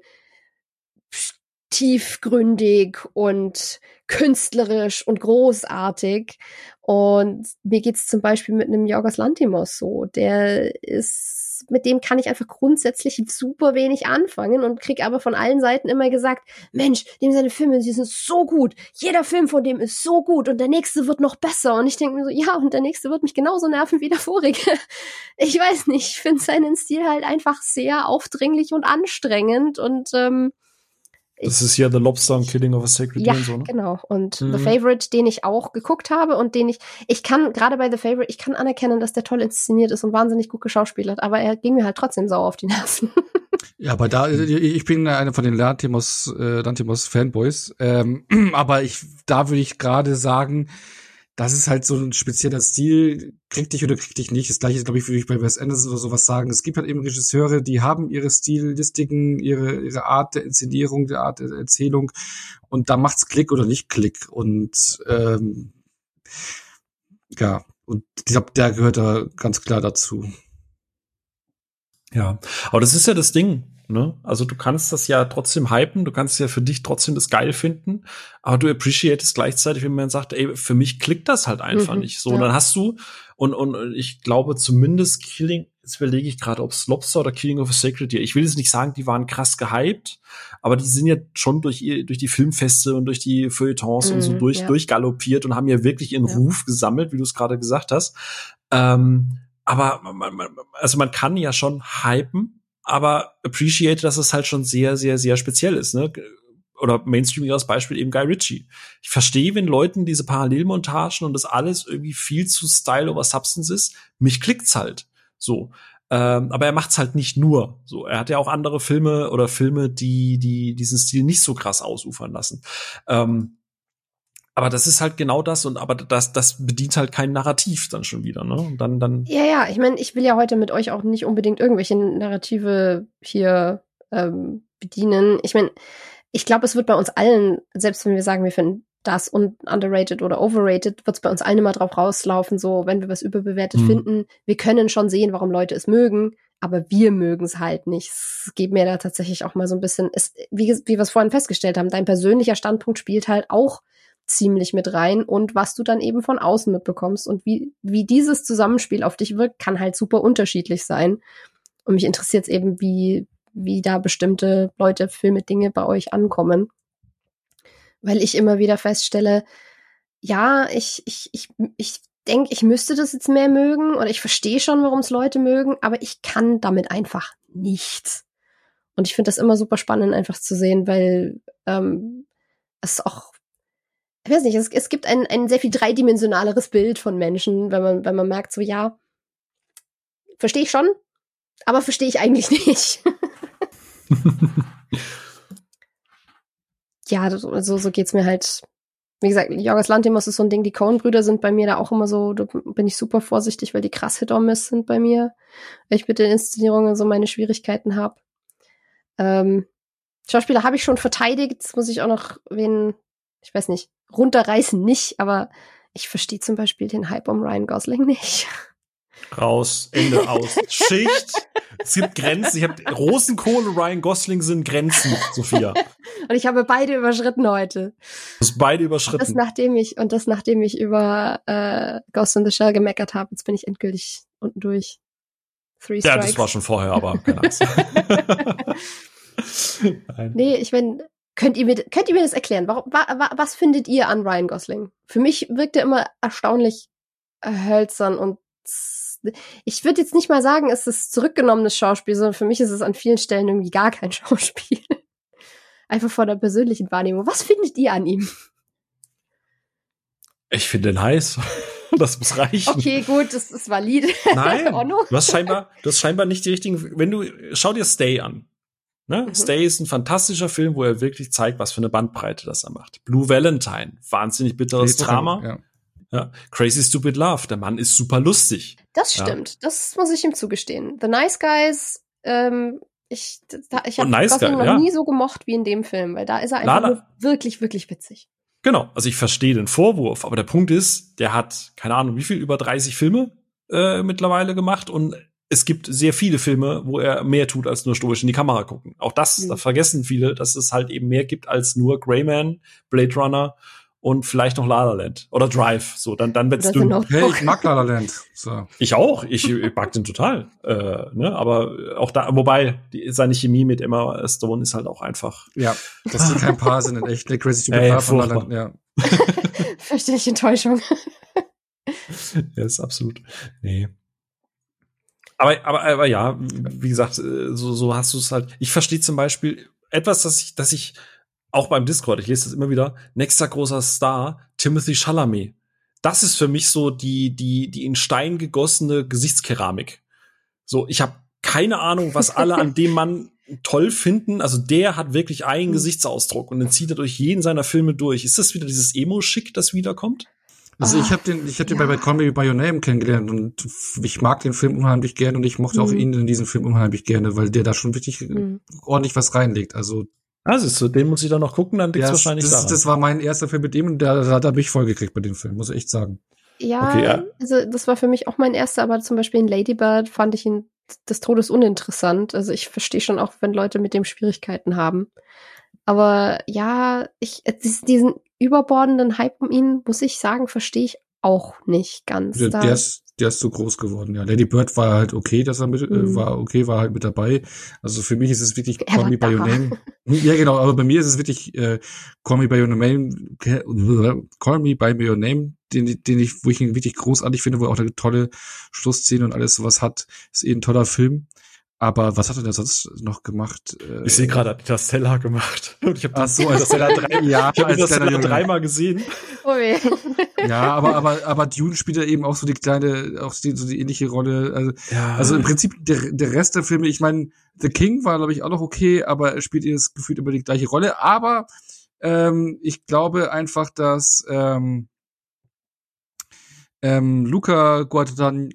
tiefgründig und künstlerisch und großartig. Und mir geht's zum Beispiel mit einem Jorgos Lantimos so. Der ist, mit dem kann ich einfach grundsätzlich super wenig anfangen und krieg aber von allen Seiten immer gesagt, Mensch, dem seine Filme, die sind so gut. Jeder Film von dem ist so gut und der nächste wird noch besser. Und ich denke mir so, ja, und der nächste wird mich genauso nerven wie der vorige. *laughs* Ich weiß nicht, ich finde seinen Stil halt einfach sehr aufdringlich und anstrengend und ähm, Das ist ja The Lobster und Killing of a Sacred ja, Deer und so, ne? genau. Und Mhm. The Favorite, den ich auch geguckt habe und den ich, ich kann, gerade bei The Favorite, ich kann anerkennen, dass der toll inszeniert ist und wahnsinnig gut geschauspielert, aber er ging mir halt trotzdem sauer auf die Nerven. *laughs* Ja, aber da, ich bin einer von den Lantimos, äh, Lantimos Fanboys, ähm, *clears throat* aber ich, da würde ich gerade sagen, das ist halt so ein spezieller Stil, krieg dich oder krieg dich nicht. Das gleiche, glaube ich, würde ich bei Wes Anderson oder sowas sagen. Es gibt halt eben Regisseure, die haben ihre Stilistiken, ihre, ihre Art der Inszenierung, der Art der Erzählung und da macht's Klick oder nicht Klick und ähm, ja, und ich glaube, der gehört da ganz klar dazu. Ja, aber das ist ja das Ding, ne? Also du kannst das ja trotzdem hypen, du kannst ja für dich trotzdem das geil finden, aber du appreciatest gleichzeitig, wenn man sagt, ey, für mich klickt das halt einfach Mhm, nicht. So, ja. und dann hast du und und ich glaube zumindest Killing, jetzt überlege ich gerade, ob es Lobster oder Killing of a Sacred Deer. Ich will jetzt nicht sagen, die waren krass gehypt, aber die sind ja schon durch ihr durch die Filmfeste und durch die Feuilletons und so Mhm, durch ja. durchgaloppiert und haben ja wirklich ihren Ja. Ruf gesammelt, wie du es gerade gesagt hast. Ähm, aber man, man, also man kann ja schon hypen, aber appreciate, dass es halt schon sehr, sehr, sehr speziell ist, ne? Oder mainstreamigeres Beispiel eben Guy Ritchie. Ich verstehe, wenn Leuten diese Parallelmontagen und das alles irgendwie viel zu Style over Substance ist. Mich klickt's halt. So. Ähm, aber er macht's halt nicht nur. So, er hat ja auch andere Filme oder Filme, die, die diesen Stil nicht so krass ausufern lassen. Ähm, aber das ist halt genau das und aber das, das bedient halt kein Narrativ dann schon wieder, ne? Und dann, dann ja, ja, ich meine, ich will ja heute mit euch auch nicht unbedingt irgendwelche Narrative hier ähm, bedienen. Ich meine, ich glaube, es wird bei uns allen, selbst wenn wir sagen, wir finden das und underrated oder overrated, wird es bei uns allen immer drauf rauslaufen, so wenn wir was überbewertet Mhm. finden, wir können schon sehen, warum Leute es mögen, aber wir mögen es halt nicht. Es geht mir da tatsächlich auch mal so ein bisschen, es, wie, wie wir es vorhin festgestellt haben, dein persönlicher Standpunkt spielt halt auch ziemlich mit rein und was du dann eben von außen mitbekommst und wie, wie dieses Zusammenspiel auf dich wirkt, kann halt super unterschiedlich sein. Und mich interessiert es eben, wie, wie da bestimmte Leute, Filme, Dinge bei euch ankommen. Weil ich immer wieder feststelle, ja, ich, ich, ich, ich denke, ich müsste das jetzt mehr mögen oder ich verstehe schon, warum es Leute mögen, aber ich kann damit einfach nichts. Und ich finde das immer super spannend, einfach zu sehen, weil ähm, es auch, ich weiß nicht, es, es gibt ein, ein sehr viel dreidimensionaleres Bild von Menschen, wenn man, wenn man merkt, so ja, verstehe ich schon, aber verstehe ich eigentlich *laughs* nicht. *laughs* ja, so, so, geht's mir halt wie gesagt, Jorgos Lantimos ist so ein Ding, die Coen-Brüder sind bei mir da auch immer so, da bin ich super vorsichtig, weil die krass Hit-or-Miss sind bei mir. Weil ich mit den Inszenierungen so meine Schwierigkeiten habe. Ähm, Schauspieler habe ich schon verteidigt, jetzt muss ich auch noch wen, ich weiß nicht, runterreißen nicht, aber ich verstehe zum Beispiel den Hype um Ryan Gosling nicht. Raus, Ende aus. *laughs* Schicht. Es gibt Grenzen. Ich habe Rosenkohl und Ryan Gosling sind Grenzen, Sophia. Und ich habe beide überschritten heute. Du hast beide überschritten. Das nachdem ich und das nachdem ich über äh, Ghost in the Shell gemeckert habe. Jetzt bin ich endgültig unten durch. Three Strikes. Ja, das war schon vorher, aber keine Angst. *laughs* *laughs* Nee, ich meine, könnt ihr mir könnt ihr mir das erklären? Warum, wa, wa, was findet ihr an Ryan Gosling? Für mich wirkt er immer erstaunlich hölzern und ich würde jetzt nicht mal sagen, es ist zurückgenommenes Schauspiel, sondern für mich ist es an vielen Stellen irgendwie gar kein *laughs* Schauspiel. Einfach vor der persönlichen Wahrnehmung. Was findet ihr an ihm? Ich finde ihn heiß. *laughs* Das muss reichen. Okay, gut, das ist valide. Nein, *laughs* du hast scheinbar, du hast scheinbar nicht die richtigen, wenn du, schau dir Stay an. Ne? Mhm. Stay ist ein fantastischer Film, wo er wirklich zeigt, was für eine Bandbreite das er macht. Blue Valentine, wahnsinnig bitteres Drama. Ja. Ja, Crazy Stupid Love, der Mann ist super lustig. Das stimmt, ja. das muss ich ihm zugestehen. The Nice Guys, ähm, ich, da, ich habe nice Gosling noch ja. nie so gemocht wie in dem Film, weil da ist er einfach wirklich, wirklich witzig. Genau, also ich verstehe den Vorwurf, aber der Punkt ist, der hat, keine Ahnung, wie viel, über 30 Filme äh, mittlerweile gemacht und es gibt sehr viele Filme, wo er mehr tut als nur stoisch in die Kamera gucken. Auch das, mhm. da vergessen viele, dass es halt eben mehr gibt als nur Greyman, Blade Runner und vielleicht noch La La Land oder Drive. So, dann dann wird's dünn. Hey, ich mag La La Land. So. Ich auch. Ich, ich mag den total. Äh, ne? Aber auch da, wobei die, seine Chemie mit Emma Stone ist halt auch einfach. Ja, das sind kein Paar sind in echt. Der Crazy Stupid Love von La La Land. Ja. *laughs* *laughs* Fürchterliche Enttäuschung. ja, ist absolut. Nee. Aber, aber, aber ja, wie gesagt, äh, so, so hast du es halt. Ich verstehe zum Beispiel etwas, das ich, dass ich auch beim Discord, ich lese das immer wieder, nächster großer Star, Timothy Chalamet. Das ist für mich so die, die, die in Stein gegossene Gesichtskeramik. So, ich habe keine Ahnung, was alle an dem Mann toll finden. Also der hat wirklich einen mhm. Gesichtsausdruck und den zieht er durch jeden seiner Filme durch. Ist das wieder dieses Emo-Schick, das wiederkommt? Also ich habe den, ich habe den bei, bei Call Me by Your Name kennengelernt und ich mag den Film unheimlich gerne und ich mochte mhm. auch ihn in diesem Film unheimlich gerne, weil der da schon wirklich mhm. ordentlich was reinlegt. Also also so, den muss ich dann noch gucken, dann liegt's ja, wahrscheinlich das, daran. Das war mein erster Film mit dem und da, da, da bin ich vollgekriegt bei dem Film, muss ich echt sagen. Ja, okay, ja, also das war für mich auch mein erster, aber zum Beispiel in Lady Bird fand ich ihn des Todes uninteressant. Also ich verstehe schon auch, wenn Leute mit dem Schwierigkeiten haben. Aber ja, ich diesen überbordenden Hype um ihn, muss ich sagen, verstehe ich auch nicht ganz. Der, der, ist, der ist so groß geworden, ja. Lady Bird war halt okay, dass er mit, äh, mhm. äh, war okay, war halt mit dabei. Also für mich ist es wirklich er Call Me By Your Name. *laughs* ja, genau, aber bei mir ist es wirklich äh, Call Me By Your Name, Call Me By Your Name, den, den ich, wo ich ihn wirklich großartig finde, wo er auch eine tolle Schlussszene und alles sowas hat. Ist eh ein toller Film. Aber was hat er da sonst noch gemacht? Äh, ich sehe gerade Interstellar gemacht. *laughs* Und ich habe das so Interstellar drei, ja, ich hab Interstellar dreimal gesehen. Oh weh. Ja, aber aber aber Dune spielt ja eben auch so die kleine, auch die, so die ähnliche Rolle. Also, ja. also im Prinzip der der Rest der Filme. Ich meine, The King war glaube ich auch noch okay, aber er spielt jetzt gefühlt immer die gleiche Rolle. Aber ähm, ich glaube einfach, dass ähm, ähm, Luca Guadagnino,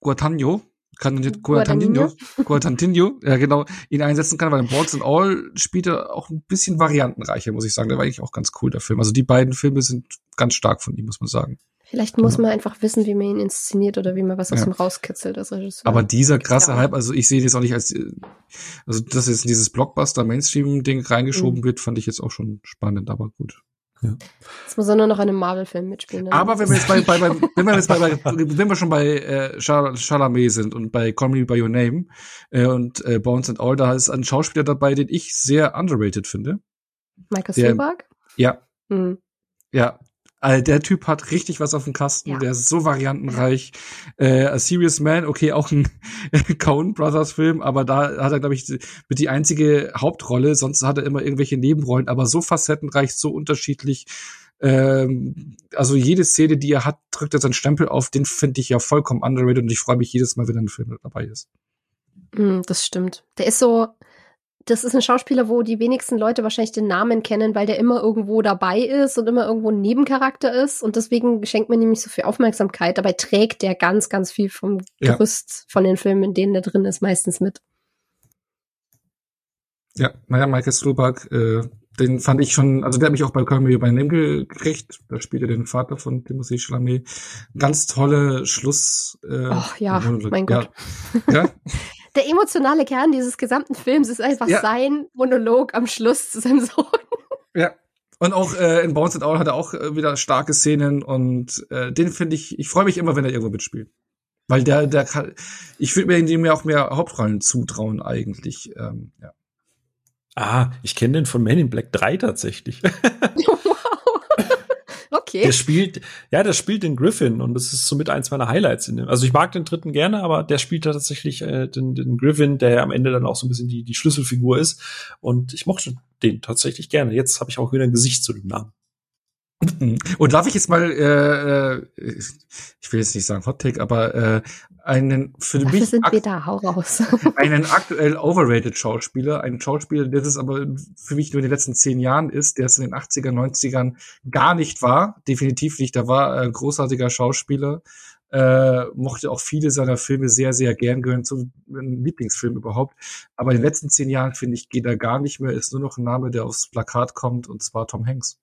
Guadagnino kann Guadagnino, Guadagnino, *laughs* ja genau, ihn einsetzen kann, weil in Balls and All spielt er auch ein bisschen variantenreicher, muss ich sagen. Der war eigentlich auch ganz cool, der Film. Also die beiden Filme sind ganz stark von ihm, muss man sagen. Vielleicht muss man einfach wissen, wie man ihn inszeniert oder wie man was aus ja. ihm rauskitzelt als Regisseur. Aber dieser krasse Hype, also ich sehe das auch nicht als, also dass jetzt dieses Blockbuster-Mainstream-Ding reingeschoben mhm. wird, fand ich jetzt auch schon spannend, aber gut. Ja. Jetzt muss er nur noch in einem Marvel-Film mitspielen. Dann. Aber wenn wir jetzt bei, bei, bei *laughs* wenn wir jetzt bei, bei wenn wir schon bei äh, Chalamet sind und bei Call Me by Your Name äh, und äh, Bones and All, da ist ein Schauspieler dabei, den ich sehr underrated finde. Michael Spielberg? Ja. Mhm. Ja, also der Typ hat richtig was auf dem Kasten, ja. der ist so variantenreich. Äh, A Serious Man, okay, auch ein *laughs* Coen Brothers Film, aber da hat er, glaube ich, mit die einzige Hauptrolle, sonst hat er immer irgendwelche Nebenrollen, aber so facettenreich, so unterschiedlich. Ähm, also jede Szene, die er hat, drückt er seinen Stempel auf, den finde ich ja vollkommen underrated und ich freue mich jedes Mal, wenn er ein Film dabei ist. Mm, das stimmt. Der ist so, das ist ein Schauspieler, wo die wenigsten Leute wahrscheinlich den Namen kennen, weil der immer irgendwo dabei ist und immer irgendwo ein Nebencharakter ist. Und deswegen schenkt man ihm nicht so viel Aufmerksamkeit. Dabei trägt der ganz, ganz viel vom Ja. Gerüst von den Filmen, in denen der drin ist, meistens mit. Ja, naja, Michael Stuhlbarg, äh, den fand ich schon, also der hat mich auch bei Call Me By Name gekriegt. Da spielt er den Vater von Timothée Chalamet. Ganz tolle Schluss. Äh, Ach ja, mein Gott. Ja, ja, *laughs* Der emotionale Kern dieses gesamten Films ist einfach Ja. sein Monolog am Schluss zu seinem Sohn. *laughs* ja. Und auch äh, in Bones and All hat er auch äh, wieder starke Szenen und äh, den finde ich, ich freue mich immer, wenn er irgendwo mitspielt. Weil der, der kann, ich würde mir dem ja auch mehr Hauptrollen zutrauen eigentlich. Ähm, ja. Ah, ich kenne den von Men in Black 3 tatsächlich. *laughs* *laughs* Okay. Der spielt, ja, der spielt den Griffin und das ist somit eins meiner Highlights in dem. Also ich mag den dritten gerne, aber der spielt da tatsächlich äh, den, den Griffin, der ja am Ende dann auch so ein bisschen die, die Schlüsselfigur ist. Und ich mochte den tatsächlich gerne. Jetzt habe ich auch wieder ein Gesicht zu dem Namen. Und darf ich jetzt mal, äh, äh, ich will jetzt nicht sagen Hot Take, aber äh, einen für Dafür mich sind wir da, hau raus. *laughs* einen aktuell overrated Schauspieler, einen Schauspieler, der das aber für mich nur in den letzten zehn Jahren ist, der es in den 80er, 90ern gar nicht war, definitiv nicht. Da war ein großartiger Schauspieler, äh, mochte auch viele seiner Filme sehr, sehr gern, gehören zu meinem Lieblingsfilm überhaupt. Aber in den letzten zehn Jahren, finde ich, geht er gar nicht mehr, ist nur noch ein Name, der aufs Plakat kommt, und zwar Tom Hanks.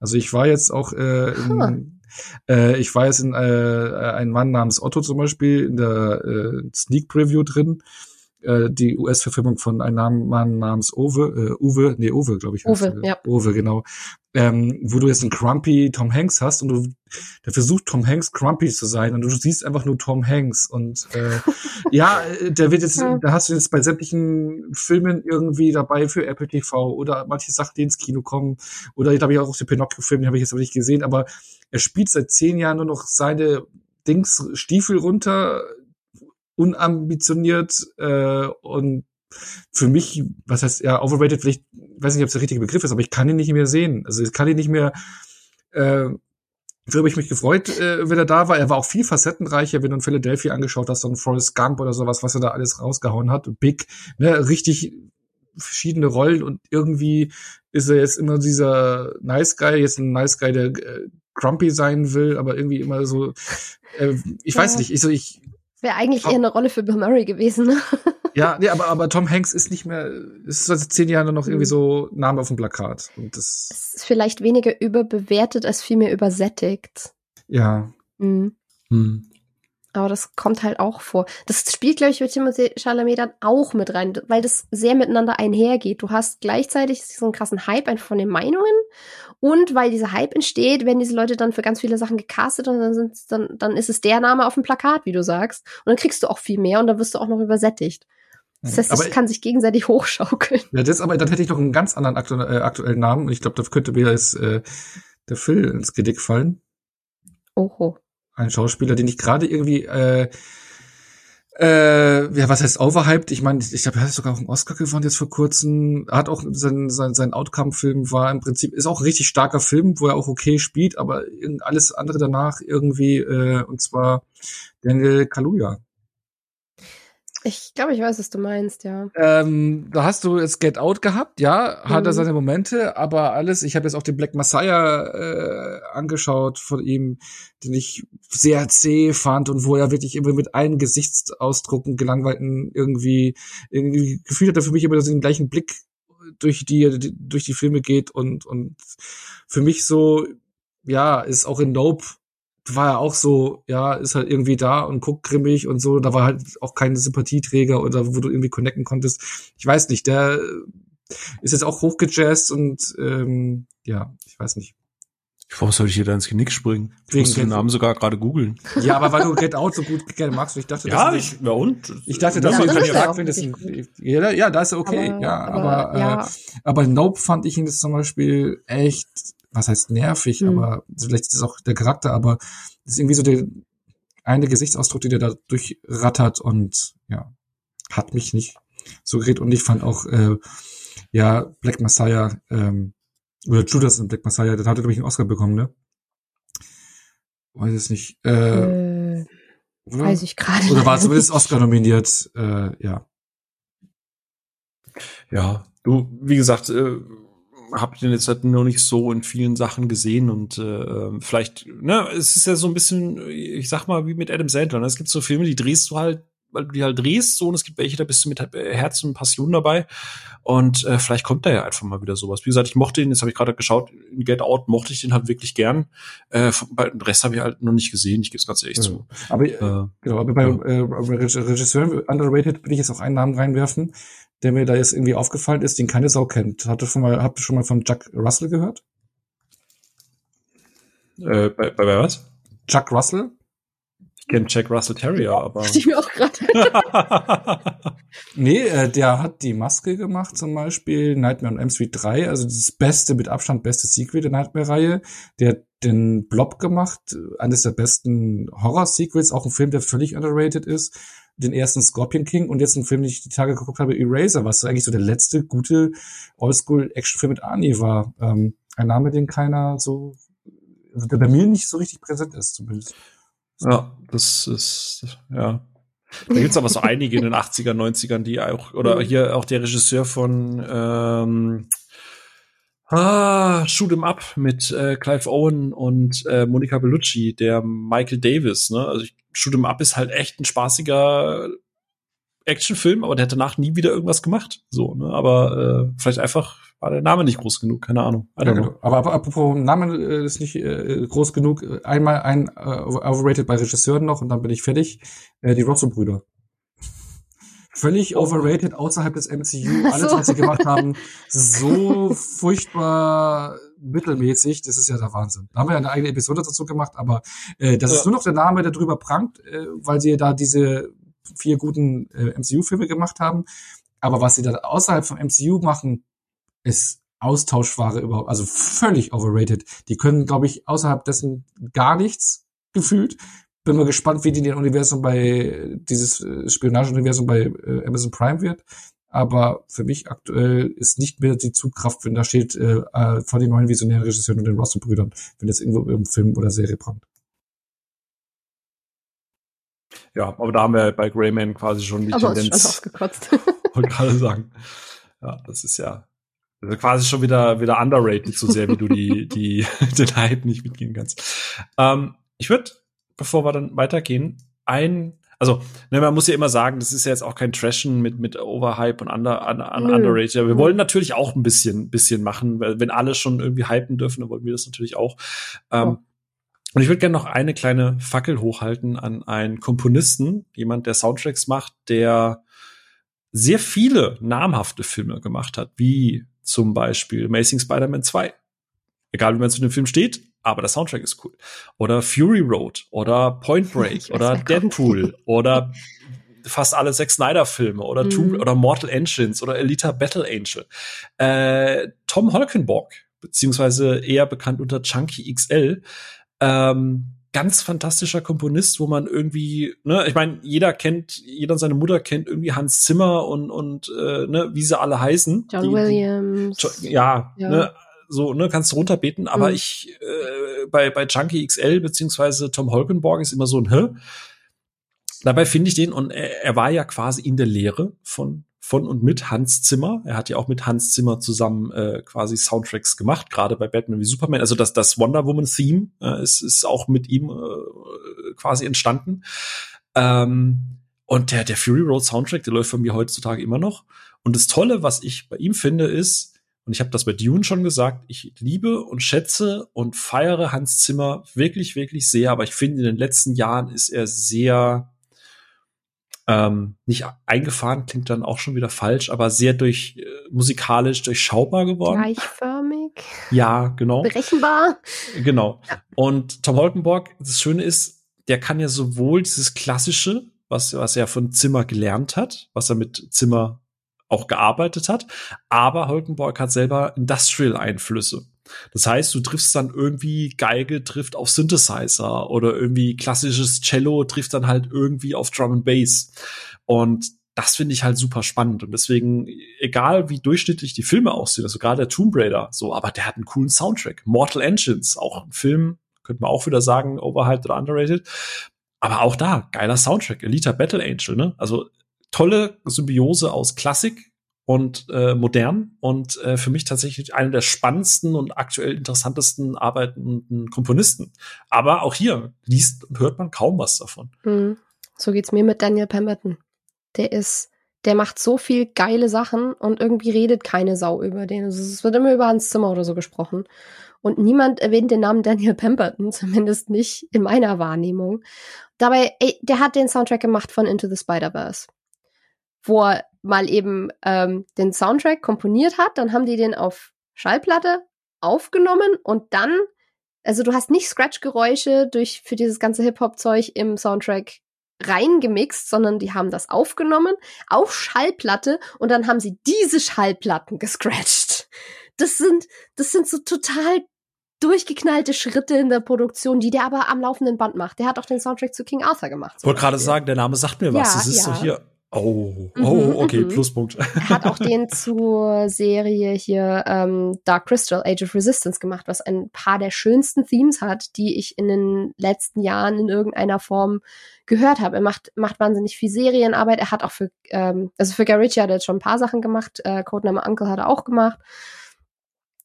Also ich war jetzt auch äh, in, äh, ich war jetzt in äh, ein Mann namens Otto zum Beispiel in der äh, Sneak Preview drin. Äh, die US-Verfilmung von einem Namen- Mann namens Uwe, äh, Uwe, nee, Uwe, glaube ich. Uwe, ja. Uwe, genau. Ähm, wo du jetzt einen Crumpy Tom Hanks hast und du, der versucht Tom Hanks Crumpy zu sein und du siehst einfach nur Tom Hanks und äh, *laughs* ja, äh, der wird jetzt, da hast du jetzt bei sämtlichen Filmen irgendwie dabei für Apple TV oder manche Sachen, die ins Kino kommen oder da habe ich auch den Pinocchio-Film, den habe ich jetzt aber nicht gesehen, aber er spielt seit zehn Jahren nur noch seine Dings Stiefel runter, unambitioniert äh, und für mich, was heißt ja overrated, vielleicht, weiß nicht, ob es der richtige Begriff ist, aber ich kann ihn nicht mehr sehen. Also ich kann ihn nicht mehr. Äh, habe ich mich gefreut, äh, wenn er da war. Er war auch viel facettenreicher, wenn du in Philadelphia angeschaut hast, dann Forrest Gump oder sowas, was er da alles rausgehauen hat. Big, ne, richtig verschiedene Rollen und irgendwie ist er jetzt immer dieser Nice Guy, jetzt ein Nice Guy, der äh, grumpy sein will, aber irgendwie immer so, äh, ich weiß Ja. nicht, ich so, ich, Wäre eigentlich eher eine Rolle für Bill Murray gewesen. Ne? *laughs* ja, nee, aber, aber Tom Hanks ist nicht mehr, ist seit zehn Jahren nur noch irgendwie Mhm. so Name auf dem Plakat. Und das, Es ist vielleicht weniger überbewertet als vielmehr übersättigt. ja. Mhm. Hm. Aber das kommt halt auch vor. Das spielt, glaube ich, mit Timothée Chalamet dann auch mit rein, weil das sehr miteinander einhergeht. Du hast gleichzeitig so einen krassen Hype einfach von den Meinungen und weil dieser Hype entsteht, werden diese Leute dann für ganz viele Sachen gecastet und dann, sind's dann, dann ist es der Name auf dem Plakat, wie du sagst. Und dann kriegst du auch viel mehr und dann wirst du auch noch übersättigt. Das heißt, Aber- das kann sich gegenseitig *laughs* hochschaukeln. Ja, das aber, dann hätte ich noch einen ganz anderen aktu äh, aktuellen Namen und ich glaube, da könnte mir jetzt äh, der Phil ins Gedick fallen. Oho. Ein Schauspieler, den ich gerade irgendwie äh, äh, ja, was heißt overhyped? Ich meine, ich glaube, er hat sogar auch einen Oscar gewonnen jetzt vor kurzem. Er hat auch sein, sein, sein Outcome-Film war im Prinzip, ist auch ein richtig starker Film, wo er auch okay spielt, aber alles andere danach irgendwie, äh, und zwar Daniel Kaluuya. Ich glaube, ich weiß, was du meinst, ja. Ähm, da hast du jetzt Get Out gehabt, ja, hat er Mhm. seine Momente, aber alles, ich habe jetzt auch den Black Messiah äh, angeschaut von ihm, den ich sehr zäh fand und wo er wirklich immer mit allen Gesichtsausdrucken gelangweilten irgendwie, irgendwie gefühlt hat er für mich immer den gleichen Blick durch die, die durch die Filme geht und und für mich so ja ist auch in Nope war er auch so, ja, ist halt irgendwie da und guckt grimmig und so. Da war halt auch kein Sympathieträger oder wo du irgendwie connecten konntest. Ich weiß nicht, der ist jetzt auch hochgejazzt und ähm, ja, ich weiß nicht. Warum soll ich hier da ins Genick springen? Ich musste den Namen sogar gerade googeln. Ja, aber weil du Get Out so gut gerne magst, ich dachte, Ja, das ich, ja und? ich dachte, das dass Ja, du das ihn ist ja stark auch findest. Ja, ja, da ist er okay, Aber- ja, aber, aber, ja. Äh, aber Nope fand ich ihn jetzt zum Beispiel echt, was heißt nervig, Hm. aber vielleicht ist es auch der Charakter, aber das ist irgendwie so der eine Gesichtsausdruck, den der da durchrattert und ja, hat mich nicht so geredet und ich fand auch, äh, ja, Black Messiah, ähm, oder Judas in Black Messiah, der hatte, glaube ich, einen Oscar bekommen, ne? Weiß es nicht. Äh, Äh, weiß ich gerade. Oder war zumindest. Oscar nominiert, äh, ja. Ja, du, wie gesagt, äh, hab den jetzt halt noch nicht so in vielen Sachen gesehen und äh, vielleicht, ne, es ist ja so ein bisschen, ich sag mal, wie mit Adam Sandler. Ne? Es gibt so Filme, die drehst du halt weil du die halt drehst, so, und es gibt welche, da bist du mit Herz und Passion dabei. Und äh, vielleicht kommt da ja einfach mal wieder sowas. Wie gesagt, ich mochte ihn, jetzt habe ich gerade geschaut, in Get Out mochte ich den halt wirklich gern. Äh, den Rest habe ich halt noch nicht gesehen, ich gebe es ganz ehrlich ja. zu. Aber, äh, genau, aber bei ja. äh, Regisseuren underrated will ich jetzt auch einen Namen reinwerfen, der mir da jetzt irgendwie aufgefallen ist, den keine Sau kennt. Hatte schon mal, habt ihr schon mal von Jack Russell gehört? Äh, bei, bei, bei was? Chuck Russell? Ich kenne Jack Russell Terrier, aber. Dachte ich mir auch gerade. *laughs* nee, äh, der hat die Maske gemacht, zum Beispiel Nightmare on M Street 3, also das beste, mit Abstand beste Sequel der Nightmare-Reihe. Der hat den Blob gemacht, eines der besten Horror-Sequels, auch ein Film, der völlig underrated ist. Den ersten Scorpion King und jetzt ein Film, den ich die Tage geguckt habe, Eraser, was eigentlich so der letzte gute Oldschool-Action-Film mit Arnie war. Ähm, ein Name, den keiner so, also der bei mir nicht so richtig präsent ist, zumindest. Ja, das ist, ja. Da gibt's aber so einige in den *laughs* 80er, 90ern, die auch, oder hier auch der Regisseur von ähm, ah, Shoot 'em Up mit äh, Clive Owen und äh, Monica Bellucci, der Michael Davis, ne? Also ich, Shoot 'em Up ist halt echt ein spaßiger Actionfilm, aber der hat danach nie wieder irgendwas gemacht. So, ne? Aber äh, vielleicht einfach war der Name nicht groß genug, keine Ahnung. Ja, genau. aber, aber apropos Name äh, ist nicht äh, groß genug. Einmal ein äh, overrated bei Regisseuren noch und dann bin ich fertig. Äh, die Rosso-Brüder. Völlig overrated außerhalb des MCU. *laughs* Alles, was sie gemacht haben, so *laughs* furchtbar mittelmäßig. Das ist ja der Wahnsinn. Da haben wir ja eine eigene Episode dazu gemacht, aber äh, das ja. ist nur noch der Name, der drüber prangt, äh, weil sie da diese vier guten äh, MCU-Filme gemacht haben. Aber was sie da außerhalb vom MCU machen, ist Austauschware überhaupt, also völlig overrated. Die können, glaube ich, außerhalb dessen gar nichts gefühlt. Bin mal gespannt, wie die den Universum bei, dieses äh, Spionage-Universum bei äh, Amazon Prime wird. Aber für mich aktuell ist nicht mehr die Zugkraft, wenn da steht, äh, äh von den neuen visionären Regisseuren und den Russell-Brüdern, wenn das irgendwo im Film oder Serie prangt. Ja, aber da haben wir bei Greyman quasi schon die aber Tendenz. Schon ausgekotzt. *laughs* Wollte gerade sagen. Ja, das ist ja also quasi schon wieder, wieder underrated, so sehr wie du die, die, *laughs* den Hype nicht mitgehen kannst. Ähm, ich würde, bevor wir dann weitergehen, ein, also, ne, man muss ja immer sagen, das ist ja jetzt auch kein Trashen mit, mit Overhype und under, under, under underrated. Wir wollen natürlich auch ein bisschen, bisschen machen, weil wenn alle schon irgendwie hypen dürfen, dann wollen wir das natürlich auch. Ähm. Und ich würde gerne noch eine kleine Fackel hochhalten an einen Komponisten, jemand, der Soundtracks macht, der sehr viele namhafte Filme gemacht hat, wie zum Beispiel Amazing Spider-Man 2. Egal, wie man zu dem Film steht, aber der Soundtrack ist cool. Oder Fury Road oder Point *laughs* Break oder Deadpool *laughs* oder fast alle Zack Snyder Filme oder mhm. Tomb oder Mortal Engines oder Elita Battle Angel. Äh, Tom Holkenborg, beziehungsweise eher bekannt unter Chunky XL, ähm, ganz fantastischer Komponist, wo man irgendwie, ne, ich meine, jeder kennt, jeder und seine Mutter kennt irgendwie Hans Zimmer und und äh, ne, wie sie alle heißen. John die, Williams. Die, ja, ja, ne, so, ne, kannst du runterbeten, aber mhm. ich äh, bei bei Junkie XL beziehungsweise Tom Holkenborg ist immer so ein Hä? Dabei finde ich den und er, er war ja quasi in der Lehre von von und mit Hans Zimmer. Er hat ja auch mit Hans Zimmer zusammen äh, quasi Soundtracks gemacht, gerade bei Batman wie Superman. Also das, das Wonder Woman Theme äh, ist, ist auch mit ihm äh, quasi entstanden. Ähm, und der, der Fury Road Soundtrack, der läuft von mir heutzutage immer noch. Und das Tolle, was ich bei ihm finde, ist, und ich habe das bei Dune schon gesagt, ich liebe und schätze und feiere Hans Zimmer wirklich, wirklich sehr. Aber ich finde, in den letzten Jahren ist er sehr ähm, nicht eingefahren klingt dann auch schon wieder falsch, aber sehr durch äh, musikalisch durchschaubar geworden. Gleichförmig. Ja, genau. Berechenbar. Genau. Ja. Und Tom Holkenborg, das Schöne ist, der kann ja sowohl dieses klassische, was, was er von Zimmer gelernt hat, was er mit Zimmer auch gearbeitet hat, aber Holkenborg hat selber Industrial-Einflüsse. Das heißt, du triffst dann irgendwie Geige trifft auf Synthesizer oder irgendwie klassisches Cello trifft dann halt irgendwie auf Drum and Bass. Und das finde ich halt super spannend. Und deswegen, egal wie durchschnittlich die Filme aussehen, also gerade der Tomb Raider, so, aber der hat einen coolen Soundtrack. Mortal Engines, auch ein Film, könnte man auch wieder sagen, overhyped oder underrated. Aber auch da, geiler Soundtrack. Elita Battle Angel, ne? Also tolle Symbiose aus Klassik und äh, modern und äh, für mich tatsächlich einer der spannendsten und aktuell interessantesten arbeitenden Komponisten. Aber auch hier liest und hört man kaum was davon. Mhm. So geht's mir mit Daniel Pemberton. Der ist, der macht so viel geile Sachen und irgendwie redet keine Sau über den. Also es wird immer über Hans Zimmer oder so gesprochen. Und niemand erwähnt den Namen Daniel Pemberton, *laughs* zumindest nicht in meiner Wahrnehmung. Dabei, ey, der hat den Soundtrack gemacht von Into the Spider-Verse. Wo er mal eben ähm, den Soundtrack komponiert hat, dann haben die den auf Schallplatte aufgenommen und dann, also du hast nicht Scratch-Geräusche durch für dieses ganze Hip-Hop-Zeug im Soundtrack reingemixt, sondern die haben das aufgenommen auf Schallplatte und dann haben sie diese Schallplatten gescratcht. Das sind, das sind so total durchgeknallte Schritte in der Produktion, die der aber am laufenden Band macht. Der hat auch den Soundtrack zu King Arthur gemacht. Ich wollte gerade sagen, der Name sagt mir was. Ja, das ist ja. so hier. Oh, Mhm, oh, okay, mhm. Pluspunkt. Er *laughs* hat auch den zur Serie hier ähm, Dark Crystal, Age of Resistance gemacht, was ein paar der schönsten Themes hat, die ich in den letzten Jahren in irgendeiner Form gehört habe. Er macht, macht wahnsinnig viel Serienarbeit. Er hat auch für, ähm, also für Ritchie hat er jetzt schon ein paar Sachen gemacht. Äh, Codename Uncle hat er auch gemacht.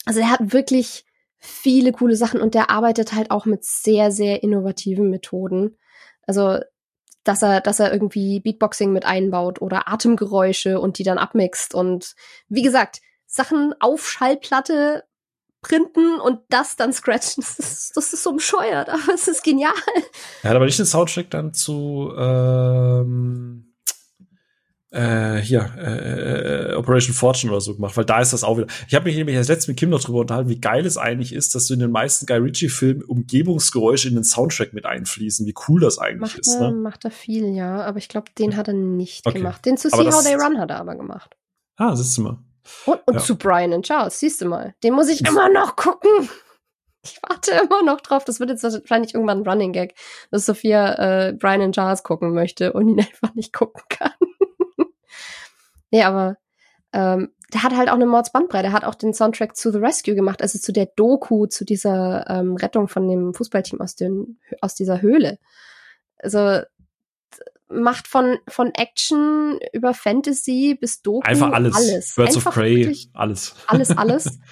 Also er hat wirklich viele coole Sachen und der arbeitet halt auch mit sehr, sehr innovativen Methoden. Also dass er, dass er irgendwie Beatboxing mit einbaut oder Atemgeräusche und die dann abmixt und wie gesagt, Sachen auf Schallplatte printen und das dann scratchen. *laughs* Das ist, das ist so bescheuert, aber es ist genial. Er hat aber nicht den Soundtrack dann zu ähm, äh, hier äh, äh, Operation Fortune oder so gemacht, weil da ist das auch wieder. Ich habe mich nämlich als letztes mit Kim noch drüber unterhalten, wie geil es eigentlich ist, dass du in den meisten Guy Ritchie Filmen Umgebungsgeräusche in den Soundtrack mit einfließen. Wie cool das eigentlich Macht, ist. er, Ne? macht er viel, ja, aber ich glaube, den hat er nicht Okay. gemacht. Den zu Aber See How They Run hat er aber gemacht. Ah, siehst du mal. Und, und Ja. zu Brian und Charles, siehst du mal. Den muss ich immer noch gucken. Ich warte immer noch drauf. Das wird jetzt wahrscheinlich irgendwann ein Running Gag, dass Sophia äh, Brian und Charles gucken möchte und ihn *laughs* einfach nicht gucken kann. Nee, aber ähm, der hat halt auch eine Mordsbandbreite. Der hat auch den Soundtrack zu The Rescue gemacht, also zu der Doku, zu dieser ähm, Rettung von dem Fußballteam aus, den, aus dieser Höhle. Also macht von, von Action über Fantasy bis Doku Einfach alles. alles. Birds Einfach of Prey, alles. alles, alles. *laughs*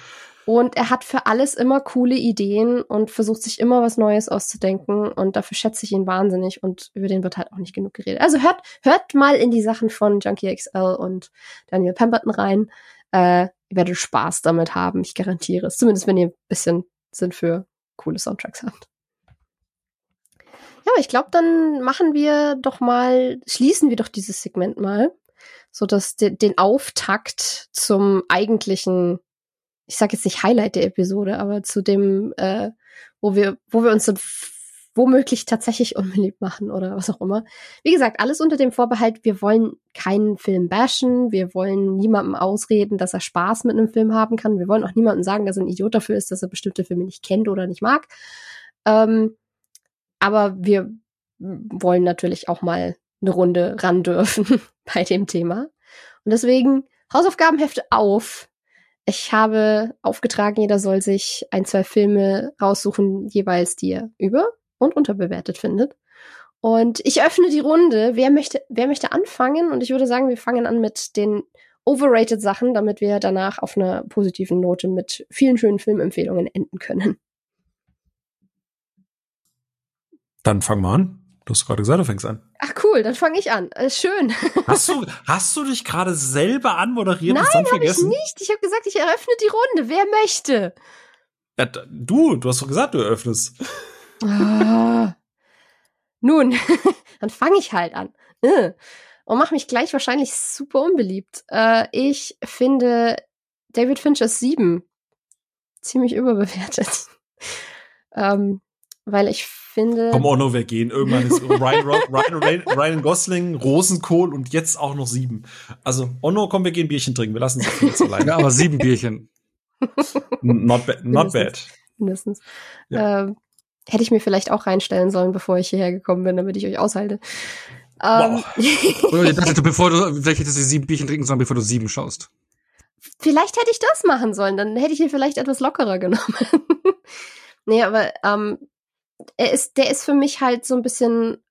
Und er hat für alles immer coole Ideen und versucht sich immer was Neues auszudenken. Und dafür schätze ich ihn wahnsinnig. Und über den wird halt auch nicht genug geredet. Also hört, hört mal in die Sachen von Junkie XL und Daniel Pemberton rein. Äh, ihr werdet Spaß damit haben. Ich garantiere es. Zumindest wenn ihr ein bisschen Sinn für coole Soundtracks habt. Ja, ich glaube, dann machen wir doch mal, schließen wir doch dieses Segment mal, so dass de den Auftakt zum eigentlichen ich sage jetzt nicht Highlight der Episode, aber zu dem, äh, wo wir, wo wir uns dann womöglich tatsächlich unbeliebt machen oder was auch immer. Wie gesagt, alles unter dem Vorbehalt, wir wollen keinen Film bashen, wir wollen niemandem ausreden, dass er Spaß mit einem Film haben kann, wir wollen auch niemandem sagen, dass er ein Idiot dafür ist, dass er bestimmte Filme nicht kennt oder nicht mag. Ähm, aber wir wollen natürlich auch mal eine Runde ran dürfen *laughs* bei dem Thema. Und deswegen Hausaufgabenhefte auf. Ich habe aufgetragen, jeder soll sich ein, zwei Filme raussuchen, jeweils, die er über- und unterbewertet findet. Und ich öffne die Runde. Wer möchte, wer möchte anfangen? Und ich würde sagen, wir fangen an mit den overrated Sachen, damit wir danach auf einer positiven Note mit vielen schönen Filmempfehlungen enden können. Dann fang mal an. Du hast gerade gesagt, du fängst an. Ach cool, dann fange ich an. Äh, schön. *laughs* Hast du, hast du dich gerade selber anmoderiert Nein, und dann Hab ich nicht. Ich habe gesagt, ich eröffne die Runde. Wer möchte? Ja, du, du hast doch gesagt, du eröffnest. Ah. Nun, *laughs* dann fange ich halt an. Äh. Und mache mich gleich wahrscheinlich super unbeliebt. Äh, ich finde David Finchers 7 ziemlich überbewertet. *laughs* ähm, weil ich finde. Komm, Onno, wir gehen. Irgendwann ist *laughs* Ryan, Ryan, Ryan, Ryan Gosling, Rosenkohl und jetzt auch noch sieben. Also, Onno, komm, wir gehen Bierchen trinken. Wir lassen es jetzt allein. Ja, aber sieben Bierchen. Not bad. Not bad. mindestens. Ähm, hätte ich mir vielleicht auch reinstellen sollen, bevor ich hierher gekommen bin, damit ich euch aushalte. Ähm, *laughs* ich dachte, bevor du, vielleicht hättest du sieben Bierchen trinken sollen, bevor du sieben schaust. vielleicht hätte ich das machen sollen, dann hätte ich ihn vielleicht etwas lockerer genommen. *laughs* nee, aber ähm, er ist, der ist für mich halt so ein bisschen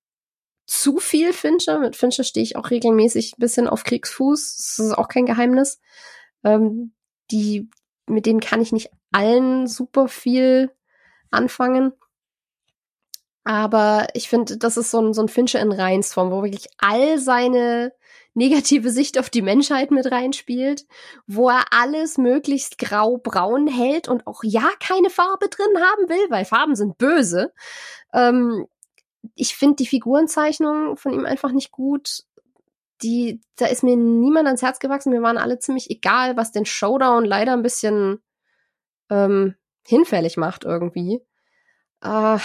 zu viel Fincher. Mit Fincher stehe ich auch regelmäßig ein bisschen auf Kriegsfuß. Das ist auch kein Geheimnis. Ähm, die, mit denen kann ich nicht allen super viel anfangen. Aber ich finde, das ist so ein, so ein Fincher in Reinsform, wo wirklich all seine negative Sicht auf die Menschheit mit reinspielt, wo er alles möglichst grau-braun hält und auch ja keine Farbe drin haben will, weil Farben sind böse. Ähm, ich finde die Figurenzeichnung von ihm einfach nicht gut. Die, da ist mir niemand ans Herz gewachsen. Wir waren alle ziemlich egal, was den Showdown leider ein bisschen ähm, hinfällig macht irgendwie. Uh,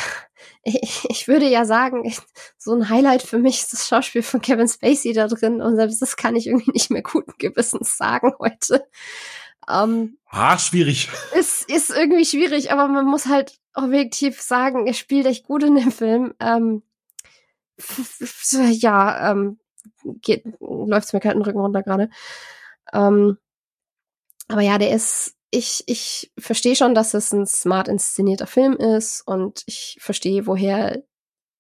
ich, ich würde ja sagen, so ein Highlight für mich ist das Schauspiel von Kevin Spacey da drin und selbst das kann ich irgendwie nicht mehr guten Gewissens sagen heute. Ähm, ah, schwierig. Ist, ist irgendwie schwierig, aber man muss halt objektiv sagen, er spielt echt gut in dem Film. Ähm, ja, ähm, geht, läuft's mir kalten Rücken runter gerade. Ähm, aber ja, der ist ich, ich verstehe schon, dass es ein smart inszenierter Film ist und ich verstehe, woher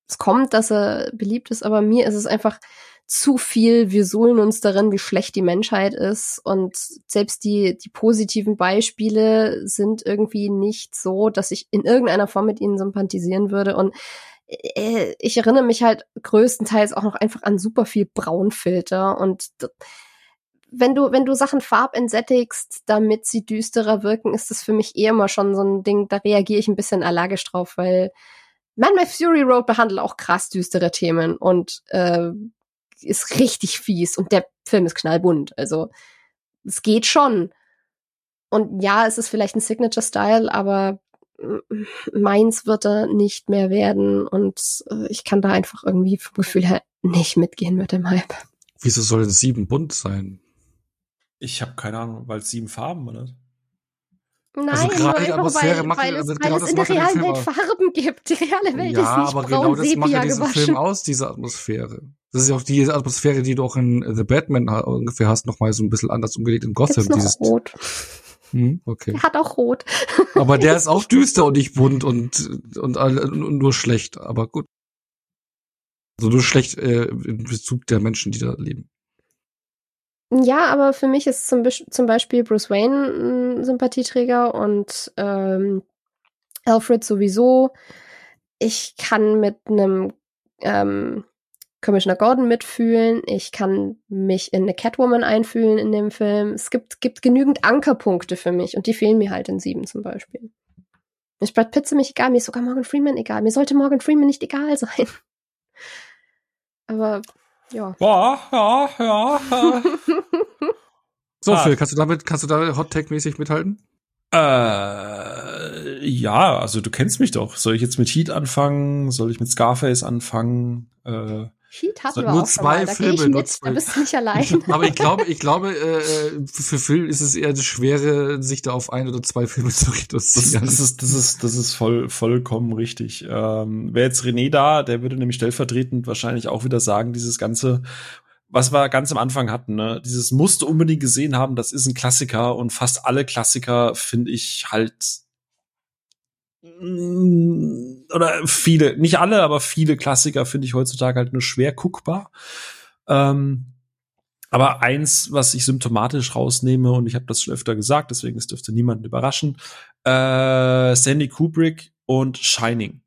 es kommt, dass er beliebt ist, aber mir ist es einfach zu viel, wir suhlen uns darin, wie schlecht die Menschheit ist und selbst die, die positiven Beispiele sind irgendwie nicht so, dass ich in irgendeiner Form mit ihnen sympathisieren würde. Und äh, ich erinnere mich halt größtenteils auch noch einfach an super viel Braunfilter und wenn du, wenn du Sachen farbentsättigst, damit sie düsterer wirken, ist das für mich eher mal schon so ein Ding, da reagiere ich ein bisschen allergisch drauf, weil Man My Fury Road behandelt auch krass düstere Themen und äh, ist richtig fies und der Film ist knallbunt. Also es geht schon. Und ja, es ist vielleicht ein Signature-Style, aber meins wird er nicht mehr werden und äh, ich kann da einfach irgendwie vom Gefühl her nicht mitgehen mit dem Hype. Wieso soll es sieben bunt sein? Ich habe keine Ahnung, weil es sieben Farben, oder? Nein, also die Atmosphäre weil, macht, weil es, genau weil es in der realen Welt Farben gibt. Die reale Welt ja, ist nicht aber genau das macht ja diesen gewaschen. Film aus, diese Atmosphäre. Das ist ja auch die Atmosphäre, die du auch in The Batman ungefähr hast, noch mal so ein bisschen anders umgelegt in Gotham. Gibt's dieses rot. Hm, okay. Er hat auch rot. *laughs* Aber der ist auch *laughs* düster und nicht bunt und, und, und nur schlecht. Aber gut. Also nur schlecht äh, in Bezug der Menschen, die da leben. Ja, aber für mich ist zum, zum Beispiel Bruce Wayne ein Sympathieträger und ähm, Alfred sowieso. Ich kann mit einem ähm, Commissioner Gordon mitfühlen. Ich kann mich in eine Catwoman einfühlen in dem Film. Es gibt, gibt genügend Ankerpunkte für mich und die fehlen mir halt in sieben zum Beispiel. Mir ist Brad Pitt ziemlich egal, mir ist sogar Morgan Freeman egal. Mir sollte Morgan Freeman nicht egal sein. *laughs* Aber ja. Ja, ja, ja. ja. *laughs* so, ah. Phil, kannst du damit, kannst du da Hot mäßig mithalten? Äh, ja, also du kennst mich doch. Soll ich jetzt mit Heat anfangen? Soll ich mit Scarface anfangen? Äh, Heat hatten wir nur auch zwei Da Filme, nur zwei. Da bist du nicht allein. *laughs* Aber ich glaube, ich glaube, äh, für Phil ist es eher das Schwere, sich da auf ein oder zwei Filme zu reduzieren. Das, das ist, das ist, das ist voll, vollkommen richtig. Ähm, Wäre jetzt René da, der würde nämlich stellvertretend wahrscheinlich auch wieder sagen, dieses ganze, was wir ganz am Anfang hatten, ne? Dieses musste unbedingt gesehen haben, das ist ein Klassiker und fast alle Klassiker finde ich halt Mm, oder viele, nicht alle, aber viele Klassiker finde ich heutzutage halt nur schwer guckbar. Ähm, aber eins, was ich symptomatisch rausnehme, und ich habe das schon öfter gesagt, deswegen es dürfte niemanden überraschen, äh, Sandy Kubrick und Shining.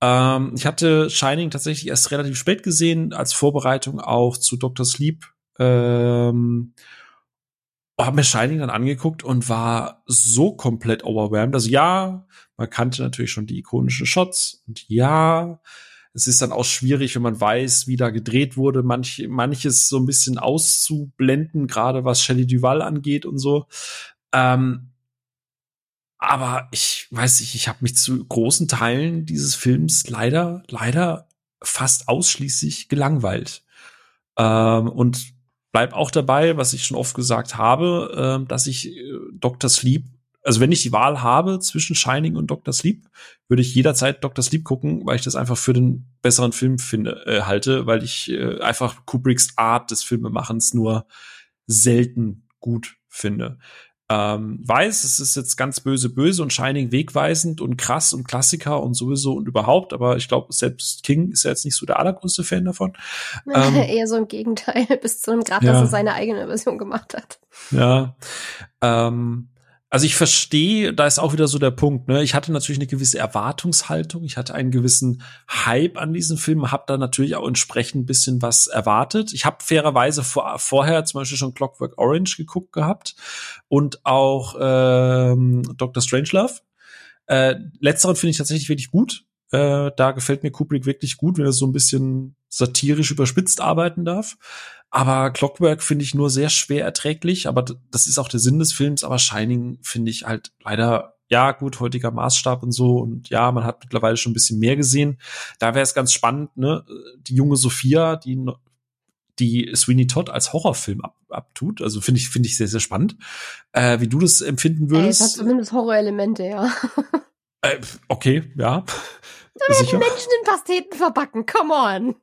Ähm, ich hatte Shining tatsächlich erst relativ spät gesehen, als Vorbereitung auch zu Dr. Sleep. Ähm, habe mir Shining dann angeguckt und war so komplett overwhelmed. Also ja, man kannte natürlich schon die ikonischen Shots und ja, es ist dann auch schwierig, wenn man weiß, wie da gedreht wurde, manch, manches so ein bisschen auszublenden, gerade was Shelley Duval angeht und so. Ähm, aber ich weiß nicht, ich habe mich zu großen Teilen dieses Films leider, leider fast ausschließlich gelangweilt. Ähm, und bleib auch dabei, was ich schon oft gesagt habe, äh, dass ich äh, Dr. Sleep, also wenn ich die Wahl habe zwischen Shining und Dr. Sleep, würde ich jederzeit Dr. Sleep gucken, weil ich das einfach für den besseren Film finde, äh, halte, weil ich äh, einfach Kubricks Art des Filmemachens nur selten gut finde. Ähm, weiß, es ist jetzt ganz böse, böse und Shining wegweisend und krass und Klassiker und sowieso und überhaupt, aber ich glaube, selbst King ist ja jetzt nicht so der allergrößte Fan davon. *laughs* Ähm, Eher so im Gegenteil, *laughs* bis zu einem Grad, ja. dass er seine eigene Version gemacht hat. Ja. Ähm, also ich verstehe, da ist auch wieder so der Punkt, ne? Ich hatte natürlich eine gewisse Erwartungshaltung, ich hatte einen gewissen Hype an diesem Film, habe da natürlich auch entsprechend ein bisschen was erwartet. Ich habe fairerweise vor, vorher zum Beispiel schon Clockwork Orange geguckt gehabt und auch ähm, Dr. Strangelove. Äh, letzteren finde ich tatsächlich wirklich gut. Äh, da gefällt mir Kubrick wirklich gut, wenn er so ein bisschen satirisch überspitzt arbeiten darf. Aber Clockwork finde ich nur sehr schwer erträglich, aber das ist auch der Sinn des Films. Aber Shining finde ich halt leider, ja, gut, heutiger Maßstab und so. Und ja, man hat mittlerweile schon ein bisschen mehr gesehen. Da wäre es ganz spannend, ne? Die junge Sophia, die die Sweeney Todd als Horrorfilm ab, abtut. Also finde ich, finde ich sehr, sehr spannend. Äh, wie du das empfinden würdest. Ey, es hat zumindest Horrorelemente, ja. *laughs* äh, okay, ja. Da werden Menschen in Pasteten verbacken, come on.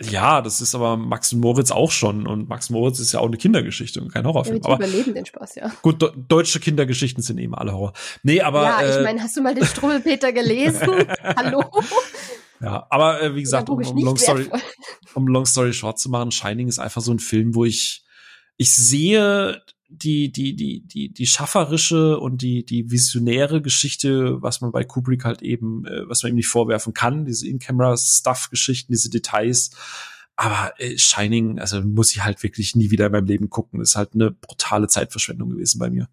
Ja, das ist aber Max und Moritz auch schon. Und Max und Moritz ist ja auch eine Kindergeschichte und kein Horrorfilm. Ja, die aber überleben den Spaß, ja. Gut, do deutsche Kindergeschichten sind eben alle Horror. Nee, aber. Ja, ich äh, meine, hast du mal den Struwelpeter gelesen? *laughs* Hallo? Ja, aber äh, wie gesagt, um, um, Long Story, um Long Story Short zu machen, Shining ist einfach so ein Film, wo ich, ich sehe die, die, die, die, die schafferische und die, die visionäre Geschichte, was man bei Kubrick halt eben, äh, was man ihm nicht vorwerfen kann, diese In-Camera-Stuff-Geschichten, diese Details. Aber äh, Shining, also muss ich halt wirklich nie wieder in meinem Leben gucken. Ist halt eine brutale Zeitverschwendung gewesen bei mir.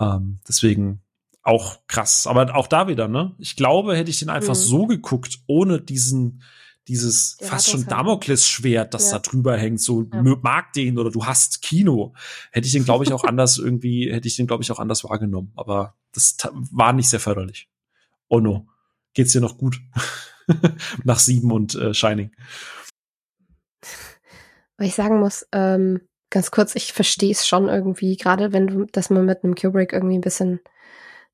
Ähm, deswegen auch krass. Aber auch da wieder, ne? Ich glaube, hätte ich den einfach mhm. so geguckt, ohne diesen, dieses Der fast schon Damoklesschwert, das ja. da drüber hängt, so ja. mag den oder du hast Kino, hätte ich den glaube ich auch *laughs* anders irgendwie, hätte ich den glaube ich auch anders wahrgenommen, aber das war nicht sehr förderlich. Oh no, geht's dir noch gut? *laughs* Nach sieben und äh, Shining. *laughs* Weil ich sagen muss, ähm, ganz kurz, ich verstehe es schon irgendwie, gerade wenn du, dass man mit einem Kubrick irgendwie ein bisschen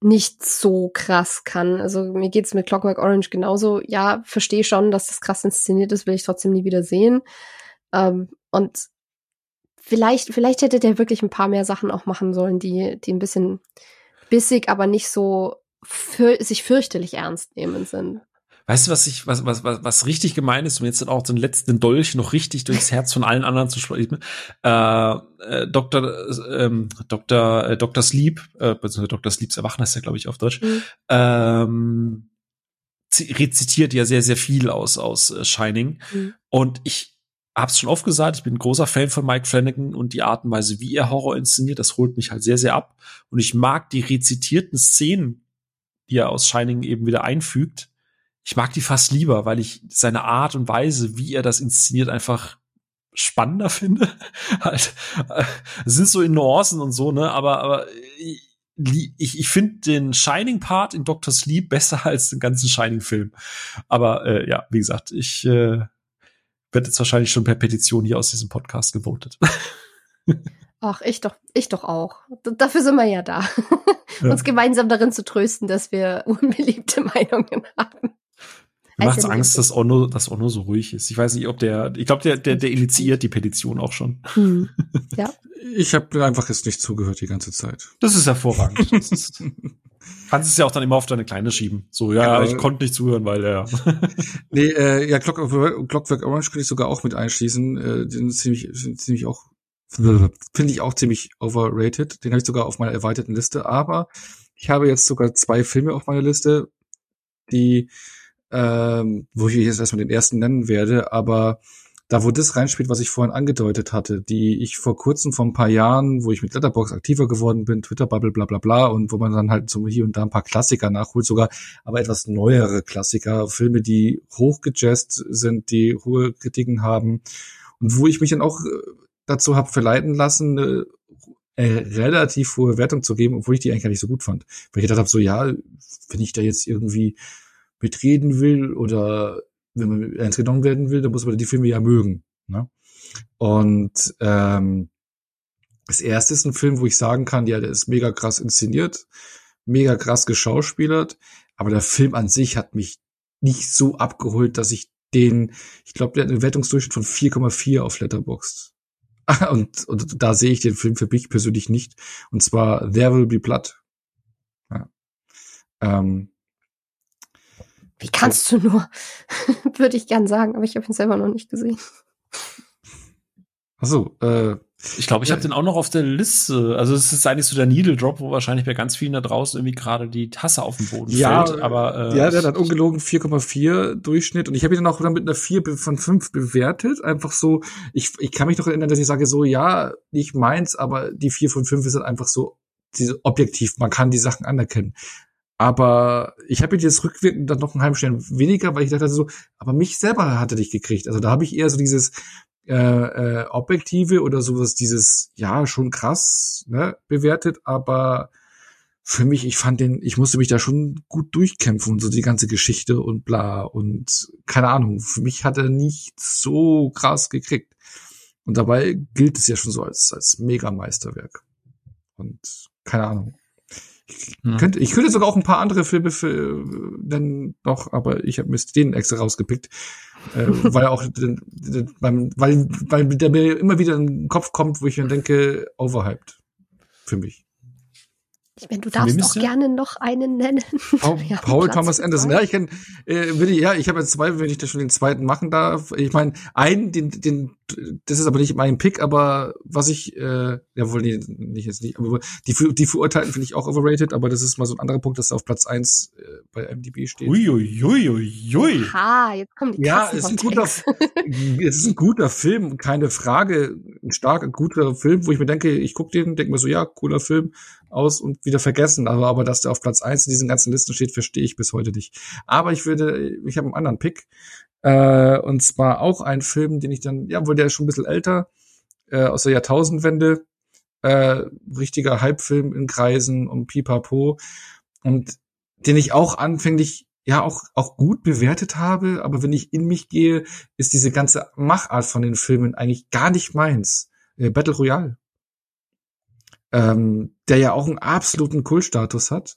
nicht so krass kann. Also mir geht's mit Clockwork Orange genauso. Ja, verstehe schon, dass das krass inszeniert ist, will ich trotzdem nie wieder sehen. Ähm, und vielleicht, vielleicht hätte der wirklich ein paar mehr Sachen auch machen sollen, die, die ein bisschen bissig, aber nicht so für, sich fürchterlich ernst nehmen sind. Weißt du, was ich, was, was, was, was richtig gemein ist, um jetzt dann auch den letzten Dolch noch richtig durchs Herz von allen anderen zu sprechen? Äh, äh, Dr. Ähm, Dr. Äh, Dr. Sleep, äh, beziehungsweise Dr. Sleeps Erwachen heißt ja, glaube ich, auf Deutsch, mhm. ähm, rezitiert ja sehr, sehr viel aus, aus äh, Shining. Mhm. Und ich hab's schon oft gesagt, ich bin ein großer Fan von Mike Flanagan und die Art und Weise, wie er Horror inszeniert, das holt mich halt sehr, sehr ab. Und ich mag die rezitierten Szenen, die er aus Shining eben wieder einfügt, ich mag die fast lieber, weil ich seine Art und Weise, wie er das inszeniert, einfach spannender finde. *laughs* halt, äh, sind so in Nuancen und so, ne, aber, aber ich, ich, ich finde den Shining-Part in Dr. Sleep besser *laughs* als den ganzen Shining-Film. Aber äh, ja, wie gesagt, ich äh, werde jetzt wahrscheinlich schon per Petition hier aus diesem Podcast gewotet. *laughs* Ach, ich doch, ich doch auch. Dafür sind wir ja da. Ja. Uns gemeinsam darin zu trösten, dass wir unbeliebte Meinungen haben. Macht's Angst, dass Onno, dass Onno so ruhig ist. Ich weiß nicht, ob der, ich glaube, der, der, der initiiert die Petition auch schon. Hm. *laughs* Ja. Ich habe einfach jetzt nicht zugehört die ganze Zeit. Das ist hervorragend. Das ist, *laughs* kannst es ja auch dann immer auf deine Kleine schieben. So, ja, ja ich konnte nicht zuhören, weil ja. *laughs* nee, äh, ja, Clock, Clockwork Orange könnte ich sogar auch mit einschließen. Äh, den ziemlich, ziemlich auch, finde ich auch ziemlich overrated. Den habe ich sogar auf meiner erweiterten Liste. Aber ich habe jetzt sogar zwei Filme auf meiner Liste, die ähm, wo ich jetzt erstmal den ersten nennen werde, aber da wo das reinspielt, was ich vorhin angedeutet hatte, die ich vor kurzem, vor ein paar Jahren, wo ich mit Letterbox aktiver geworden bin, Twitter-Bubble, bla bla bla, und wo man dann halt so hier und da ein paar Klassiker nachholt, sogar aber etwas neuere Klassiker, Filme, die hochgejazzt sind, die hohe Kritiken haben und wo ich mich dann auch äh, dazu habe verleiten lassen, eine äh, relativ hohe Wertung zu geben, obwohl ich die eigentlich gar nicht so gut fand. Weil ich gedacht habe, so ja, wenn ich da jetzt irgendwie mitreden will oder wenn man ernst genommen werden will, dann muss man die Filme ja mögen. Ne? Und ähm, das erste ist ein Film, wo ich sagen kann, ja, der ist mega krass inszeniert, mega krass geschauspielert, aber der Film an sich hat mich nicht so abgeholt, dass ich den, ich glaube, der hat einen Wertungsdurchschnitt von 4,4 auf Letterboxd. *laughs* und, und da sehe ich den Film für mich persönlich nicht. Und zwar There Will Be Blood. Ja. Ähm, Wie kannst du nur? *laughs* Würde ich gern sagen, aber ich habe ihn selber noch nicht gesehen. Ach so, äh, Ich glaube, ich habe den auch noch auf der Liste. Also es ist eigentlich so der Needle Drop, wo wahrscheinlich bei ganz vielen da draußen irgendwie gerade die Tasse auf den Boden Ja, fällt. Aber äh, ja, der hat ungelogen 4,4 Durchschnitt und ich habe ihn dann auch mit einer 4 be- von 5 bewertet. Einfach so, ich, ich kann mich noch erinnern, dass ich sage so, ja, nicht meins, aber die 4 von 5 ist halt einfach so diese objektiv, man kann die Sachen anerkennen. Aber ich habe jetzt rückwirkend dann noch einen halben Stern weniger, weil ich dachte so, aber mich selber hatte dich gekriegt. Also da habe ich eher so dieses äh, äh, Objektive oder sowas, dieses, ja, schon krass, ne, bewertet, aber für mich, ich fand den, ich musste mich da schon gut durchkämpfen und so die ganze Geschichte und bla und keine Ahnung, für mich hat er nicht so krass gekriegt. Und dabei gilt es ja schon so als, als Mega-Meisterwerk. Und keine Ahnung. Ich Hm. könnte, ich könnte sogar auch ein paar andere Filme für, nennen noch, aber ich habe mir den extra rausgepickt, äh, *laughs* weil auch den, den, beim, weil, weil der mir immer wieder in den Kopf kommt, wo ich mir denke, overhyped. Für mich. Ich meine, du darfst auch der? gerne noch einen nennen. Paul, *laughs* haben Paul Thomas Anderson. Ja, ich kann, äh, will ich, ja, ich habe jetzt zwei, wenn ich da schon den zweiten machen darf. Ich meine, einen, den, den, das ist aber nicht mein Pick, aber was ich, äh, ja wohl nee, nicht jetzt nicht, aber die, die Verurteilten finde ich auch overrated, aber das ist mal so ein anderer Punkt, dass er auf Platz eins äh, bei MDB steht. Ui, ui, ui, ui, ui. Ha, jetzt kommen die Ja, krassen ist ein guter, es ist ein guter Film, keine Frage. Ein starker, guter Film, wo ich mir denke, ich gucke den, denke mir so, ja, cooler Film aus und wieder vergessen. Aber, aber dass der auf Platz eins in diesen ganzen Listen steht, verstehe ich bis heute nicht. Aber ich würde, ich habe einen anderen Pick. Äh, und zwar auch ein Film, den ich dann, ja, wohl der ist schon ein bisschen älter, äh, aus der Jahrtausendwende. Äh, richtiger Hypefilm in Kreisen um Pipapo. Und den ich auch anfänglich ja auch auch gut bewertet habe, aber wenn ich in mich gehe, ist diese ganze Machart von den Filmen eigentlich gar nicht meins. Äh, Battle Royale, ähm, der ja auch einen absoluten Kultstatus hat,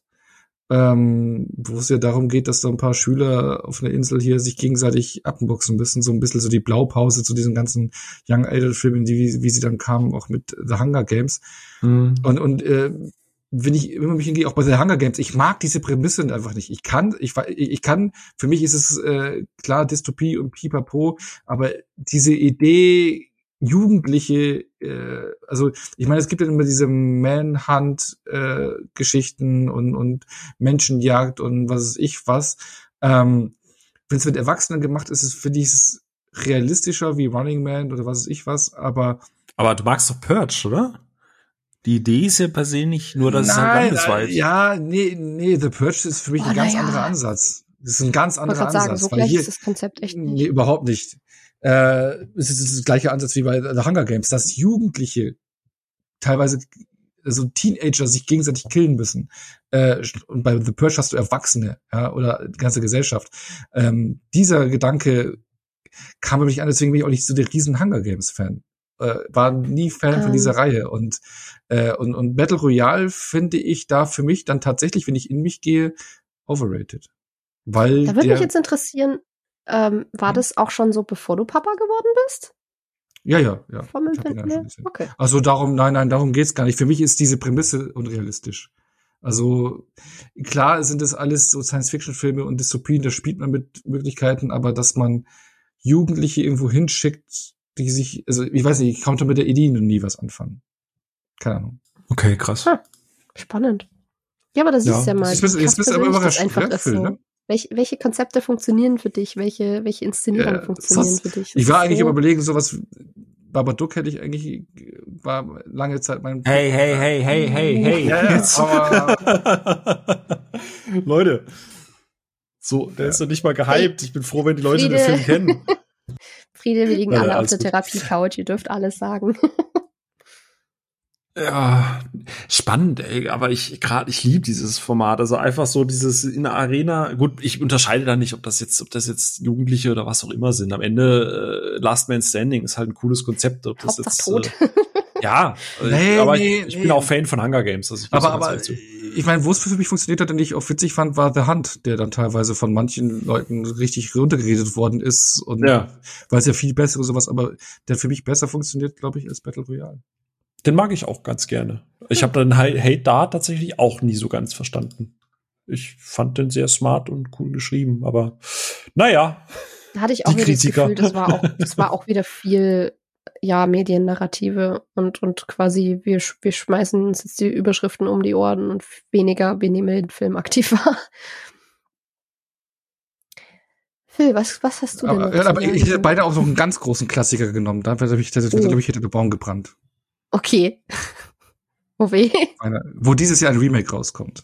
ähm, wo es ja darum geht, dass da ein paar Schüler auf einer Insel hier sich gegenseitig abboxen müssen, so ein bisschen so die Blaupause zu diesen ganzen Young Adult Filmen, die wie, wie sie dann kamen, auch mit The Hunger Games. Hm. Und, und äh, wenn ich immer mich hingehe, auch bei The Hunger Games, ich mag diese Prämisse einfach nicht. Ich kann, ich, ich kann, für mich ist es äh, klar Dystopie und Pipapo, aber diese Idee, Jugendliche, äh, also ich meine, es gibt ja immer diese Manhunt-Geschichten und, und Menschenjagd und was weiß ich was. Ähm, Wenn es mit Erwachsenen gemacht ist, ist finde ich es realistischer wie Running Man oder was weiß ich was, aber Aber du magst doch Purge, oder? Die Idee ist ja per se nicht nur, dass es halt Nein, landesweit. äh, ja, nee, nee, The Purge ist für mich Oh, ein ganz ja. anderer Ansatz. Das ist ein ganz anderer gerade sagen, Ansatz. so weil hier, ist das Konzept echt nee, nicht. überhaupt nicht. Äh, es ist das gleiche Ansatz wie bei The Hunger Games, dass Jugendliche teilweise also Teenager sich gegenseitig killen müssen. Äh, und bei The Purge hast du Erwachsene, ja, oder die ganze Gesellschaft. Ähm, dieser Gedanke kam mir nicht an, deswegen bin ich auch nicht so der riesen Hunger Games Fan. Äh, war nie Fan von Ähm. dieser Reihe und äh, und, und Battle Royale finde ich da für mich dann tatsächlich, wenn ich in mich gehe, overrated. Weil Da würde mich jetzt interessieren, ähm, war Hm? das auch schon so, bevor du Papa geworden bist? ja, ja, ja. Vom Empfinden her? Okay. Also darum, nein, nein, darum geht's gar nicht. Für mich ist diese Prämisse unrealistisch. Also klar sind das alles so Science-Fiction-Filme und Dystopien, da spielt man mit Möglichkeiten, aber dass man Jugendliche irgendwo hinschickt, die sich, also ich weiß nicht, ich konnte mit der Idee noch nie was anfangen. Keine Ahnung. Okay, krass. Hm. Spannend. Ja, aber das Ja, ist ja mal. Jetzt bist, jetzt du aber überrascht. einfach Ja, ist so. ne? Welche, welche Konzepte funktionieren für dich? Welche, welche Inszenierungen Ja, funktionieren für dich? Ich Das war ist eigentlich so- überlegen, sowas Babadook hätte ich eigentlich, war lange Zeit mein Hey, hey, hey, hey, hey, hey. Ja, ja. *laughs* Leute. So, der ist doch nicht mal gehypt. Ich bin froh, wenn die Leute den Friede. Film kennen. *laughs* Friede, wir liegen Ja, alle auf der gut. Therapie-Couch, ihr dürft alles sagen. *laughs* Ja, spannend, ey, aber ich gerade ich liebe dieses Format, also einfach so dieses in der Arena. Gut, ich unterscheide da nicht, ob das jetzt ob das jetzt Jugendliche oder was auch immer sind. Am Ende äh, Last Man Standing ist halt ein cooles Konzept, ob das Hauptsache jetzt tot. äh, ja, äh, Nee, aber nee, ich, ich nee. bin auch Fan von Hunger Games, also ich aber, aber ich meine, wo es für mich funktioniert hat und ich auch witzig fand, war The Hunt, der dann teilweise von manchen Leuten richtig runtergeredet worden ist und Ja. weil es ja viel besser und sowas, aber der für mich besser funktioniert, glaube ich, als Battle Royale. Den mag ich auch ganz gerne. Ich habe den Ha- Hate da tatsächlich auch nie so ganz verstanden. Ich fand den sehr smart und cool geschrieben, aber naja, Da hatte ich auch Die wieder das Kritiker. Gefühl, das war auch, *laughs* das war auch wieder viel, ja, Mediennarrative und, und quasi, wir, wir schmeißen uns jetzt die Überschriften um die Ohren und weniger, wir nehmen den Film aktiv wahr. Phil, was, was hast du denn Aber, zu aber ich hätte beide auch noch einen ganz großen Klassiker genommen. Da hätte ich, das, Oh. glaube ich, hätte der Baum gebrannt. Okay. *laughs* Oh weh. Eine, wo dieses Jahr ein Remake rauskommt.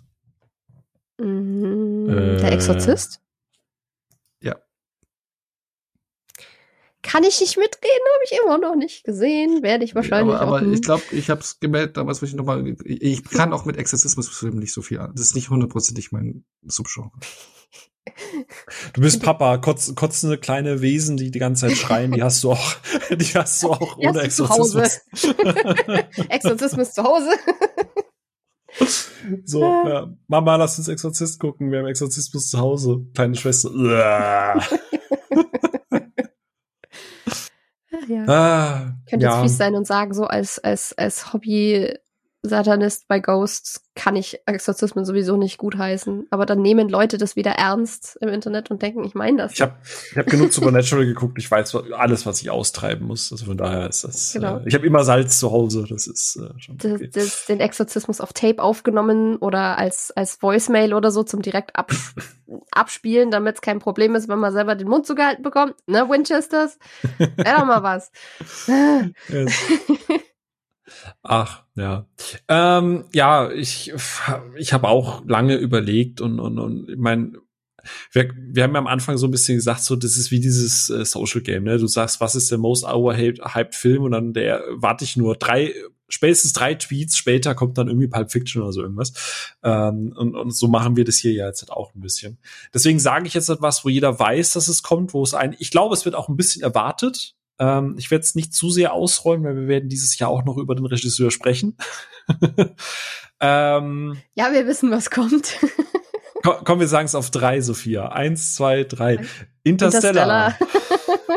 Mm, Äh. Der Exorzist? Ja. Kann ich nicht mitreden, habe ich immer noch nicht gesehen. Werde ich wahrscheinlich aber, aber auch ich glaube, ich habe es gemeldet, damals muss ich noch mal. Ich, ich kann auch mit Exorzismusfilmen nicht so viel an. Das ist nicht hundertprozentig mein Subgenre. Du bist Papa, kotz, kotzende kleine Wesen, die die ganze Zeit schreien, die hast du auch, *laughs* die hast du auch ohne du zu Hause. Exorzismus. *laughs* Exorzismus zu Hause. So, ja. Mama, lass uns Exorzist gucken, wir haben Exorzismus zu Hause. Kleine Schwester. *laughs* Ja. ah, Könnte ja. jetzt fies sein und sagen, so als, als, als Hobby-Satanist bei Ghosts kann ich Exorzismen sowieso nicht gutheißen. Aber dann nehmen Leute das wieder ernst im Internet und denken, ich meine das. Ich habe ich hab genug Supernatural geguckt. Ich weiß alles, was ich austreiben muss. Also von daher ist das. Genau. Äh, ich habe immer Salz zu Hause. Das ist äh, schon. das, Okay. das, den Exorzismus auf Tape aufgenommen oder als, als Voicemail oder so zum direkt ab, *laughs* abspielen, damit es kein Problem ist, wenn man selber den Mund zugehalten bekommt. Ne, Winchesters? Wäre doch mal was. *laughs* Yes. *laughs* Ach, ja. Ähm, ja, ich, ich habe auch lange überlegt und, und, und ich meine, wir, wir haben ja am Anfang so ein bisschen gesagt, so, das ist wie dieses äh, Social Game, ne? Du sagst, was ist der most overhyped Film und dann der warte ich nur drei, spätestens drei Tweets später kommt dann irgendwie Pulp Fiction oder so irgendwas. Ähm, und, und so machen wir das hier ja jetzt halt auch ein bisschen. Deswegen sage ich jetzt etwas, wo jeder weiß, dass es kommt, wo es ein, ich glaube, es wird auch ein bisschen erwartet. Ähm, ich werde es nicht zu sehr ausrollen, weil wir werden dieses Jahr auch noch über den Regisseur sprechen. *laughs* ähm, Ja, wir wissen, was kommt. *laughs* komm, komm, wir sagen es auf drei, Sophia. Eins, zwei, drei. Interstellar.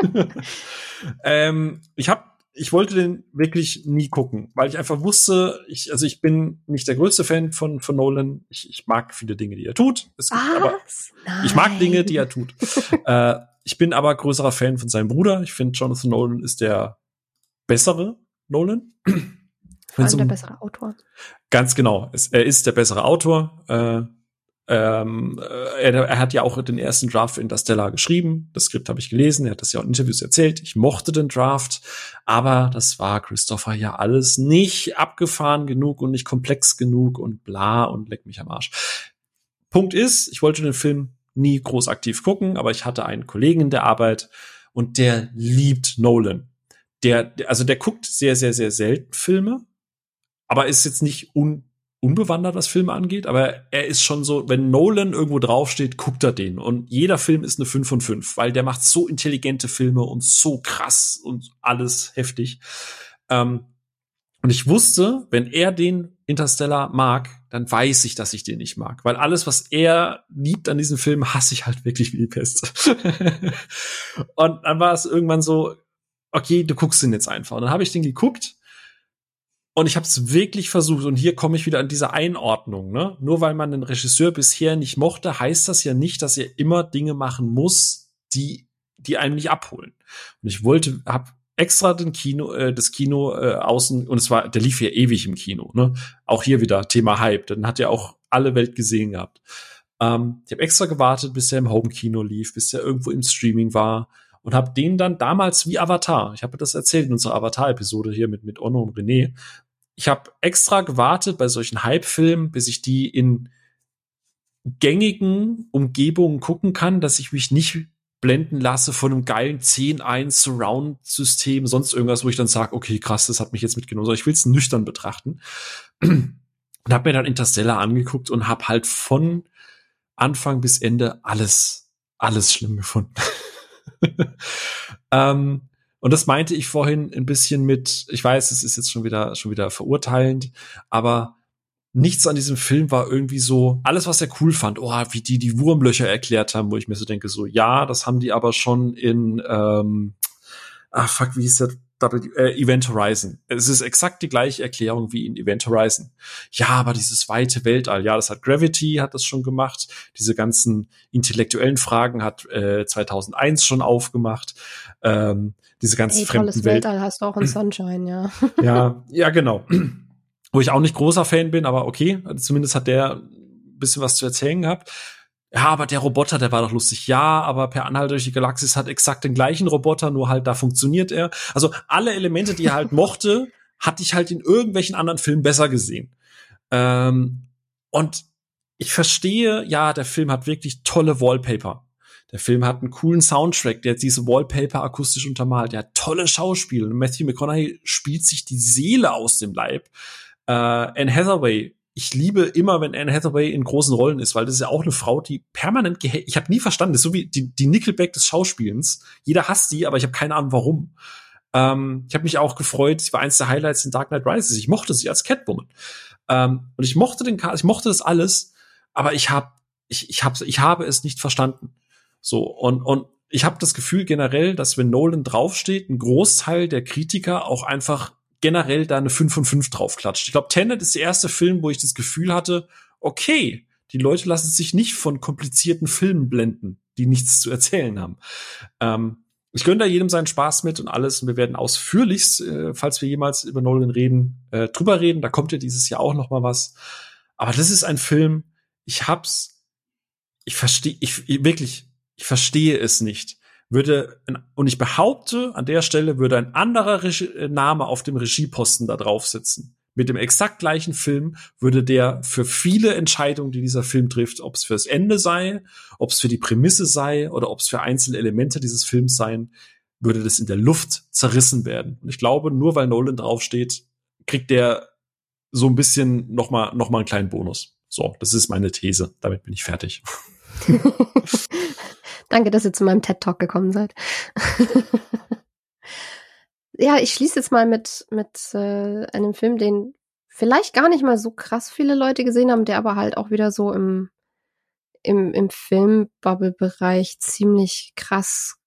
*laughs* ähm, ich habe ich wollte den wirklich nie gucken, weil ich einfach wusste, ich, also ich bin nicht der größte Fan von, von Nolan. Ich, ich mag viele Dinge, die er tut. Es gibt aber, ich mag. Dinge, die er tut. äh, ich bin aber größerer Fan von seinem Bruder. Ich finde, Jonathan Nolan ist der bessere Nolan. Vor allem der um- bessere Autor. Ganz genau. Es, er ist der bessere Autor. Äh, ähm, äh, er, er hat ja auch den ersten Draft für Interstellar geschrieben. Das Skript habe ich gelesen. Er hat das ja auch in Interviews erzählt. Ich mochte den Draft, aber das war Christopher ja alles nicht abgefahren genug und nicht komplex genug und bla und leck mich am Arsch. Punkt ist, ich wollte den Film nie groß aktiv gucken, aber ich hatte einen Kollegen in der Arbeit und der liebt Nolan. Der, also der guckt sehr, sehr, sehr selten Filme, aber ist jetzt nicht un, unbewandert, was Filme angeht, aber er ist schon so, wenn Nolan irgendwo draufsteht, guckt er den. Und jeder Film ist eine 5 von 5, weil der macht so intelligente Filme und so krass und alles heftig. Ähm, und ich wusste, wenn er den Interstellar mag, dann weiß ich, dass ich den nicht mag. Weil alles, was er liebt an diesem Film, hasse ich halt wirklich wie die Pest. *laughs* und dann war es irgendwann so, okay, du guckst den jetzt einfach. Und dann habe ich den geguckt und ich habe es wirklich versucht. Und hier komme ich wieder an diese Einordnung. Ne? Nur weil man den Regisseur bisher nicht mochte, heißt das ja nicht, dass er immer Dinge machen muss, die die einem nicht abholen. Und ich wollte, habe extra den Kino, äh, das Kino äh, außen und es war, der lief ja ewig im Kino. Ne? Auch hier wieder Thema Hype. Dann hat ja auch alle Welt gesehen gehabt. Ähm, ich habe extra gewartet, bis er im Home-Kino lief, bis er irgendwo im Streaming war und habe den dann damals wie Avatar. Ich habe das erzählt in unserer Avatar-Episode hier mit mit Onno und René. Ich habe extra gewartet bei solchen Hype-Filmen, bis ich die in gängigen Umgebungen gucken kann, dass ich mich nicht blenden lasse von einem geilen 10-1 Surround-System, sonst irgendwas, wo ich dann sage, okay, krass, das hat mich jetzt mitgenommen. sondern ich will es nüchtern betrachten. Und habe mir dann Interstellar angeguckt und habe halt von Anfang bis Ende alles, alles schlimm gefunden. *laughs* ähm, und das meinte ich vorhin ein bisschen mit, ich weiß, es ist jetzt schon wieder, schon wieder verurteilend, aber nichts an diesem Film war irgendwie so, alles, was er cool fand, oh, wie die die Wurmlöcher erklärt haben, wo ich mir so denke, so, ja, das haben die aber schon in, ähm, ah, fuck, wie hieß der äh, Event Horizon. Es ist exakt die gleiche Erklärung wie in Event Horizon. Ja, aber dieses weite Weltall, ja, das hat Gravity, hat das schon gemacht. Diese ganzen intellektuellen Fragen hat äh, 2001 schon aufgemacht. Ähm, diese ganzen Ey, fremden tolles Welt Weltall hast du auch in *clears throat* Sunshine, ja. ja, ja, genau. Wo ich auch nicht großer Fan bin, aber okay, zumindest hat der ein bisschen was zu erzählen gehabt ja, aber der Roboter, der war doch lustig. Ja, aber per Anhalt durch die Galaxis hat exakt den gleichen Roboter, nur halt da funktioniert er. Also alle Elemente, die er halt *laughs* mochte, hatte ich halt in irgendwelchen anderen Filmen besser gesehen. Ähm, und ich verstehe, ja, der Film hat wirklich tolle Wallpaper. Der Film hat einen coolen Soundtrack, der diese Wallpaper akustisch untermalt. Der hat tolle Schauspiele. Matthew McConaughey spielt sich die Seele aus dem Leib. Äh, Anne Hathaway ich liebe immer, wenn Anne Hathaway in großen Rollen ist, weil das ist ja auch eine Frau, die permanent. Ich habe nie verstanden, das ist so wie die, die Nickelback des Schauspielens. Jeder hasst sie, aber ich habe keine Ahnung warum. Ähm, ich habe mich auch gefreut, sie war eins der Highlights in Dark Knight Rises. Ich mochte sie als Catwoman. Ähm, und ich mochte den ich mochte das alles, aber ich habe ich, ich, hab, ich habe es nicht verstanden. So, und, und ich habe das Gefühl generell, dass wenn Nolan draufsteht, ein Großteil der Kritiker auch einfach generell da eine 5 von 5 draufklatscht. Ich glaube, Tenet ist der erste Film, wo ich das Gefühl hatte, okay, die Leute lassen sich nicht von komplizierten Filmen blenden, die nichts zu erzählen haben. Ähm, ich gönne da jedem seinen Spaß mit und alles. Und wir werden ausführlichst, äh, falls wir jemals über Nolan reden, äh, drüber reden. Da kommt ja dieses Jahr auch noch mal was. Aber das ist ein Film, ich hab's, ich verstehe, ich wirklich, ich verstehe es nicht würde, und ich behaupte, an der Stelle würde ein anderer Regie, äh, Name auf dem Regieposten da drauf sitzen. Mit dem exakt gleichen Film würde der für viele Entscheidungen, die dieser Film trifft, ob es fürs Ende sei, ob es für die Prämisse sei oder ob es für einzelne Elemente dieses Films seien, würde das in der Luft zerrissen werden. Und ich glaube, nur weil Nolan draufsteht, kriegt der so ein bisschen noch mal, noch mal einen kleinen Bonus. So, das ist meine These. Damit bin ich fertig. *laughs* *laughs* Danke, dass ihr zu meinem TED Talk gekommen seid. *laughs* ja, ich schließe jetzt mal mit, mit äh, einem Film, den vielleicht gar nicht mal so krass viele Leute gesehen haben, der aber halt auch wieder so im, im, im Filmbubble-Bereich ziemlich krass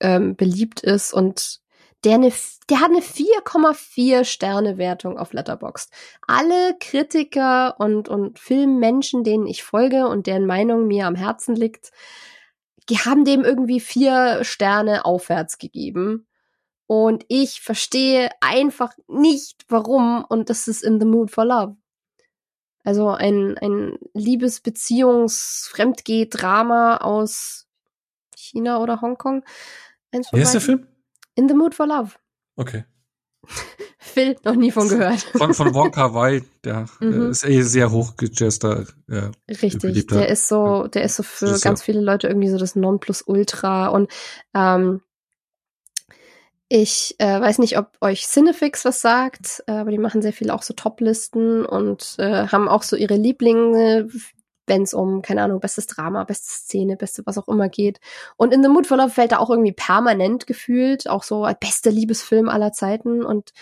ähm, beliebt ist und der, eine, der hat eine 4,4 Sterne Wertung auf Letterboxd. Alle Kritiker und, und Filmmenschen, denen ich folge und deren Meinung mir am Herzen liegt, haben dem irgendwie vier Sterne aufwärts gegeben. Und ich verstehe einfach nicht, warum. Und das ist In the Mood for Love. Also ein, ein Liebesbeziehungs-Fremdgeh-Drama aus China oder Hongkong. Wie heißt der Film? In the Mood for Love. Okay. Phil, noch nie von gehört. Von, von Wonka Wai, der mhm. ist eh sehr hochgejester. Ja, Richtig, der ist so, der ist so für ist ganz ja. viele Leute irgendwie so das Nonplusultra und ähm, ich äh, weiß nicht, ob euch Cinefix was sagt, äh, aber die machen sehr viel auch so Toplisten und äh, haben auch so ihre Lieblinge, wenn es um, keine Ahnung, bestes Drama, beste Szene, beste was auch immer geht. Und in The Mood for Love fällt da auch irgendwie permanent gefühlt, auch so als bester Liebesfilm aller Zeiten. Und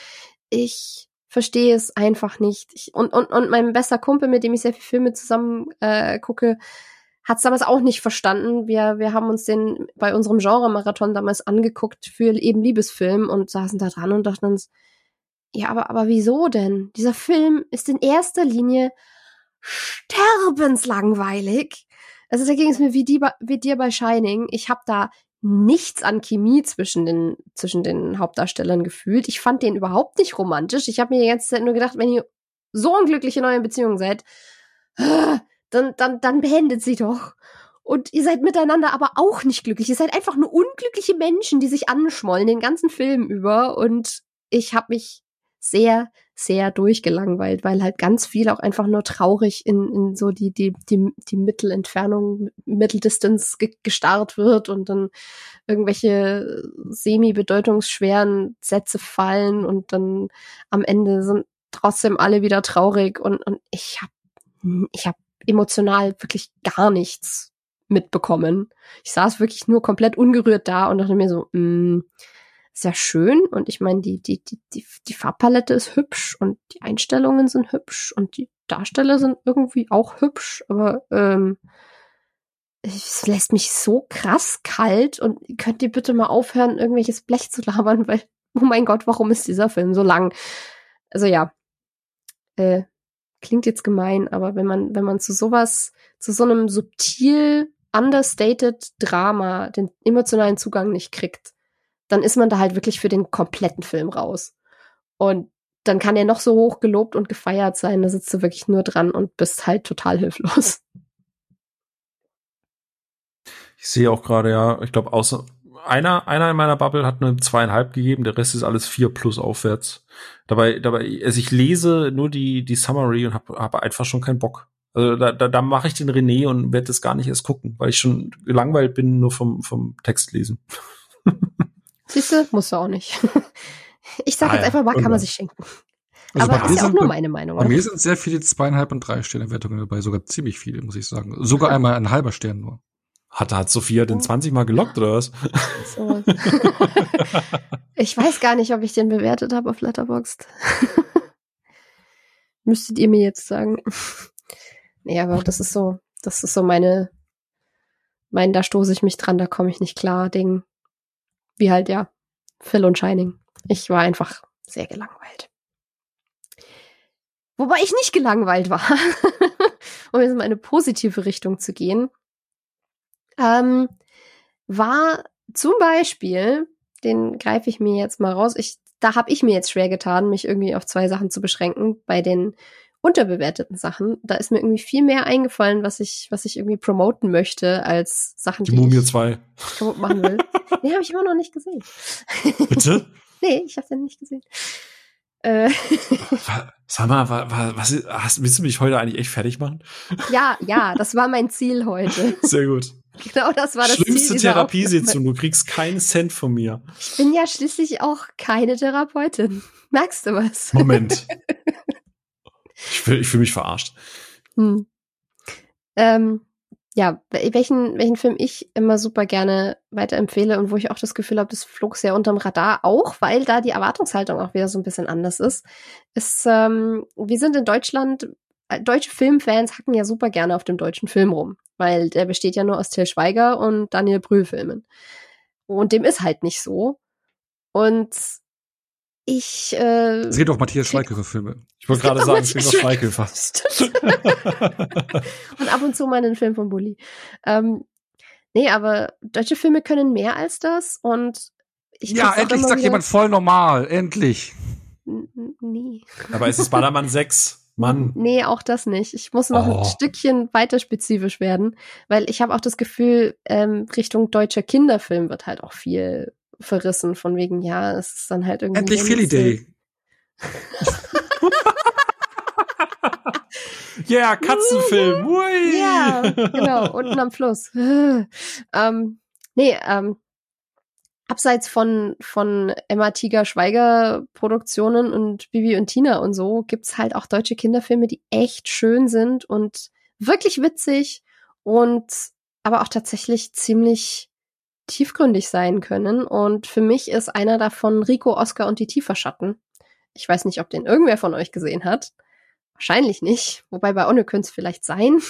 ich verstehe es einfach nicht. Ich, und, und, und mein bester Kumpel, mit dem ich sehr viele Filme zusammen äh, gucke, hat es damals auch nicht verstanden. Wir, wir haben uns den bei unserem Genre-Marathon damals angeguckt für eben Liebesfilm und saßen da dran und dachten uns, ja, aber, aber wieso denn? Dieser Film ist in erster Linie sterbenslangweilig. Also da ging es mir wie, die, wie dir bei Shining. Ich habe da nichts an Chemie zwischen den, zwischen den Hauptdarstellern gefühlt. Ich fand den überhaupt nicht romantisch. Ich habe mir die ganze Zeit nur gedacht, wenn ihr so unglücklich in eurer Beziehung seid, dann, dann, dann beendet sie doch. Und ihr seid miteinander aber auch nicht glücklich. Ihr seid einfach nur unglückliche Menschen, die sich anschmollen den ganzen Film über. Und ich habe mich sehr, sehr durchgelangweilt, weil halt ganz viel auch einfach nur traurig in, in so die, die, die, die Mittelentfernung, Mitteldistance ge gestarrt wird und dann irgendwelche semi-bedeutungsschweren Sätze fallen und dann am Ende sind trotzdem alle wieder traurig und, und ich habe ich hab emotional wirklich gar nichts mitbekommen. Ich saß wirklich nur komplett ungerührt da und dachte mir so, mh, mm, sehr schön. Und ich meine, die, die, die, die, die Farbpalette ist hübsch und die Einstellungen sind hübsch und die Darsteller sind irgendwie auch hübsch, aber ähm, es lässt mich so krass kalt. Und könnt ihr bitte mal aufhören, irgendwelches Blech zu labern, *laughs* weil, oh mein Gott, warum ist dieser Film so lang? Also ja, äh, klingt jetzt gemein, aber wenn man, wenn man zu sowas, zu so einem subtil understated Drama den emotionalen Zugang nicht kriegt, dann ist man da halt wirklich für den kompletten Film raus. Und dann kann er noch so hoch gelobt und gefeiert sein, da sitzt du wirklich nur dran und bist halt total hilflos. Ich sehe auch gerade, ja, ich glaube, außer einer, einer in meiner Bubble hat eine zweieinhalb gegeben, der Rest ist alles vier plus aufwärts. Dabei, dabei, also ich lese nur die, die Summary und habe hab einfach schon keinen Bock. Also da, da, da mache ich den René und werde das gar nicht erst gucken, weil ich schon gelangweilt bin, nur vom, vom Text lesen. *laughs* Siehst du, musst du auch nicht. *laughs* Ich sage ah, jetzt einfach mal, kann man sich schenken. Also Aber ist ja auch nur meine Meinung. Bei mir sind sehr viele zweieinhalb und drei Sterne Wertungen dabei, sogar ziemlich viele, muss ich sagen. Sogar einmal ein halber Stern nur. Hat, hat Sophia den 20 Mal gelockt oder was? So. ich weiß gar nicht, ob ich den bewertet habe auf Letterboxd. *laughs* Müsstet ihr mir jetzt sagen. nee, aber das ist so, das ist so meine, mein, da stoße ich mich dran, da komme ich nicht klar, Ding. Wie halt, ja, Phil und Shining. Ich war einfach sehr gelangweilt. Wobei ich nicht gelangweilt war, *laughs* um jetzt mal in eine positive Richtung zu gehen ähm, war zum Beispiel, den greife ich mir jetzt mal raus, ich, da habe ich mir jetzt schwer getan, mich irgendwie auf zwei Sachen zu beschränken. Bei den unterbewerteten Sachen, da ist mir irgendwie viel mehr eingefallen, was ich, was ich irgendwie promoten möchte, als Sachen, die, die Mumie 2 machen will. *laughs* nee, habe ich immer noch nicht gesehen. Bitte? nee, ich habe den nicht gesehen. Äh. Sag mal, was, hast, willst du mich heute eigentlich echt fertig machen? Ja, ja, das war mein Ziel heute. *laughs* Sehr gut. Genau, das war das Schlimmste Therapiesitzung, du kriegst keinen Cent von mir. Ich bin ja schließlich auch keine Therapeutin. Merkst du was? Moment. *laughs* ich fühle ich fühl mich verarscht. Hm. Ähm, ja, welchen, welchen Film ich immer super gerne weiterempfehle und wo ich auch das Gefühl habe, das flog sehr unterm Radar, auch weil da die Erwartungshaltung auch wieder so ein bisschen anders ist, ist, ähm, wir sind in Deutschland, äh, deutsche Filmfans hacken ja super gerne auf dem deutschen Film rum, weil der besteht ja nur aus Till Schweiger und Daniel Brühl Filmen. Und dem ist halt nicht so. Und ich. Äh, es gibt auch Matthias Schweighöfer-Filme. Ich wollte gerade sagen, es gibt auch Schweighöfer. *laughs* und ab und zu mal einen Film von Bully. Ähm, nee, aber deutsche Filme können mehr als das und ich Ja, endlich sagt jemand voll normal. Endlich. Nee. Aber es ist Ballermann 6. Mann. Nee, auch das nicht. Ich muss noch oh. ein Stückchen weiter spezifisch werden, weil ich habe auch das Gefühl, ähm, Richtung deutscher Kinderfilm wird halt auch viel verrissen, von wegen, ja, es ist dann halt irgendwie. Endlich Philly Day. Ja, *laughs* yeah, Katzenfilm. Ui. Ja, genau, *laughs* unten am Fluss. *laughs* ähm, nee, ähm, abseits von, von Emma Tiger Schweiger Produktionen und Bibi und Tina und so, gibt's halt auch deutsche Kinderfilme, die echt schön sind und wirklich witzig und aber auch tatsächlich ziemlich tiefgründig sein können. Und für mich ist einer davon Rico, Oscar und die Tieferschatten. Ich weiß nicht, ob den irgendwer von euch gesehen hat. Wahrscheinlich nicht. Wobei bei Onne könnte es vielleicht sein.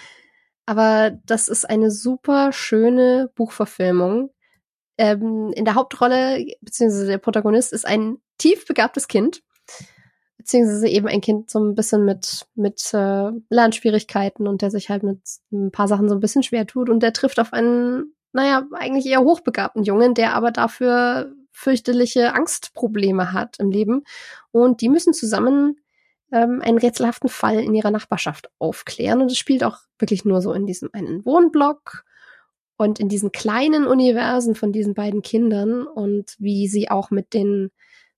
*laughs* Aber das ist eine super schöne Buchverfilmung. Ähm, in der Hauptrolle, beziehungsweise der Protagonist, ist ein tief begabtes Kind. Beziehungsweise eben ein Kind so ein bisschen mit, mit äh, Lernschwierigkeiten und der sich halt mit ein paar Sachen so ein bisschen schwer tut. Und der trifft auf einen naja, eigentlich eher hochbegabten Jungen, der aber dafür fürchterliche Angstprobleme hat im Leben. Und die müssen zusammen ähm, einen rätselhaften Fall in ihrer Nachbarschaft aufklären. Und es spielt auch wirklich nur so in diesem einen Wohnblock und in diesen kleinen Universen von diesen beiden Kindern und wie sie auch mit den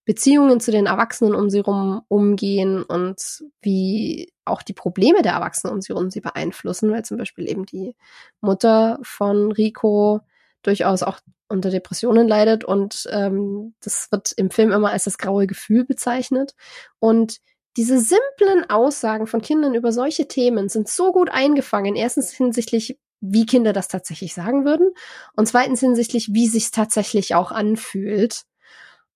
Beziehungen zu den Erwachsenen um sie rum umgehen und wie auch die Probleme der Erwachsenen um sie rum sie beeinflussen, weil zum Beispiel eben die Mutter von Rico durchaus auch unter Depressionen leidet und ähm, das wird im Film immer als das graue Gefühl bezeichnet. Und diese simplen Aussagen von Kindern über solche Themen sind so gut eingefangen. Erstens hinsichtlich, wie Kinder das tatsächlich sagen würden und zweitens hinsichtlich, wie sich tatsächlich auch anfühlt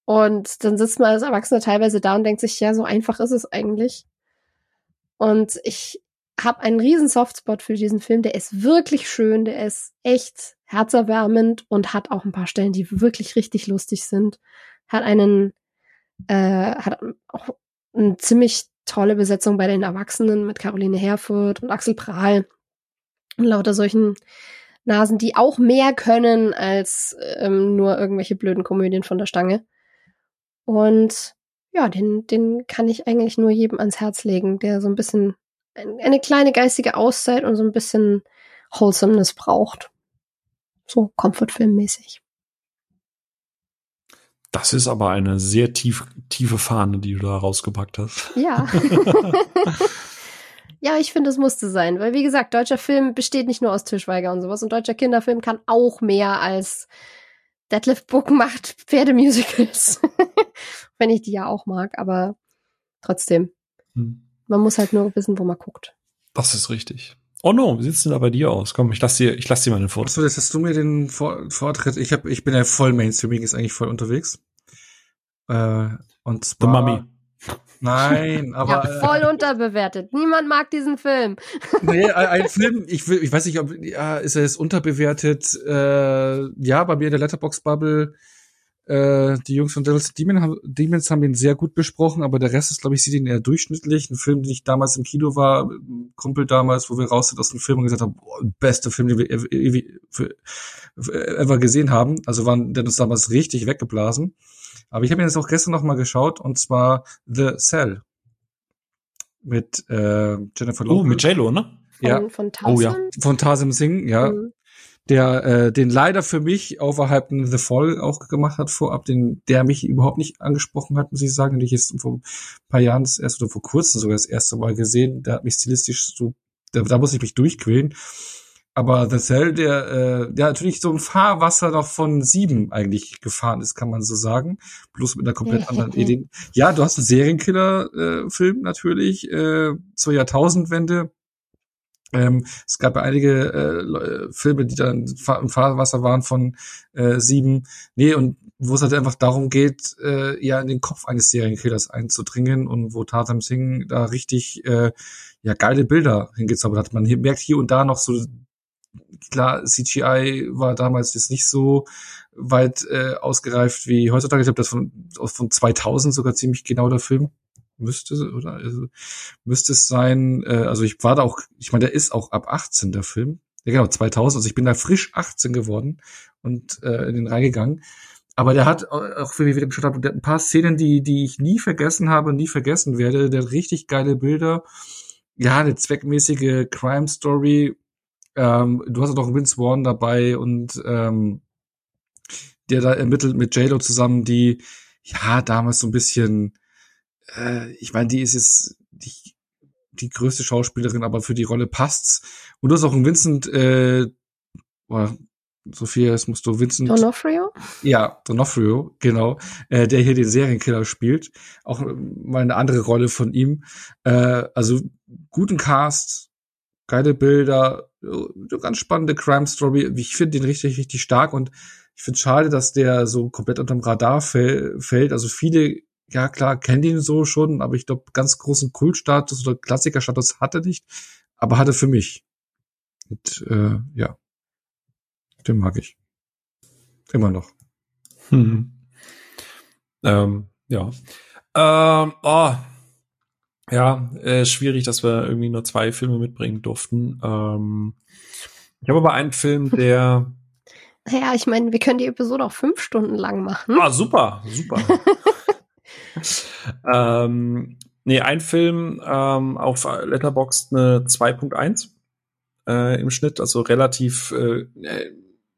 Und dann sitzt man als Erwachsener teilweise da und denkt sich, ja, so einfach ist es eigentlich. Und ich habe einen riesen Softspot für diesen Film. Der ist wirklich schön, der ist echt herzerwärmend und hat auch ein paar Stellen, die wirklich richtig lustig sind. Hat einen, äh, hat auch eine ziemlich tolle Besetzung bei den Erwachsenen mit Caroline Herfurth und Axel Prahl und lauter solchen Nasen, die auch mehr können als ähm, nur irgendwelche blöden Komödien von der Stange. Und ja, den, den kann ich eigentlich nur jedem ans Herz legen, der so ein bisschen eine kleine geistige Auszeit und so ein bisschen Wholesomeness braucht. So Comfortfilm-mäßig. Das ist aber eine sehr tief, tiefe Fahne, die du da rausgepackt hast. Ja. *laughs* ja, ich finde, es musste sein, weil wie gesagt, deutscher Film besteht nicht nur aus Tischweiger und sowas und deutscher Kinderfilm kann auch mehr als Deadlift Book macht *laughs* Pferdemusicals. *laughs* Wenn ich die ja auch mag, aber trotzdem. Hm. Man muss halt nur wissen, wo man guckt. Das ist richtig. Oh no, wie sieht's denn da bei dir aus? Komm, ich lass dir, ich lass dir mal den Vortritt. Achso, jetzt hast du mir den Vor Vortritt. Ich hab, ich bin ja voll Mainstreaming, ist eigentlich voll unterwegs. Äh, und zwar. The Mummy. Nein, aber. Ja, voll unterbewertet. Niemand mag diesen Film. *laughs* nee, ein, Film, ich will, ich weiß nicht, ob, ja, ist er jetzt unterbewertet? Äh, ja, bei mir in der Letterbox Bubble äh, die Jungs von Devil's Demon haben, Demons haben ihn sehr gut besprochen, aber der Rest ist, glaube ich, sieht ihn eher durchschnittlich. Ein Film, den ich damals im Kino war, Kumpel damals, wo wir raus sind aus dem Film und gesagt haben, boah, beste Film, den wir ever, ever gesehen haben. Also waren der uns damals richtig weggeblasen. Aber ich habe ihn jetzt auch gestern noch mal geschaut und zwar The Cell mit äh, Jennifer Lopez. Oh, mit J-Lo, ne? Von, ja. Von Tarzan? Oh ja. Von Tarzan Singh, ja. Mhm der äh, den leider für mich außerhalb The Fall auch gemacht hat vorab, den der mich überhaupt nicht angesprochen hat, muss ich sagen, den ich jetzt vor ein paar Jahren das erste oder vor kurzem sogar das erste Mal gesehen, der hat mich stilistisch so, da, da muss ich mich durchquälen. Aber The Cell, der, äh, der natürlich so ein Fahrwasser noch von sieben eigentlich gefahren ist, kann man so sagen. Bloß mit einer komplett *laughs* anderen Idee. Ja, du hast einen Serienkiller-Film äh, natürlich, äh, zur Jahrtausendwende ähm, es gab ja einige äh, Filme, die dann im Fahrwasser waren von äh, sieben. Nee, und wo es halt einfach darum geht, äh, ja in den Kopf eines Serienkillers einzudringen und wo Tatam Singh da richtig äh, ja geile Bilder hingezaubert hat. Man merkt hier und da noch so klar, CGI war damals jetzt nicht so weit äh, ausgereift wie heutzutage. Ich glaube, das von, von 2000 sogar ziemlich genau der Film müsste, oder? Also, müsste es sein, äh, also ich war da auch, ich meine, der ist auch ab 18, der Film. Ja, genau, 2000, also ich bin da frisch 18 geworden und äh, in den reingegangen. Aber der hat, auch wie wir wieder geschaut haben, ein paar Szenen, die, die ich nie vergessen habe, nie vergessen werde. Der hat richtig geile Bilder. Ja, eine zweckmäßige Crime Story. Ähm, du hast auch noch Vince Vaughn dabei und ähm, der da ermittelt mit JLo zusammen, die ja damals so ein bisschen äh, ich meine, die ist jetzt die, die größte Schauspielerin, aber für die Rolle passt's. Und du hast auch einen Vincent, äh, boah, Sophia, jetzt musst du Vincent. Donofrio? Ja, Donofrio, genau, äh, der hier den Serienkiller spielt. Auch mal eine andere Rolle von ihm. Äh, also guten Cast, geile Bilder, eine ganz spannende Crime Story. Ich finde den richtig, richtig stark und ich finde schade, dass der so komplett unterm Radar fällt. Also viele ja klar, kennt ihn so schon, aber ich glaube, ganz großen Kultstatus oder Klassikerstatus hatte nicht, aber hatte für mich. Und äh, ja, den mag ich. Immer noch. Hm. Ähm, ja. Ähm, oh. Ja, äh, schwierig, dass wir irgendwie nur zwei Filme mitbringen durften. Ähm, ich habe aber einen Film, *laughs* der. Ja, ich meine, wir können die Episode auch fünf Stunden lang machen. Ah, super, super. *laughs* ähm, nee, ein Film ähm, auf Letterboxd eine 2.1 äh, im Schnitt, also relativ äh,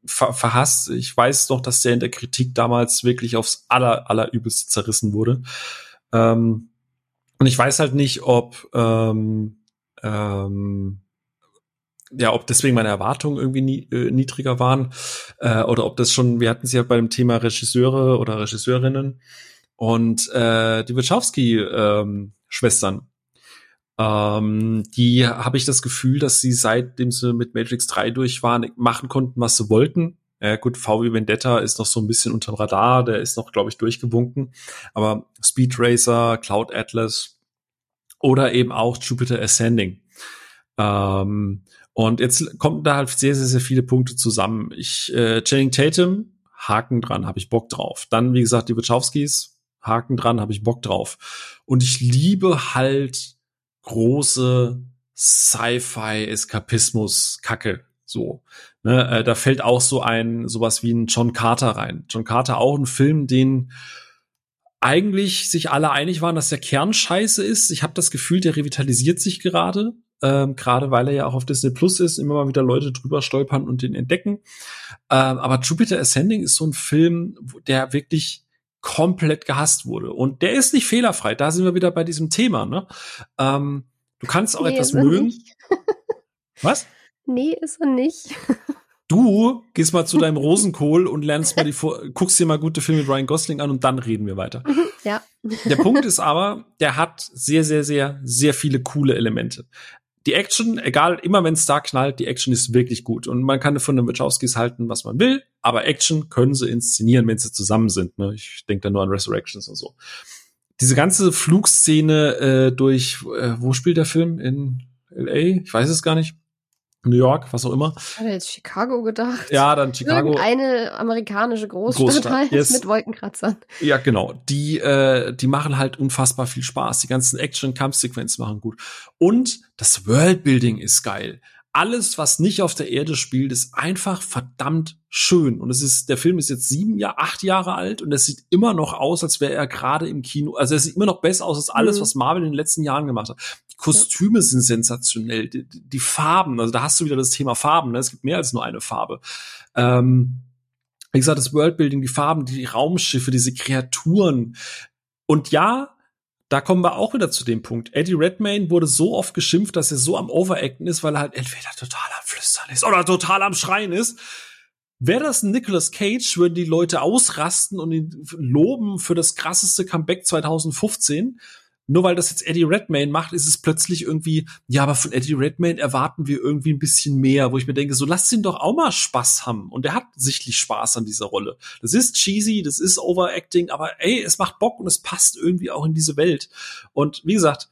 ver verhasst. Ich weiß noch, dass der in der Kritik damals wirklich aufs aller, allerübelste zerrissen wurde. Ähm, und ich weiß halt nicht, ob ähm, ähm, ja, ob deswegen meine Erwartungen irgendwie nie, äh, niedriger waren äh, oder ob das schon, wir hatten es ja bei dem Thema Regisseure oder Regisseurinnen, und äh, die Wachowski-Schwestern, ähm, die habe ich das Gefühl, dass sie seitdem sie mit Matrix 3 durch waren, machen konnten, was sie wollten. Ja, gut, VW Vendetta ist noch so ein bisschen unterm Radar, der ist noch, glaube ich, durchgewunken. Aber Speed Racer, Cloud Atlas oder eben auch Jupiter Ascending. Ähm, und jetzt kommen da halt sehr, sehr, sehr viele Punkte zusammen. Ich, äh, Channing Tatum, Haken dran, habe ich Bock drauf. Dann, wie gesagt, die Wachowskis, Haken dran, habe ich Bock drauf. Und ich liebe halt große Sci-Fi-Eskapismus-Kacke. So. Ne, äh, da fällt auch so ein, sowas wie ein John Carter rein. John Carter auch ein Film, den eigentlich sich alle einig waren, dass der Kern scheiße ist. Ich habe das Gefühl, der revitalisiert sich gerade. Ähm, gerade weil er ja auch auf Disney Plus ist, immer mal wieder Leute drüber stolpern und den entdecken. Ähm, aber Jupiter Ascending ist so ein Film, der wirklich komplett gehasst wurde. Und der ist nicht fehlerfrei. Da sind wir wieder bei diesem Thema. Ne? Ähm, du kannst auch nee, etwas mögen. *laughs* Was? Nee, ist er nicht. *laughs* Du gehst mal zu deinem Rosenkohl und lernst mal die, guckst dir mal gute Filme mit Ryan Gosling an und dann reden wir weiter. Ja. Der Punkt *laughs* ist aber, der hat sehr, sehr, sehr, sehr viele coole Elemente. Die Action, egal, immer wenn es da knallt, die Action ist wirklich gut. Und man kann von den Wachowskis halten, was man will, aber Action können sie inszenieren, wenn sie zusammen sind. Ne? Ich denke da nur an Resurrections und so. Diese ganze Flugszene äh, durch, äh, wo spielt der Film? In LA? Ich weiß es gar nicht. New York, was auch immer. Ich hatte jetzt Chicago gedacht. Ja, dann Chicago. Eine amerikanische Großstadt, Großstadt halt yes. mit Wolkenkratzern. Ja, genau. Die, äh, die machen halt unfassbar viel Spaß. Die ganzen Action-Kampfsequenzen machen gut. Und das Worldbuilding ist geil alles, was nicht auf der Erde spielt, ist einfach verdammt schön. Und es ist, der Film ist jetzt sieben Jahre, acht Jahre alt und es sieht immer noch aus, als wäre er gerade im Kino. Also es sieht immer noch besser aus als alles, mhm. was Marvel in den letzten Jahren gemacht hat. Die Kostüme ja. sind sensationell, die, die, Farben, also da hast du wieder das Thema Farben, ne? es gibt mehr als nur eine Farbe. Ähm, wie gesagt, das Worldbuilding, die Farben, die Raumschiffe, diese Kreaturen. Und ja, da kommen wir auch wieder zu dem Punkt. Eddie Redmayne wurde so oft geschimpft, dass er so am Overacten ist, weil er halt entweder total am Flüstern ist oder total am Schreien ist. Wäre das ein Nicolas Cage, würden die Leute ausrasten und ihn loben für das krasseste Comeback 2015 nur weil das jetzt Eddie Redmayne macht, ist es plötzlich irgendwie, ja, aber von Eddie Redmayne erwarten wir irgendwie ein bisschen mehr, wo ich mir denke, so lasst ihn doch auch mal Spaß haben. Und er hat sichtlich Spaß an dieser Rolle. Das ist cheesy, das ist Overacting, aber ey, es macht Bock und es passt irgendwie auch in diese Welt. Und wie gesagt,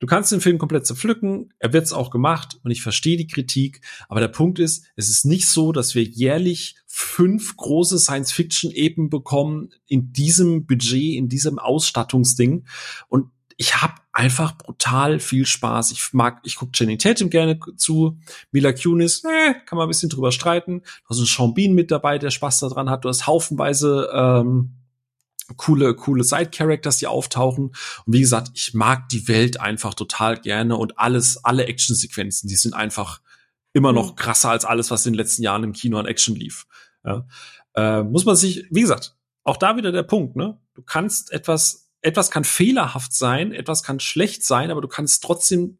Du kannst den Film komplett zerpflücken, er wird's auch gemacht und ich verstehe die Kritik, aber der Punkt ist, es ist nicht so, dass wir jährlich fünf große Science-Fiction-Epen bekommen in diesem Budget, in diesem Ausstattungsding und ich habe einfach brutal viel Spaß. Ich mag, ich gucke Jenny Tatum gerne zu. Mila Kunis, äh, kann man ein bisschen drüber streiten. Du hast einen Sean Bean mit dabei, der Spaß daran hat. Du hast haufenweise ähm, coole, coole Side-Characters, die auftauchen. Und wie gesagt, ich mag die Welt einfach total gerne und alles, alle Action-Sequenzen, die sind einfach immer noch mhm. krasser als alles, was in den letzten Jahren im Kino an Action lief. Ja. Äh, muss man sich, wie gesagt, auch da wieder der Punkt, ne? Du kannst etwas etwas kann fehlerhaft sein, etwas kann schlecht sein, aber du kannst trotzdem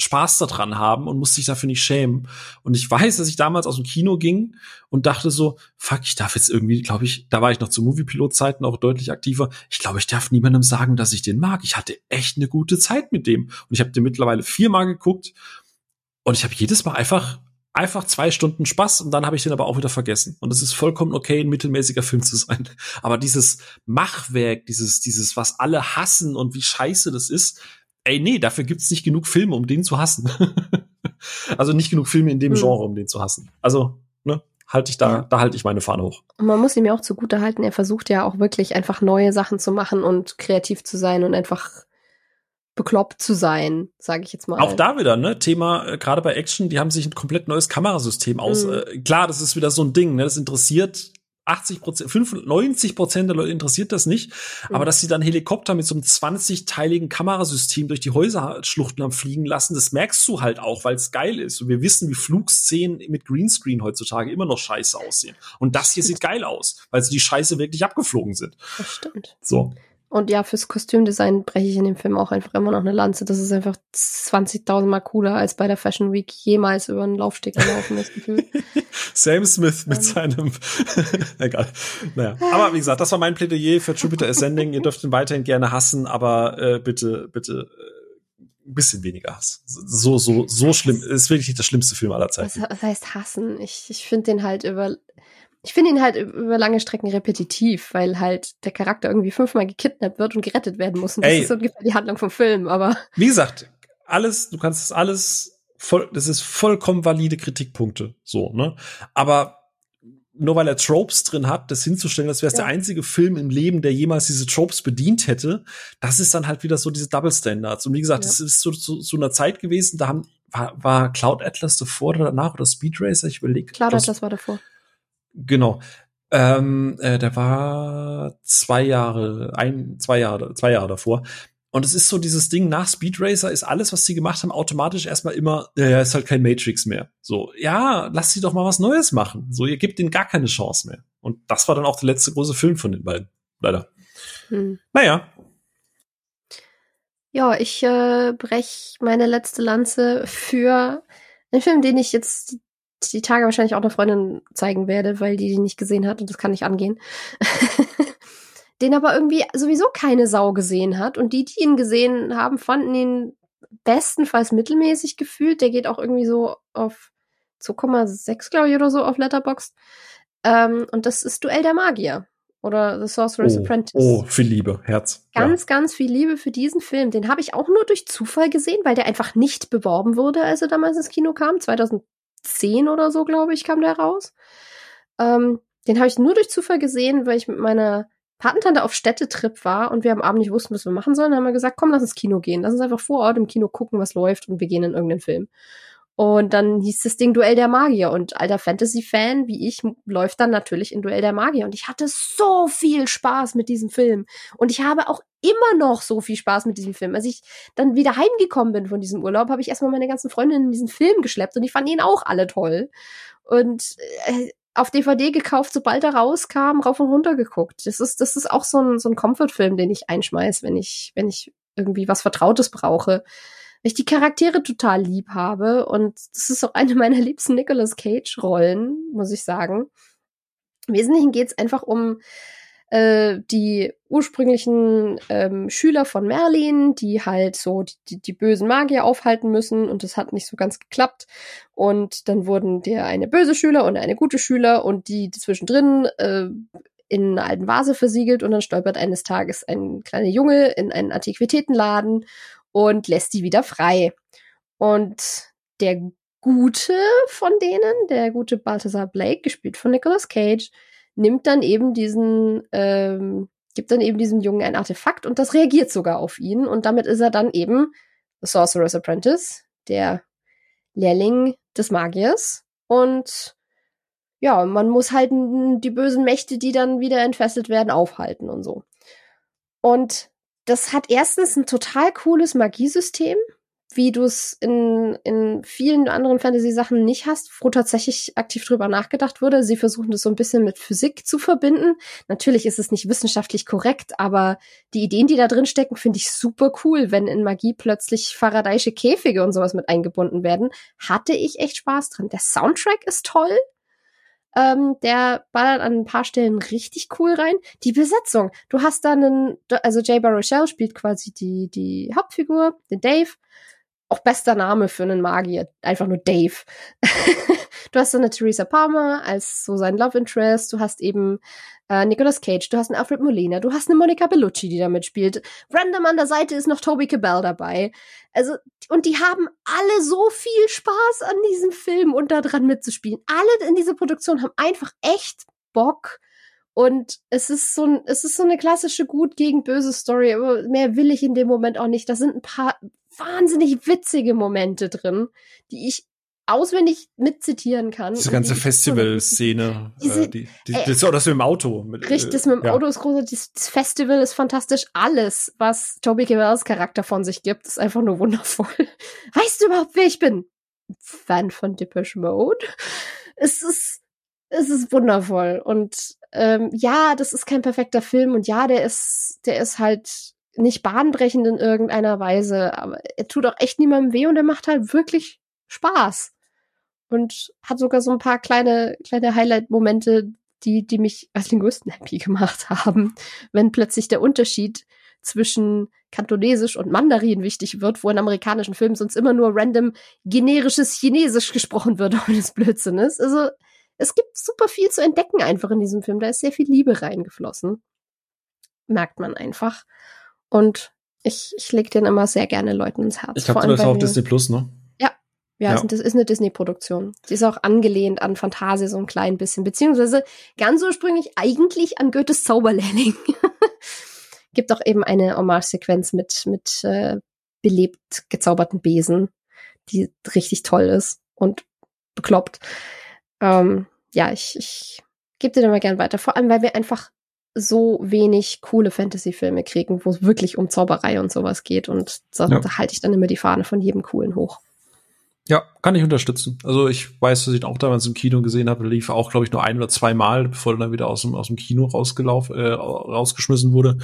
Spaß daran haben und musst dich dafür nicht schämen. Und ich weiß, dass ich damals aus dem Kino ging und dachte so, fuck, ich darf jetzt irgendwie, glaube ich, da war ich noch zu Moviepilot-Zeiten auch deutlich aktiver. Ich glaube, ich darf niemandem sagen, dass ich den mag. Ich hatte echt eine gute Zeit mit dem. Und ich habe den mittlerweile viermal geguckt und ich habe jedes Mal einfach einfach zwei Stunden Spaß und dann habe ich den aber auch wieder vergessen. Und es ist vollkommen okay, ein mittelmäßiger Film zu sein. *laughs* Aber dieses Machwerk, dieses, dieses, was alle hassen und wie scheiße das ist, ey, nee, dafür gibt's nicht genug Filme, um den zu hassen. *laughs* also nicht genug Filme in dem hm. Genre, um den zu hassen. Also, ne, halte ich da, ja. da halte ich meine Fahne hoch. Und man muss ihm ja auch zugute halten, er versucht ja auch wirklich einfach neue Sachen zu machen und kreativ zu sein und einfach bekloppt zu sein, sage ich jetzt mal. Auch da wieder, ne, Thema, äh, gerade bei Action, die haben sich ein komplett neues Kamerasystem aus. Mhm. Äh, klar, das ist wieder so ein Ding, ne, das interessiert 80 Prozent, 95 Prozent der Leute interessiert das nicht. Mhm. Aber dass sie dann Helikopter mit so einem 20-teiligen Kamerasystem durch die Häuserschluchten am Fliegen lassen, das merkst du halt auch, weil es geil ist. Und wir wissen, wie Flugszenen mit Greenscreen heutzutage immer noch scheiße aussehen. Und das hier sieht geil aus, weil sie die Scheiße wirklich abgeflogen sind. Das stimmt. So. Und ja, fürs Kostümdesign breche ich in dem Film auch einfach immer noch eine Lanze. Das ist einfach 20.000 Mal cooler als bei der Fashion Week jemals über einen Laufsteg gelaufen, Gefühl. *laughs* Sam Smith mit seinem, *laughs* egal. Naja. Aber wie gesagt, das war mein Plädoyer für Jupiter Ascending. Ihr dürft ihn weiterhin gerne hassen, aber äh, bitte, bitte, äh, ein bisschen weniger Hass. So, so, so schlimm. Ist wirklich nicht der schlimmste Film aller Zeiten. Was, was heißt hassen? Ich, ich finde den halt über, ich finde ihn halt über lange Strecken repetitiv, weil halt der Charakter irgendwie fünfmal gekidnappt wird und gerettet werden muss. Und das Ey. ist so ungefähr die Handlung vom Film, aber *laughs* Wie gesagt, alles, du kannst das alles voll, das ist vollkommen valide Kritikpunkte, so, ne? Aber nur weil er Tropes drin hat, das hinzustellen, das wäre Ja. der einzige Film im Leben, der jemals diese Tropes bedient hätte, das ist dann halt wieder so diese Double Standards. Und wie gesagt, Ja. das ist zu, zu, zu einer Zeit gewesen, da haben, war, war Cloud Atlas davor oder danach oder Speed Racer, ich überlege. klar, das war davor. Genau. Ähm, äh, der war zwei Jahre, ein, zwei Jahre, zwei Jahre davor. Und es ist so dieses Ding, nach Speed Racer ist alles, was sie gemacht haben, automatisch erstmal immer, ja, ist halt kein Matrix mehr. So, ja, lass sie doch mal was Neues machen. So, ihr gebt ihnen gar keine Chance mehr. Und das war dann auch der letzte große Film von den beiden. Leider. Hm. Naja. Ja, ich äh, brech meine letzte Lanze für einen Film, den ich jetzt die, die Tage wahrscheinlich auch einer Freundin zeigen werde, weil die den nicht gesehen hat und das kann nicht angehen. *laughs* den aber irgendwie sowieso keine Sau gesehen hat und die, die ihn gesehen haben, fanden ihn bestenfalls mittelmäßig gefühlt. Der geht auch irgendwie so auf 2,6, glaube ich, oder so auf Letterboxd. Ähm, und das ist Duell der Magier oder The Sorcerer's Oh, Apprentice oh, viel Liebe, Herz. ganz, ganz viel Liebe für diesen Film. Den habe ich auch nur durch Zufall gesehen, weil der einfach nicht beworben wurde, als er damals ins Kino kam. 2010 oder so, glaube ich, kam der raus. Ähm, den habe ich nur durch Zufall gesehen, weil ich mit meiner Patentante auf Städtetrip war und wir am Abend nicht wussten, was wir machen sollen. Dann haben wir gesagt, komm, lass ins Kino gehen. Lass uns einfach vor Ort im Kino gucken, was läuft und wir gehen in irgendeinen Film. Und dann hieß das Ding Duell der Magier. Und alter Fantasy-Fan wie ich läuft dann natürlich in Duell der Magier. Und ich hatte so viel Spaß mit diesem Film. Und ich habe auch immer noch so viel Spaß mit diesem Film. Als ich dann wieder heimgekommen bin von diesem Urlaub, habe ich erstmal meine ganzen Freundinnen in diesen Film geschleppt und die fanden ihn auch alle toll. Und äh, auf DVD gekauft, sobald er rauskam, rauf und runter geguckt. Das ist, das ist auch so ein, so ein Comfort-Film, den ich einschmeiß, wenn ich, wenn ich irgendwie was Vertrautes brauche. Weil ich die Charaktere total lieb habe und das ist auch eine meiner liebsten Nicolas Cage-Rollen, muss ich sagen. Im Wesentlichen geht es einfach um äh, die ursprünglichen ähm, Schüler von Merlin, die halt so die, die, bösen Magier aufhalten müssen und das hat nicht so ganz geklappt. Und dann wurden der eine böse Schüler und eine gute Schüler und die zwischendrin äh, in einer alten Vase versiegelt und dann stolpert eines Tages ein kleiner Junge in einen Antiquitätenladen und lässt die wieder frei. Und der Gute von denen, der gute Balthasar Blake, gespielt von Nicolas Cage, nimmt dann eben diesen, ähm, gibt dann eben diesem Jungen ein Artefakt und das reagiert sogar auf ihn. Und damit ist er dann eben Sorcerer's Apprentice, der Lehrling des Magiers. Und ja, man muss halt die bösen Mächte, die dann wieder entfesselt werden, aufhalten und so. Und das hat erstens ein total cooles Magiesystem, wie du es in, in vielen anderen Fantasy-Sachen nicht hast, wo tatsächlich aktiv drüber nachgedacht wurde. Sie versuchen das so ein bisschen mit Physik zu verbinden. Natürlich ist es nicht wissenschaftlich korrekt, aber die Ideen, die da drin stecken, finde ich super cool, wenn in Magie plötzlich Faradaysche Käfige und sowas mit eingebunden werden. Hatte ich echt Spaß dran. Der Soundtrack ist toll. Ähm, der ballert an ein paar Stellen richtig cool rein. Die Besetzung. Du hast da einen, also Jay Baruchel spielt quasi die, die Hauptfigur, den Dave. Auch bester Name für einen Magier. Einfach nur Dave. *laughs* du hast dann eine Theresa Palmer als so sein Love Interest. Du hast eben äh, Nicolas Cage. Du hast einen Alfred Molina. Du hast eine Monica Bellucci, die da mitspielt. Random an der Seite ist noch Toby Cabell dabei. Also, und die haben alle so viel Spaß an diesem Film und da dran mitzuspielen. Alle in dieser Produktion haben einfach echt Bock. Und es ist so ein, es ist so eine klassische gut gegen böse Story, aber mehr will ich in dem Moment auch nicht. Da sind ein paar wahnsinnig witzige Momente drin, die ich auswendig mitzitieren kann. Diese ganze die Festival-Szene, äh, die, die, äh, das, oh, das mit dem Auto. Mit, Richtig, das mit dem ja. Auto ist großartig. Das- Festival ist fantastisch. Alles, was Toby Cabells Charakter von sich gibt, ist einfach nur wundervoll. *laughs* Weißt du überhaupt, wer ich bin? Fan von Depeche Mode. Es ist, es ist wundervoll. Und ähm, ja, das ist kein perfekter Film. Und ja, der ist, der ist halt nicht bahnbrechend in irgendeiner Weise. Aber er tut auch echt niemandem weh und er macht halt wirklich Spaß. Und hat sogar so ein paar kleine, kleine Highlight-Momente, die, die mich als Linguisten *laughs* happy gemacht haben, wenn plötzlich der Unterschied zwischen Kantonesisch und Mandarin wichtig wird, wo in amerikanischen Filmen sonst immer nur random generisches Chinesisch gesprochen wird, *laughs* ohne das Blödsinn ist. Also, es gibt super viel zu entdecken einfach in diesem Film. Da ist sehr viel Liebe reingeflossen. Merkt man einfach. Und ich, ich leg den immer sehr gerne Leuten ins Herz. Ich glaube, du bist auf Disney Plus, ne? Ja. Ja, ja. das ist eine Disney-Produktion. Sie ist auch angelehnt an Fantasie so ein klein bisschen, beziehungsweise ganz ursprünglich eigentlich an Goethes Zauberlehrling. *laughs* Gibt auch eben eine Hommage-Sequenz mit, mit äh, belebt gezauberten Besen, die richtig toll ist und bekloppt. Ähm, ja, ich, ich gebe dir da mal gern weiter. Vor allem, weil wir einfach so wenig coole Fantasy-Filme kriegen, wo es wirklich um Zauberei und sowas geht. Und so, ja. da halte ich dann immer die Fahne von jedem coolen hoch. Ja, kann ich unterstützen. Also ich weiß, dass ich ihn auch damals im Kino gesehen habe, lief auch, glaube ich, nur ein oder zwei Mal, bevor er dann wieder aus dem, aus dem Kino rausgelaufen, äh, rausgeschmissen wurde.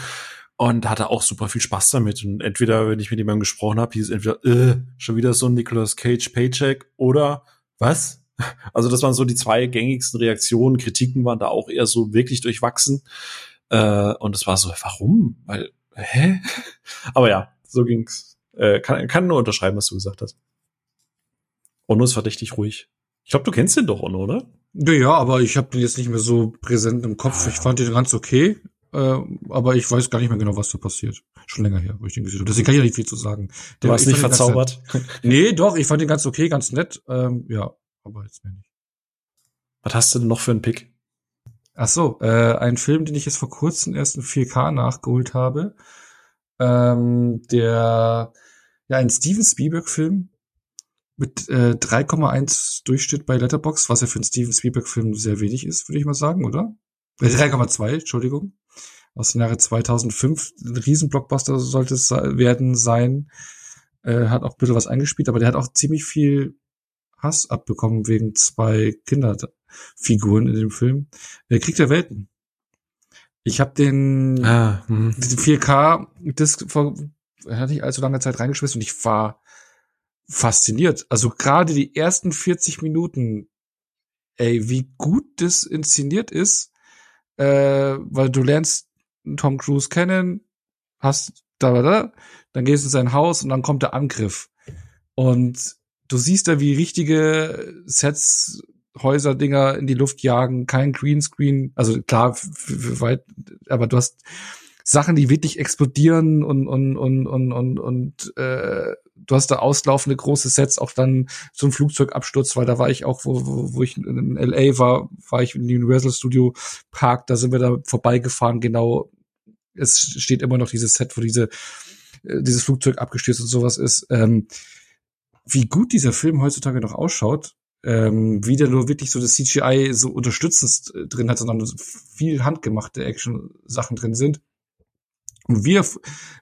Und hatte auch super viel Spaß damit. Und entweder, wenn ich mit jemandem gesprochen habe, hieß es entweder, äh, schon wieder so ein Nicolas Cage Paycheck oder was? Also das waren so die zwei gängigsten Reaktionen. Kritiken waren da auch eher so wirklich durchwachsen. Äh, und es war so, warum? Weil, hä? *laughs* Aber ja, so ging's. Äh, kann, kann nur unterschreiben, was du gesagt hast. Onno ist verdächtig ruhig. Ich glaube, du kennst den doch, Onno, oder? Ja, aber ich habe den jetzt nicht mehr so präsent im Kopf. Ich fand den ganz okay, äh, aber ich weiß gar nicht mehr genau, was da passiert. Schon länger her, wo ich den gesehen habe. Deswegen kann ich ja nicht viel zu sagen. Du warst nicht verzaubert? nee, doch, ich fand den ganz okay, ganz nett. Ähm, ja, aber jetzt mehr nicht. Was hast du denn noch für einen Pick? Ach so, äh, ein Film, den ich jetzt vor kurzem erst in 4K nachgeholt habe. Ähm, der, ja, ein Steven Spielberg-Film mit äh, 3,1 Durchschnitt bei Letterbox, was ja für einen Steven Spielberg-Film sehr wenig ist, würde ich mal sagen, oder? Äh, 3,2, Entschuldigung. Aus dem Jahre 2005. Ein Riesenblockbuster sollte es werden sein. Äh, hat auch ein bisschen was eingespielt, aber der hat auch ziemlich viel Hass abbekommen wegen zwei Kinderfiguren in dem Film. Äh, Krieg der Welten. Ich habe den ah, 4K das vor hatte ich allzu lange Zeit reingeschmissen und ich war fasziniert. Also gerade die ersten 40 Minuten, ey, wie gut das inszeniert ist, äh, weil du lernst Tom Cruise kennen, hast da, da, da, dann gehst du in sein Haus und dann kommt der Angriff. Und du siehst da, wie richtige Sets, Häuser, Dinger in die Luft jagen, kein Greenscreen, also klar, weit, aber du hast Sachen, die wirklich explodieren und und und und und, und äh, du hast da auslaufende große Sets, auch dann ein Flugzeugabsturz, weil da war ich auch, wo, wo, wo ich in LA war, war ich im Universal Studio Park, da sind wir da vorbeigefahren, genau. Es steht immer noch dieses Set, wo diese äh, dieses Flugzeug abgestürzt und sowas ist. Ähm, wie gut dieser Film heutzutage noch ausschaut, ähm, wie der nur wirklich so das CGI so unterstützend äh, drin hat, sondern viel handgemachte Action-Sachen drin sind. Und wie er,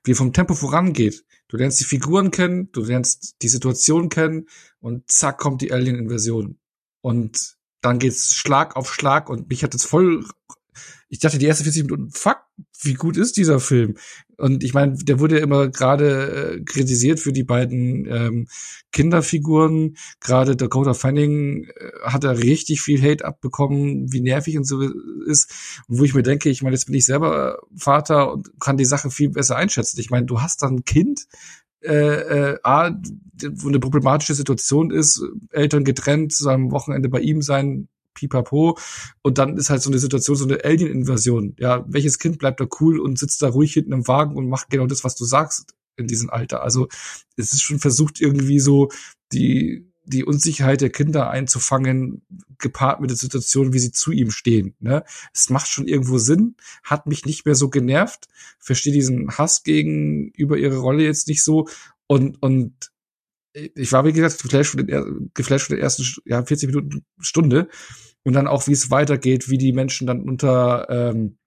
wie er vom Tempo vorangeht. Du lernst die Figuren kennen, du lernst die Situation kennen und zack kommt die Alien-Invasion. Und dann geht's Schlag auf Schlag und mich hat es voll ich dachte die ersten 40 Minuten, fuck, wie gut ist dieser Film? Und ich meine, der wurde immer gerade äh, kritisiert für die beiden ähm, Kinderfiguren. Gerade Dakota Fanning äh, hat da richtig viel Hate abbekommen, wie nervig und so ist. Und wo ich mir denke, ich meine, jetzt bin ich selber Vater und kann die Sache viel besser einschätzen. Ich meine, du hast dann ein Kind, äh, äh, A, wo eine problematische Situation ist, Eltern getrennt, zu einem Wochenende bei ihm sein, pipapo. Und dann ist halt so eine Situation, so eine Alien-Invasion. Ja, welches Kind bleibt da cool und sitzt da ruhig hinten im Wagen und macht genau das, was du sagst in diesem Alter. Also es ist schon versucht, irgendwie so die, die Unsicherheit der Kinder einzufangen, gepaart mit der Situation, wie sie zu ihm stehen. Ne? Es macht schon irgendwo Sinn, hat mich nicht mehr so genervt, verstehe diesen Hass gegenüber ihre Rolle jetzt nicht so und, und ich war, wie gesagt, geflasht von, den, geflasht von der ersten ja, 40 Minuten Stunde und dann auch, wie es weitergeht, wie die Menschen dann unter ähm,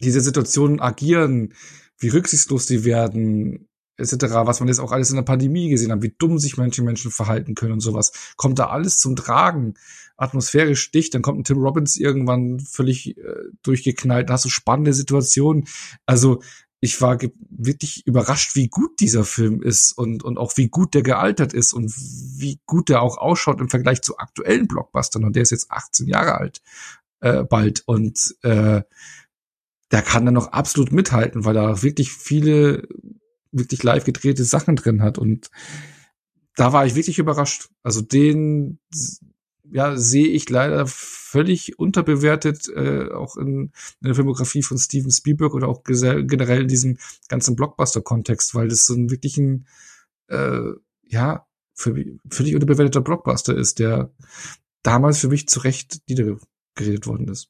diese Situationen agieren, wie rücksichtslos sie werden, etc., was man jetzt auch alles in der Pandemie gesehen hat, wie dumm sich manche Menschen verhalten können und sowas, kommt da alles zum Tragen. Atmosphärisch dicht, dann kommt ein Tim Robbins irgendwann völlig äh, durchgeknallt, da hast du spannende Situationen. Also ich war wirklich überrascht, wie gut dieser Film ist und, und auch wie gut der gealtert ist und wie gut der auch ausschaut im Vergleich zu aktuellen Blockbustern. Und der ist jetzt 18 Jahre alt, äh, bald. Und äh, der kann dann noch absolut mithalten, weil er wirklich viele, wirklich live gedrehte Sachen drin hat. Und da war ich wirklich überrascht. Also den ja, sehe ich leider völlig unterbewertet, äh, auch in, in der Filmografie von Steven Spielberg oder auch generell in diesem ganzen Blockbuster-Kontext, weil das so ein wirklich ein, äh, ja, für, völlig unterbewerteter Blockbuster ist, der damals für mich zu Recht niedergeredet worden ist.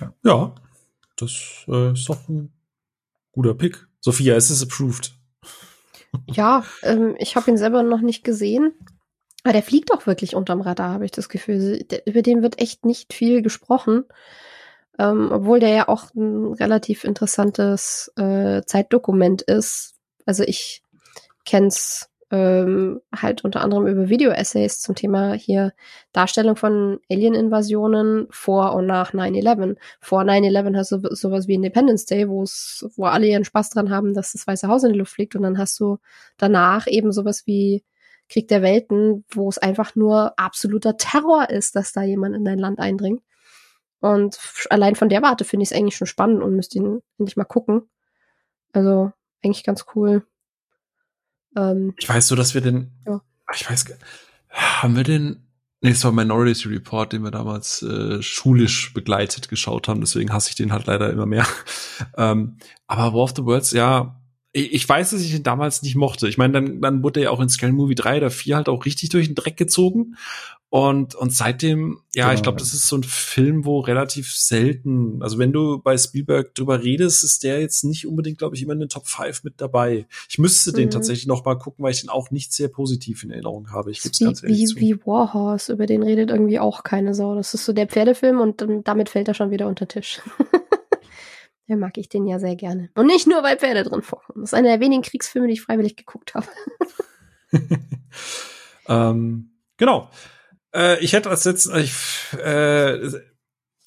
Ja, ja das äh, ist doch ein guter Pick. Sophia, es ist approved. Ja, ähm, ich habe ihn selber noch nicht gesehen. Aber der fliegt auch wirklich unterm Radar, habe ich das Gefühl. Der, über den wird echt nicht viel gesprochen. Ähm, obwohl der ja auch ein relativ interessantes äh, Zeitdokument ist. Also ich kenn's ähm, halt unter anderem über Video-Essays zum Thema hier Darstellung von Alien-Invasionen vor und nach 9-11. Vor 9-11 hast du sowas wie Independence Day, wo wo alle ihren Spaß dran haben, dass das Weiße Haus in die Luft fliegt und dann hast du danach eben sowas wie Krieg der Welten, wo es einfach nur absoluter Terror ist, dass da jemand in dein Land eindringt. Und allein von der Warte finde ich es eigentlich schon spannend und müsste ihn endlich mal gucken. Also eigentlich ganz cool. Ähm, ich weiß so, dass wir den, ja. ich weiß, haben wir den, nee, es war Minority Report, den wir damals äh, schulisch begleitet geschaut haben, deswegen hasse ich den halt leider immer mehr. *laughs* ähm, aber War of the Worlds, ja, ich, ich weiß, dass ich den damals nicht mochte. Ich meine, dann, dann wurde er ja auch in Scary Movie 3 oder 4 halt auch richtig durch den Dreck gezogen. Und, und seitdem, ja, genau. ich glaube, das ist so ein Film, wo relativ selten, also wenn du bei Spielberg drüber redest, ist der jetzt nicht unbedingt, glaube ich, immer in den Top 5 mit dabei. Ich müsste mhm. den tatsächlich noch mal gucken, weil ich den auch nicht sehr positiv in Erinnerung habe. Ich gebe ganz ehrlich wie, zu. wie Warhorse, über den redet irgendwie auch keine Sau. Das ist so der Pferdefilm und dann, damit fällt er schon wieder unter Tisch. *laughs* Der mag ich den ja sehr gerne. Und nicht nur, weil Pferde drin vorkommen. Das ist einer der wenigen Kriegsfilme, die ich freiwillig geguckt habe. *laughs* *laughs* ähm, genau. Äh, ich hätte als letzten, ich, äh,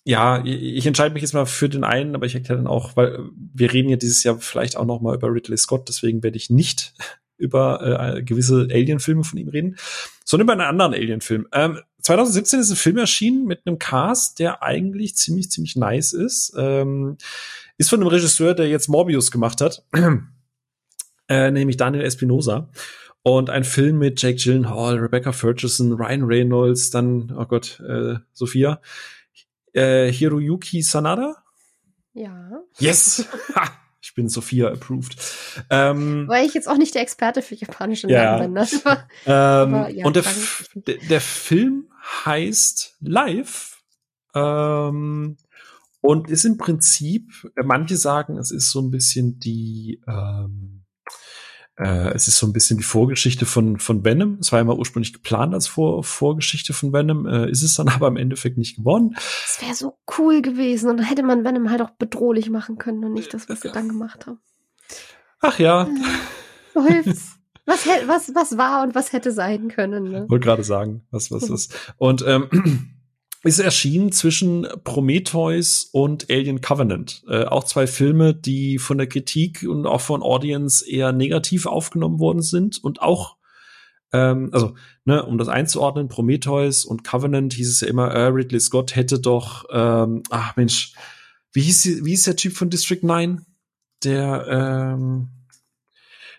ja, ich entscheide mich jetzt mal für den einen, aber ich hätte dann auch, weil wir reden ja dieses Jahr vielleicht auch noch mal über Ridley Scott, deswegen werde ich nicht *laughs* über äh, gewisse Alien-Filme von ihm reden, sondern über einen anderen Alien-Film. Ähm, 2017 ist ein Film erschienen mit einem Cast, der eigentlich ziemlich, ziemlich nice ist. Ähm, ist von einem Regisseur, der jetzt Morbius gemacht hat, *clears throat* äh, nämlich Daniel Espinosa. Und ein Film mit Jake Gyllenhaal, Rebecca Ferguson, Ryan Reynolds, dann, oh Gott, äh, Sophia, äh, Hiroyuki Sanada? Ja. Yes! *laughs* ich bin Sophia approved. Ähm, Weil ich jetzt auch nicht der Experte für japanische Namen bin. Ne? *laughs* ähm, aber, ja, und der, der, der, Film heißt Live ähm, und ist im Prinzip, manche sagen, es ist so ein bisschen die ähm, äh, es ist so ein bisschen die Vorgeschichte von, von Venom. Es war ja mal ursprünglich geplant als Vor Vorgeschichte von Venom, äh, ist es dann *laughs* aber im Endeffekt nicht geworden. Es wäre so cool gewesen und dann hätte man Venom halt auch bedrohlich machen können und nicht das, was sie dann gemacht haben. Ach ja. So hilft's. Was, was, was war und was hätte sein können. Ne? Wollte gerade sagen, was, was ist. Und ähm, ist erschienen zwischen Prometheus und Alien Covenant. Äh, auch zwei Filme, die von der Kritik und auch von Audience eher negativ aufgenommen worden sind und auch ähm, also, ne, um das einzuordnen, Prometheus und Covenant hieß es ja immer, äh, Ridley Scott hätte doch, ähm, ach Mensch, wie hieß, wie hieß der Typ von District 9? Der, ähm,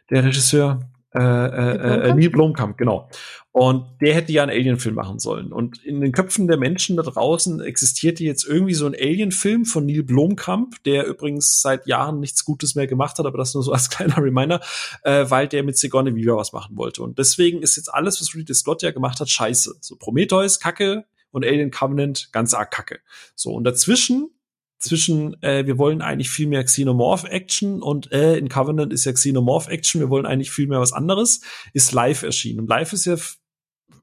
der Regisseur, äh, äh, äh, Neil Blomkamp, genau. Und der hätte ja einen Alien-Film machen sollen. Und in den Köpfen der Menschen da draußen existierte jetzt irgendwie so ein Alien-Film von Neil Blomkamp, der übrigens seit Jahren nichts Gutes mehr gemacht hat, aber das nur so als *laughs* kleiner Reminder, äh, weil der mit Sigourney Weaver was machen wollte. Und deswegen ist jetzt alles, was Ridley Scott ja gemacht hat, scheiße. So Prometheus, Kacke und Alien Covenant, ganz arg Kacke. So, und dazwischen zwischen, äh, wir wollen eigentlich viel mehr Xenomorph-Action und äh, in Covenant ist ja Xenomorph-Action, wir wollen eigentlich viel mehr was anderes, ist live erschienen. Und live ist ja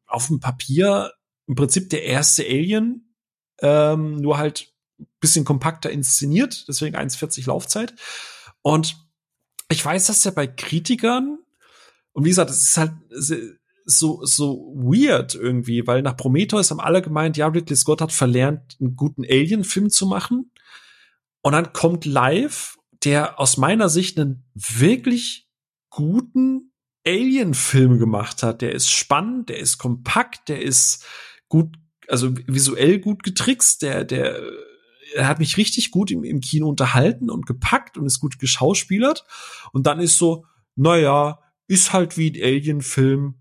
auf dem Papier im Prinzip der erste Alien, ähm, nur halt bisschen kompakter inszeniert, deswegen 1,40 Laufzeit. Und ich weiß, dass ja bei Kritikern, und wie gesagt, es ist halt so, so weird irgendwie, weil nach Prometheus haben alle gemeint, ja, Ridley Scott hat verlernt, einen guten Alien-Film zu machen. Und dann kommt Live, der aus meiner Sicht einen wirklich guten Alien-Film gemacht hat. Der ist spannend, der ist kompakt, der ist gut, also visuell gut getrickst, der, der, er hat mich richtig gut im, im Kino unterhalten und gepackt und ist gut geschauspielert. Und dann ist so, naja, ist halt wie ein Alien-Film,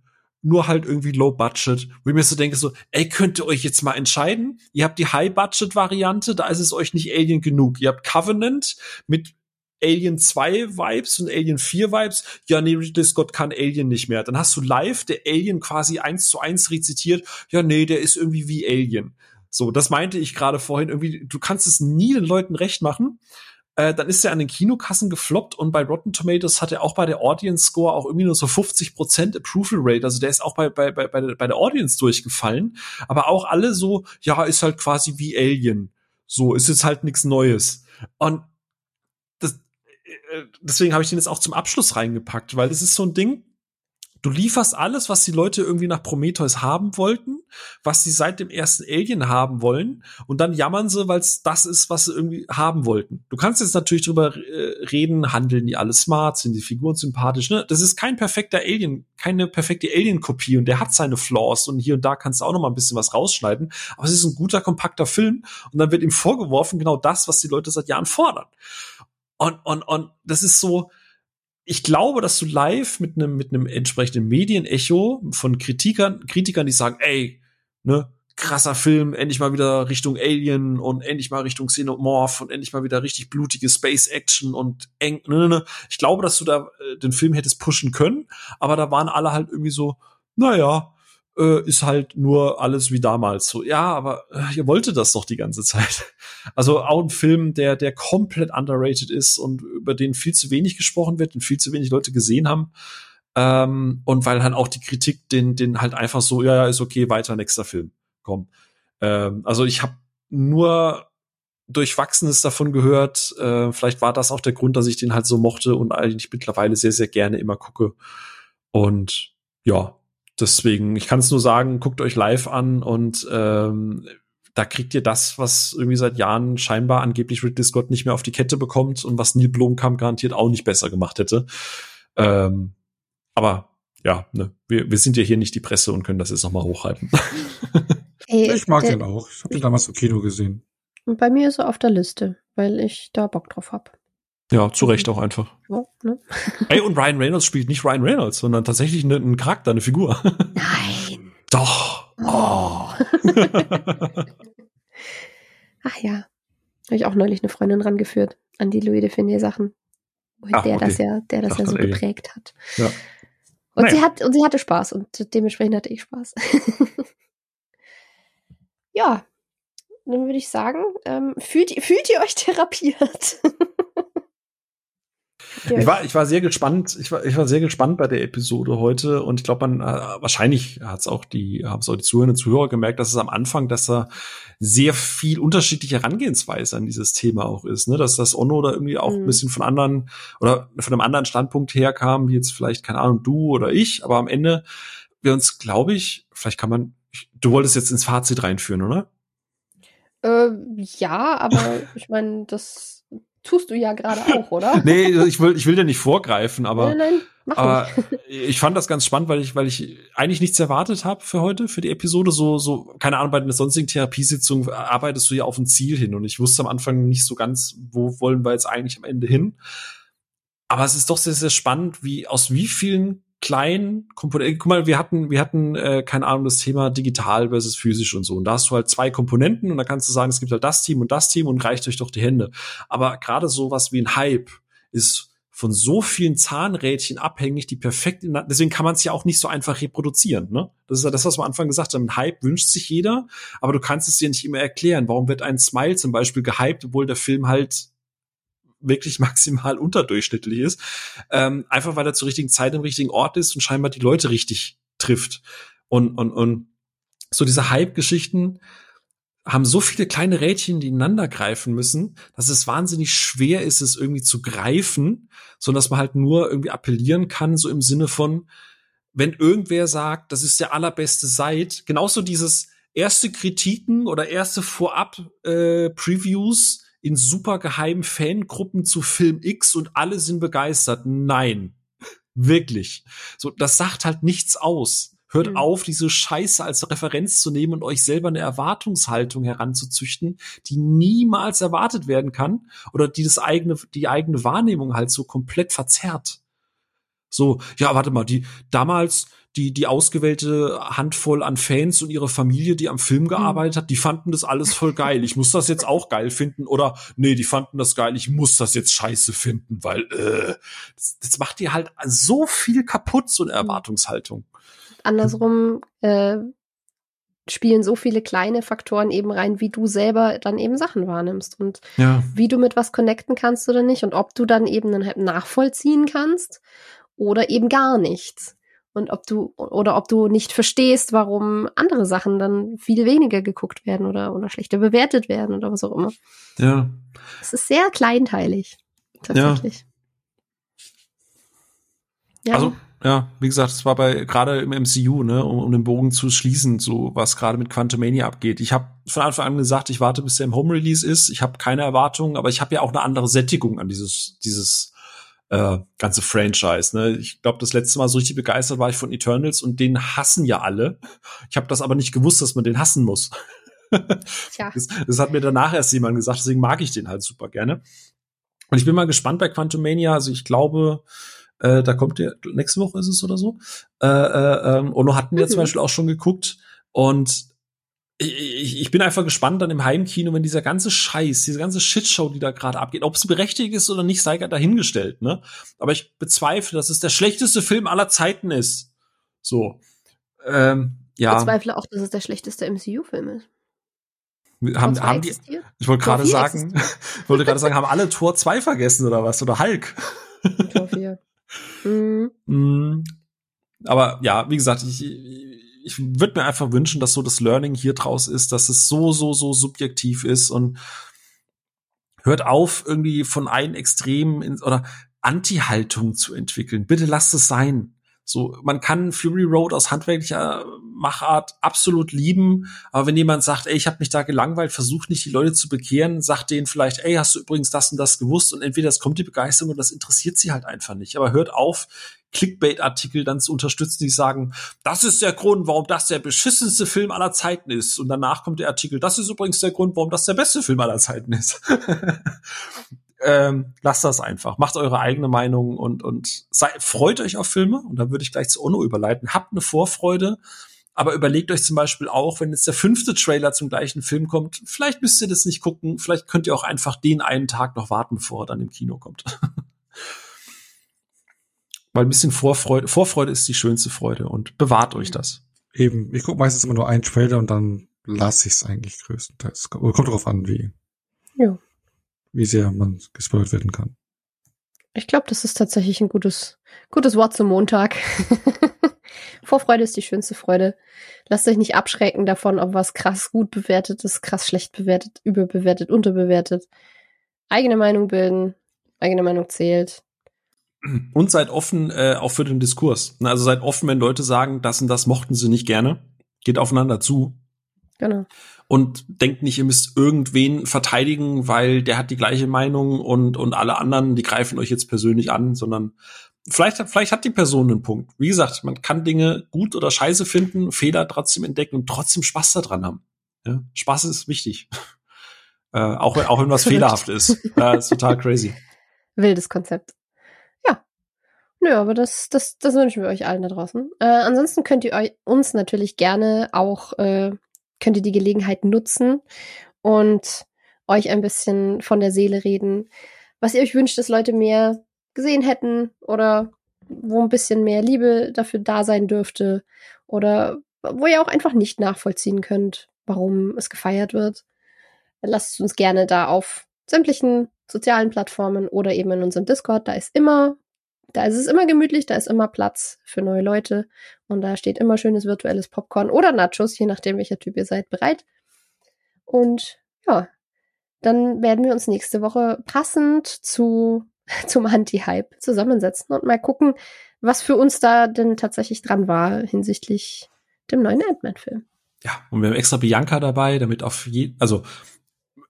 nur halt irgendwie low budget, wo ich mir so denke so, ey, könnt ihr euch jetzt mal entscheiden? Ihr habt die High Budget Variante, da ist es euch nicht Alien genug. Ihr habt Covenant mit Alien 2 Vibes und Alien 4 Vibes. Ja, nee, Ridley Scott kann Alien nicht mehr. Dann hast du live der Alien quasi eins zu eins rezitiert. Ja, nee, der ist irgendwie wie Alien. So, das meinte ich gerade vorhin. Irgendwie, du kannst es nie den Leuten recht machen. Äh, dann ist er an den Kinokassen gefloppt und bei Rotten Tomatoes hat er auch bei der Audience Score auch irgendwie nur so 50% Approval Rate. Also der ist auch bei, bei, bei, bei, der, Audience durchgefallen. Aber auch alle so, ja, ist halt quasi wie Alien. So, ist jetzt halt nichts Neues. Und das, äh, deswegen habe ich den jetzt auch zum Abschluss reingepackt, weil das ist so ein Ding, du lieferst alles, was die Leute irgendwie nach Prometheus haben wollten, was sie seit dem ersten Alien haben wollen, und dann jammern sie, weil es das ist, was sie irgendwie haben wollten. Du kannst jetzt natürlich drüber äh, reden, handeln die alle smart, sind die Figuren sympathisch, ne? Das ist kein perfekter Alien, keine perfekte Alien-Kopie und der hat seine Flaws und hier und da kannst du auch noch mal ein bisschen was rausschneiden, aber es ist ein guter, kompakter Film und dann wird ihm vorgeworfen, genau das, was die Leute seit Jahren fordern. Und, und, und das ist so, ich glaube, dass du live mit einem mit einem entsprechenden Medienecho von Kritikern Kritikern, die sagen, ey, ne, krasser Film, endlich mal wieder Richtung Alien und endlich mal Richtung Xenomorph und endlich mal wieder richtig blutige Space Action und eng. Ne, ne, ne. Ich glaube, dass du da äh, den Film hättest pushen können, aber da waren alle halt irgendwie so, naja, äh, ist halt nur alles wie damals. So, ja, aber äh, ihr wolltet das doch die ganze Zeit. *laughs* Also auch ein Film, der, der komplett underrated ist und über den viel zu wenig gesprochen wird und viel zu wenig Leute gesehen haben. Ähm, und weil halt auch die Kritik den, den halt einfach so, ja, ja, ist okay, weiter, nächster Film. Komm. Ähm, also ich habe nur Durchwachsenes davon gehört. Äh, vielleicht war das auch der Grund, dass ich den halt so mochte und eigentlich mittlerweile sehr, sehr gerne immer gucke. Und ja, deswegen, ich kann es nur sagen, guckt euch live an und ähm, da kriegt ihr das, was irgendwie seit Jahren scheinbar angeblich Ridley Scott nicht mehr auf die Kette bekommt und was Neil Blomkamp garantiert auch nicht besser gemacht hätte. Ähm, aber ja, ne, wir, wir sind ja hier nicht die Presse und können das jetzt noch mal hochhalten. *laughs* Hey, ich mag den auch. Ich habe den damals im Kino gesehen. Und bei mir ist er auf der Liste, weil ich da Bock drauf hab. Ja, zu Recht auch einfach. Ja, ne? *laughs* Ey, und Ryan Reynolds spielt nicht Ryan Reynolds, sondern tatsächlich einen Charakter, eine Figur. *laughs* Nein. Doch. Oh. *laughs* Ach ja. Habe ich auch neulich eine Freundin rangeführt an die Louis de Finet Sachen. Ach, der okay. das ja, der das ja so ey. geprägt hat. Ja. Und naja. sie hat, und sie hatte Spaß und dementsprechend hatte ich Spaß. ja. Dann würde ich sagen, ähm, fühlt, fühlt ihr euch therapiert? Ich war, ich war sehr gespannt. Ich war, ich war sehr gespannt bei der Episode heute und ich glaube, man äh, wahrscheinlich hat es auch die, haben es auch die Zuhörerinnen und Zuhörer gemerkt, dass es am Anfang, dass da sehr viel unterschiedliche Herangehensweise an dieses Thema auch ist, ne? Dass das Onno da irgendwie auch mhm. ein bisschen von anderen oder von einem anderen Standpunkt herkam, wie jetzt vielleicht keine Ahnung du oder ich, aber am Ende wir uns, glaube ich, vielleicht kann man, du wolltest jetzt ins Fazit reinführen, oder? Äh, ja, aber ich meine, das tust du ja gerade auch, oder? *laughs* nee, ich will, ich will dir nicht vorgreifen, aber, nein, nein, mach aber ich fand das ganz spannend, weil ich, weil ich eigentlich nichts erwartet habe für heute, für die Episode. So, so, keine Ahnung, bei einer sonstigen Therapiesitzung arbeitest du ja auf ein Ziel hin und ich wusste am Anfang nicht so ganz, wo wollen wir jetzt eigentlich am Ende hin. Aber es ist doch sehr, sehr spannend, wie aus wie vielen kleinen Komponenten. Guck mal, wir hatten, wir hatten, äh, keine Ahnung, das Thema digital versus physisch und so. Und da hast du halt zwei Komponenten und da kannst du sagen, es gibt halt das Team und das Team und reicht euch doch die Hände. Aber gerade sowas wie ein Hype ist von so vielen Zahnrädchen abhängig, die perfekt in, deswegen kann man es ja auch nicht so einfach reproduzieren, ne? Das ist ja das, was wir am Anfang gesagt haben. Ein Hype wünscht sich jeder, aber du kannst es dir nicht immer erklären. Warum wird ein Smile zum Beispiel gehypt, obwohl der Film halt wirklich *laughs* maximal unterdurchschnittlich ist. Ähm, einfach weil er zur richtigen Zeit im richtigen Ort ist und scheinbar die Leute richtig trifft. Und, und, und so diese Hype-Geschichten haben so viele kleine Rädchen, die ineinander greifen müssen, dass es wahnsinnig schwer ist, es irgendwie zu greifen, sondern dass man halt nur irgendwie appellieren kann, so im Sinne von, wenn irgendwer sagt, das ist der allerbeste Site, genauso dieses erste Kritiken oder erste Vorab-Previews, äh, in super geheimen Fangruppen zu Film X und alle sind begeistert. Nein. Wirklich. So, das sagt halt nichts aus. Hört mhm. auf, diese Scheiße als Referenz zu nehmen und euch selber eine Erwartungshaltung heranzuzüchten, die niemals erwartet werden kann oder die das eigene, die eigene Wahrnehmung halt so komplett verzerrt. So, ja, warte mal, die damals die die ausgewählte Handvoll an Fans und ihre Familie, die am Film Hm. gearbeitet hat, die fanden das alles voll geil. Ich muss das jetzt auch geil finden oder nee, die fanden das geil. Ich muss das jetzt scheiße finden, weil äh, das, das macht dir halt so viel kaputt so eine Hm. Erwartungshaltung. Andersrum äh, spielen so viele kleine Faktoren eben rein, wie du selber dann eben Sachen wahrnimmst und Ja, wie du mit was connecten kannst oder nicht und ob du dann eben dann halt nachvollziehen kannst oder eben gar nichts. Und ob du oder ob du nicht verstehst, warum andere Sachen dann viel weniger geguckt werden oder, oder schlechter bewertet werden oder was auch immer. ja. Es ist sehr kleinteilig. Tatsächlich. Ja. Also, ja, wie gesagt, es war bei gerade im MCU, ne, um, um den Bogen zu schließen, so was gerade mit Quantumania abgeht. Ich habe von Anfang an gesagt, ich warte, bis der im Home Release ist. Ich habe keine Erwartungen, aber ich habe ja auch eine andere Sättigung an dieses dieses äh, ganze Franchise. Ne? Ich glaube, das letzte Mal so richtig begeistert war ich von Eternals und den hassen ja alle. Ich habe das aber nicht gewusst, dass man den hassen muss. *laughs* Tja. Das, das hat mir danach erst jemand gesagt, deswegen mag ich den halt super gerne. Und ich bin mal gespannt bei Quantumania. Also ich glaube, äh, da kommt der, nächste Woche ist es oder so. Äh, äh, ähm, Ono hatten wir Mhm. zum Beispiel auch schon geguckt. Und ich, ich, ich bin einfach gespannt dann im Heimkino, wenn dieser ganze Scheiß, diese ganze Shitshow, die da gerade abgeht, ob es berechtigt ist oder nicht, sei gerade dahingestellt, ne? Aber ich bezweifle, dass es der schlechteste Film aller Zeiten ist. So. Ähm, Ich ja, bezweifle auch, dass es der schlechteste MCU-Film ist. haben, haben die, ich wollte gerade sagen, ich wollte gerade sagen, haben alle Tor 2 vergessen oder was? Oder Hulk? Tor 4. *laughs* Mhm. Mm, Aber ja, wie gesagt, ich, ich würde mir einfach wünschen, dass so das Learning hier draus ist, dass es so, so, so subjektiv ist und hört auf, irgendwie von einem Extrem in, oder Anti-Haltung zu entwickeln. Bitte lasst es sein. So, man kann Fury Road aus handwerklicher Machart absolut lieben, aber wenn jemand sagt, ey, ich habe mich da gelangweilt, versucht nicht die Leute zu bekehren, sagt denen vielleicht, ey, hast du übrigens das und das gewusst und entweder es kommt die Begeisterung und das interessiert sie halt einfach nicht. Aber hört auf, Clickbait-Artikel dann zu unterstützen, die sagen, das ist der Grund, warum das der beschissenste Film aller Zeiten ist. Und danach kommt der Artikel, das ist übrigens der Grund, warum das der beste Film aller Zeiten ist. *laughs* ähm, lasst das einfach. Macht eure eigene Meinung und, und sei, freut euch auf Filme. Und da würde ich gleich zu Ono überleiten. Habt eine Vorfreude. Aber überlegt euch zum Beispiel auch, wenn jetzt der fünfte Trailer zum gleichen Film kommt, vielleicht müsst ihr das nicht gucken, vielleicht könnt ihr auch einfach den einen Tag noch warten, bevor er dann im Kino kommt. *laughs* Weil ein bisschen Vorfreude, Vorfreude ist die schönste Freude und bewahrt euch das. Eben, ich gucke meistens immer nur einen Trailer und dann lasse ich es eigentlich größtenteils. Kommt drauf an, wie, Ja. wie sehr man gespoilt werden kann. Ich glaube, das ist tatsächlich ein gutes, gutes Wort zum Montag. *laughs* Vorfreude ist die schönste Freude. Lasst euch nicht abschrecken davon, ob was krass gut bewertet ist, krass schlecht bewertet, überbewertet, unterbewertet. Eigene Meinung bilden, eigene Meinung zählt. Und seid offen äh, auch für den Diskurs. Also seid offen, wenn Leute sagen, das und das mochten sie nicht gerne. Geht aufeinander zu. Genau. Und denkt nicht, ihr müsst irgendwen verteidigen, weil der hat die gleiche Meinung und, und alle anderen, die greifen euch jetzt persönlich an, sondern vielleicht, hat- vielleicht hat die Person einen Punkt. Wie gesagt, man kann Dinge gut oder scheiße finden, Fehler trotzdem entdecken und trotzdem Spaß daran haben. Ja? Spaß ist wichtig. *laughs* äh, auch, auch wenn was *laughs* fehlerhaft ist. Ja, ist total crazy. Wildes Konzept. Ja. Nö, aber das, das, das wünschen wir euch allen da draußen. Äh, ansonsten könnt ihr euch, uns natürlich gerne auch, äh, könnt ihr die Gelegenheit nutzen und euch ein bisschen von der Seele reden, was ihr euch wünscht, dass Leute mehr gesehen hätten oder wo ein bisschen mehr Liebe dafür da sein dürfte oder wo ihr auch einfach nicht nachvollziehen könnt, warum es gefeiert wird. Lasst es uns gerne da auf sämtlichen sozialen Plattformen oder eben in unserem Discord. Da ist immer, da ist es immer gemütlich, da ist immer Platz für neue Leute und da steht immer schönes virtuelles Popcorn oder Nachos, je nachdem welcher Typ ihr seid, bereit. Und ja, dann werden wir uns nächste Woche passend zu *laughs* zum Anti-Hype zusammensetzen und mal gucken, was für uns da denn tatsächlich dran war hinsichtlich dem neuen Ant-Man-Film. Ja, und wir haben extra Bianca dabei, damit auf je, also,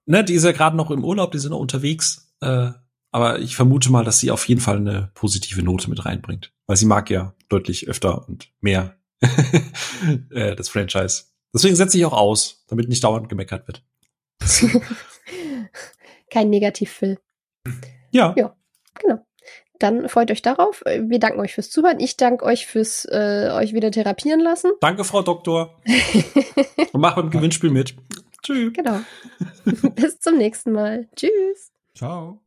ne, die ist ja gerade noch im Urlaub, die sind noch unterwegs, äh, aber ich vermute mal, dass sie auf jeden Fall eine positive Note mit reinbringt, weil sie mag ja deutlich öfter und mehr *laughs* äh, das Franchise. Deswegen setze ich auch aus, damit nicht dauernd gemeckert wird. *laughs* Kein Negativfilm. Ja, Ja. Genau. dann freut euch darauf. Wir danken euch fürs Zuhören. Ich danke euch fürs äh, euch wieder therapieren lassen. Danke, Frau Doktor. *laughs* Und mach beim Gewinnspiel mit. Tschüss. Genau. Bis zum nächsten Mal. Tschüss. Ciao.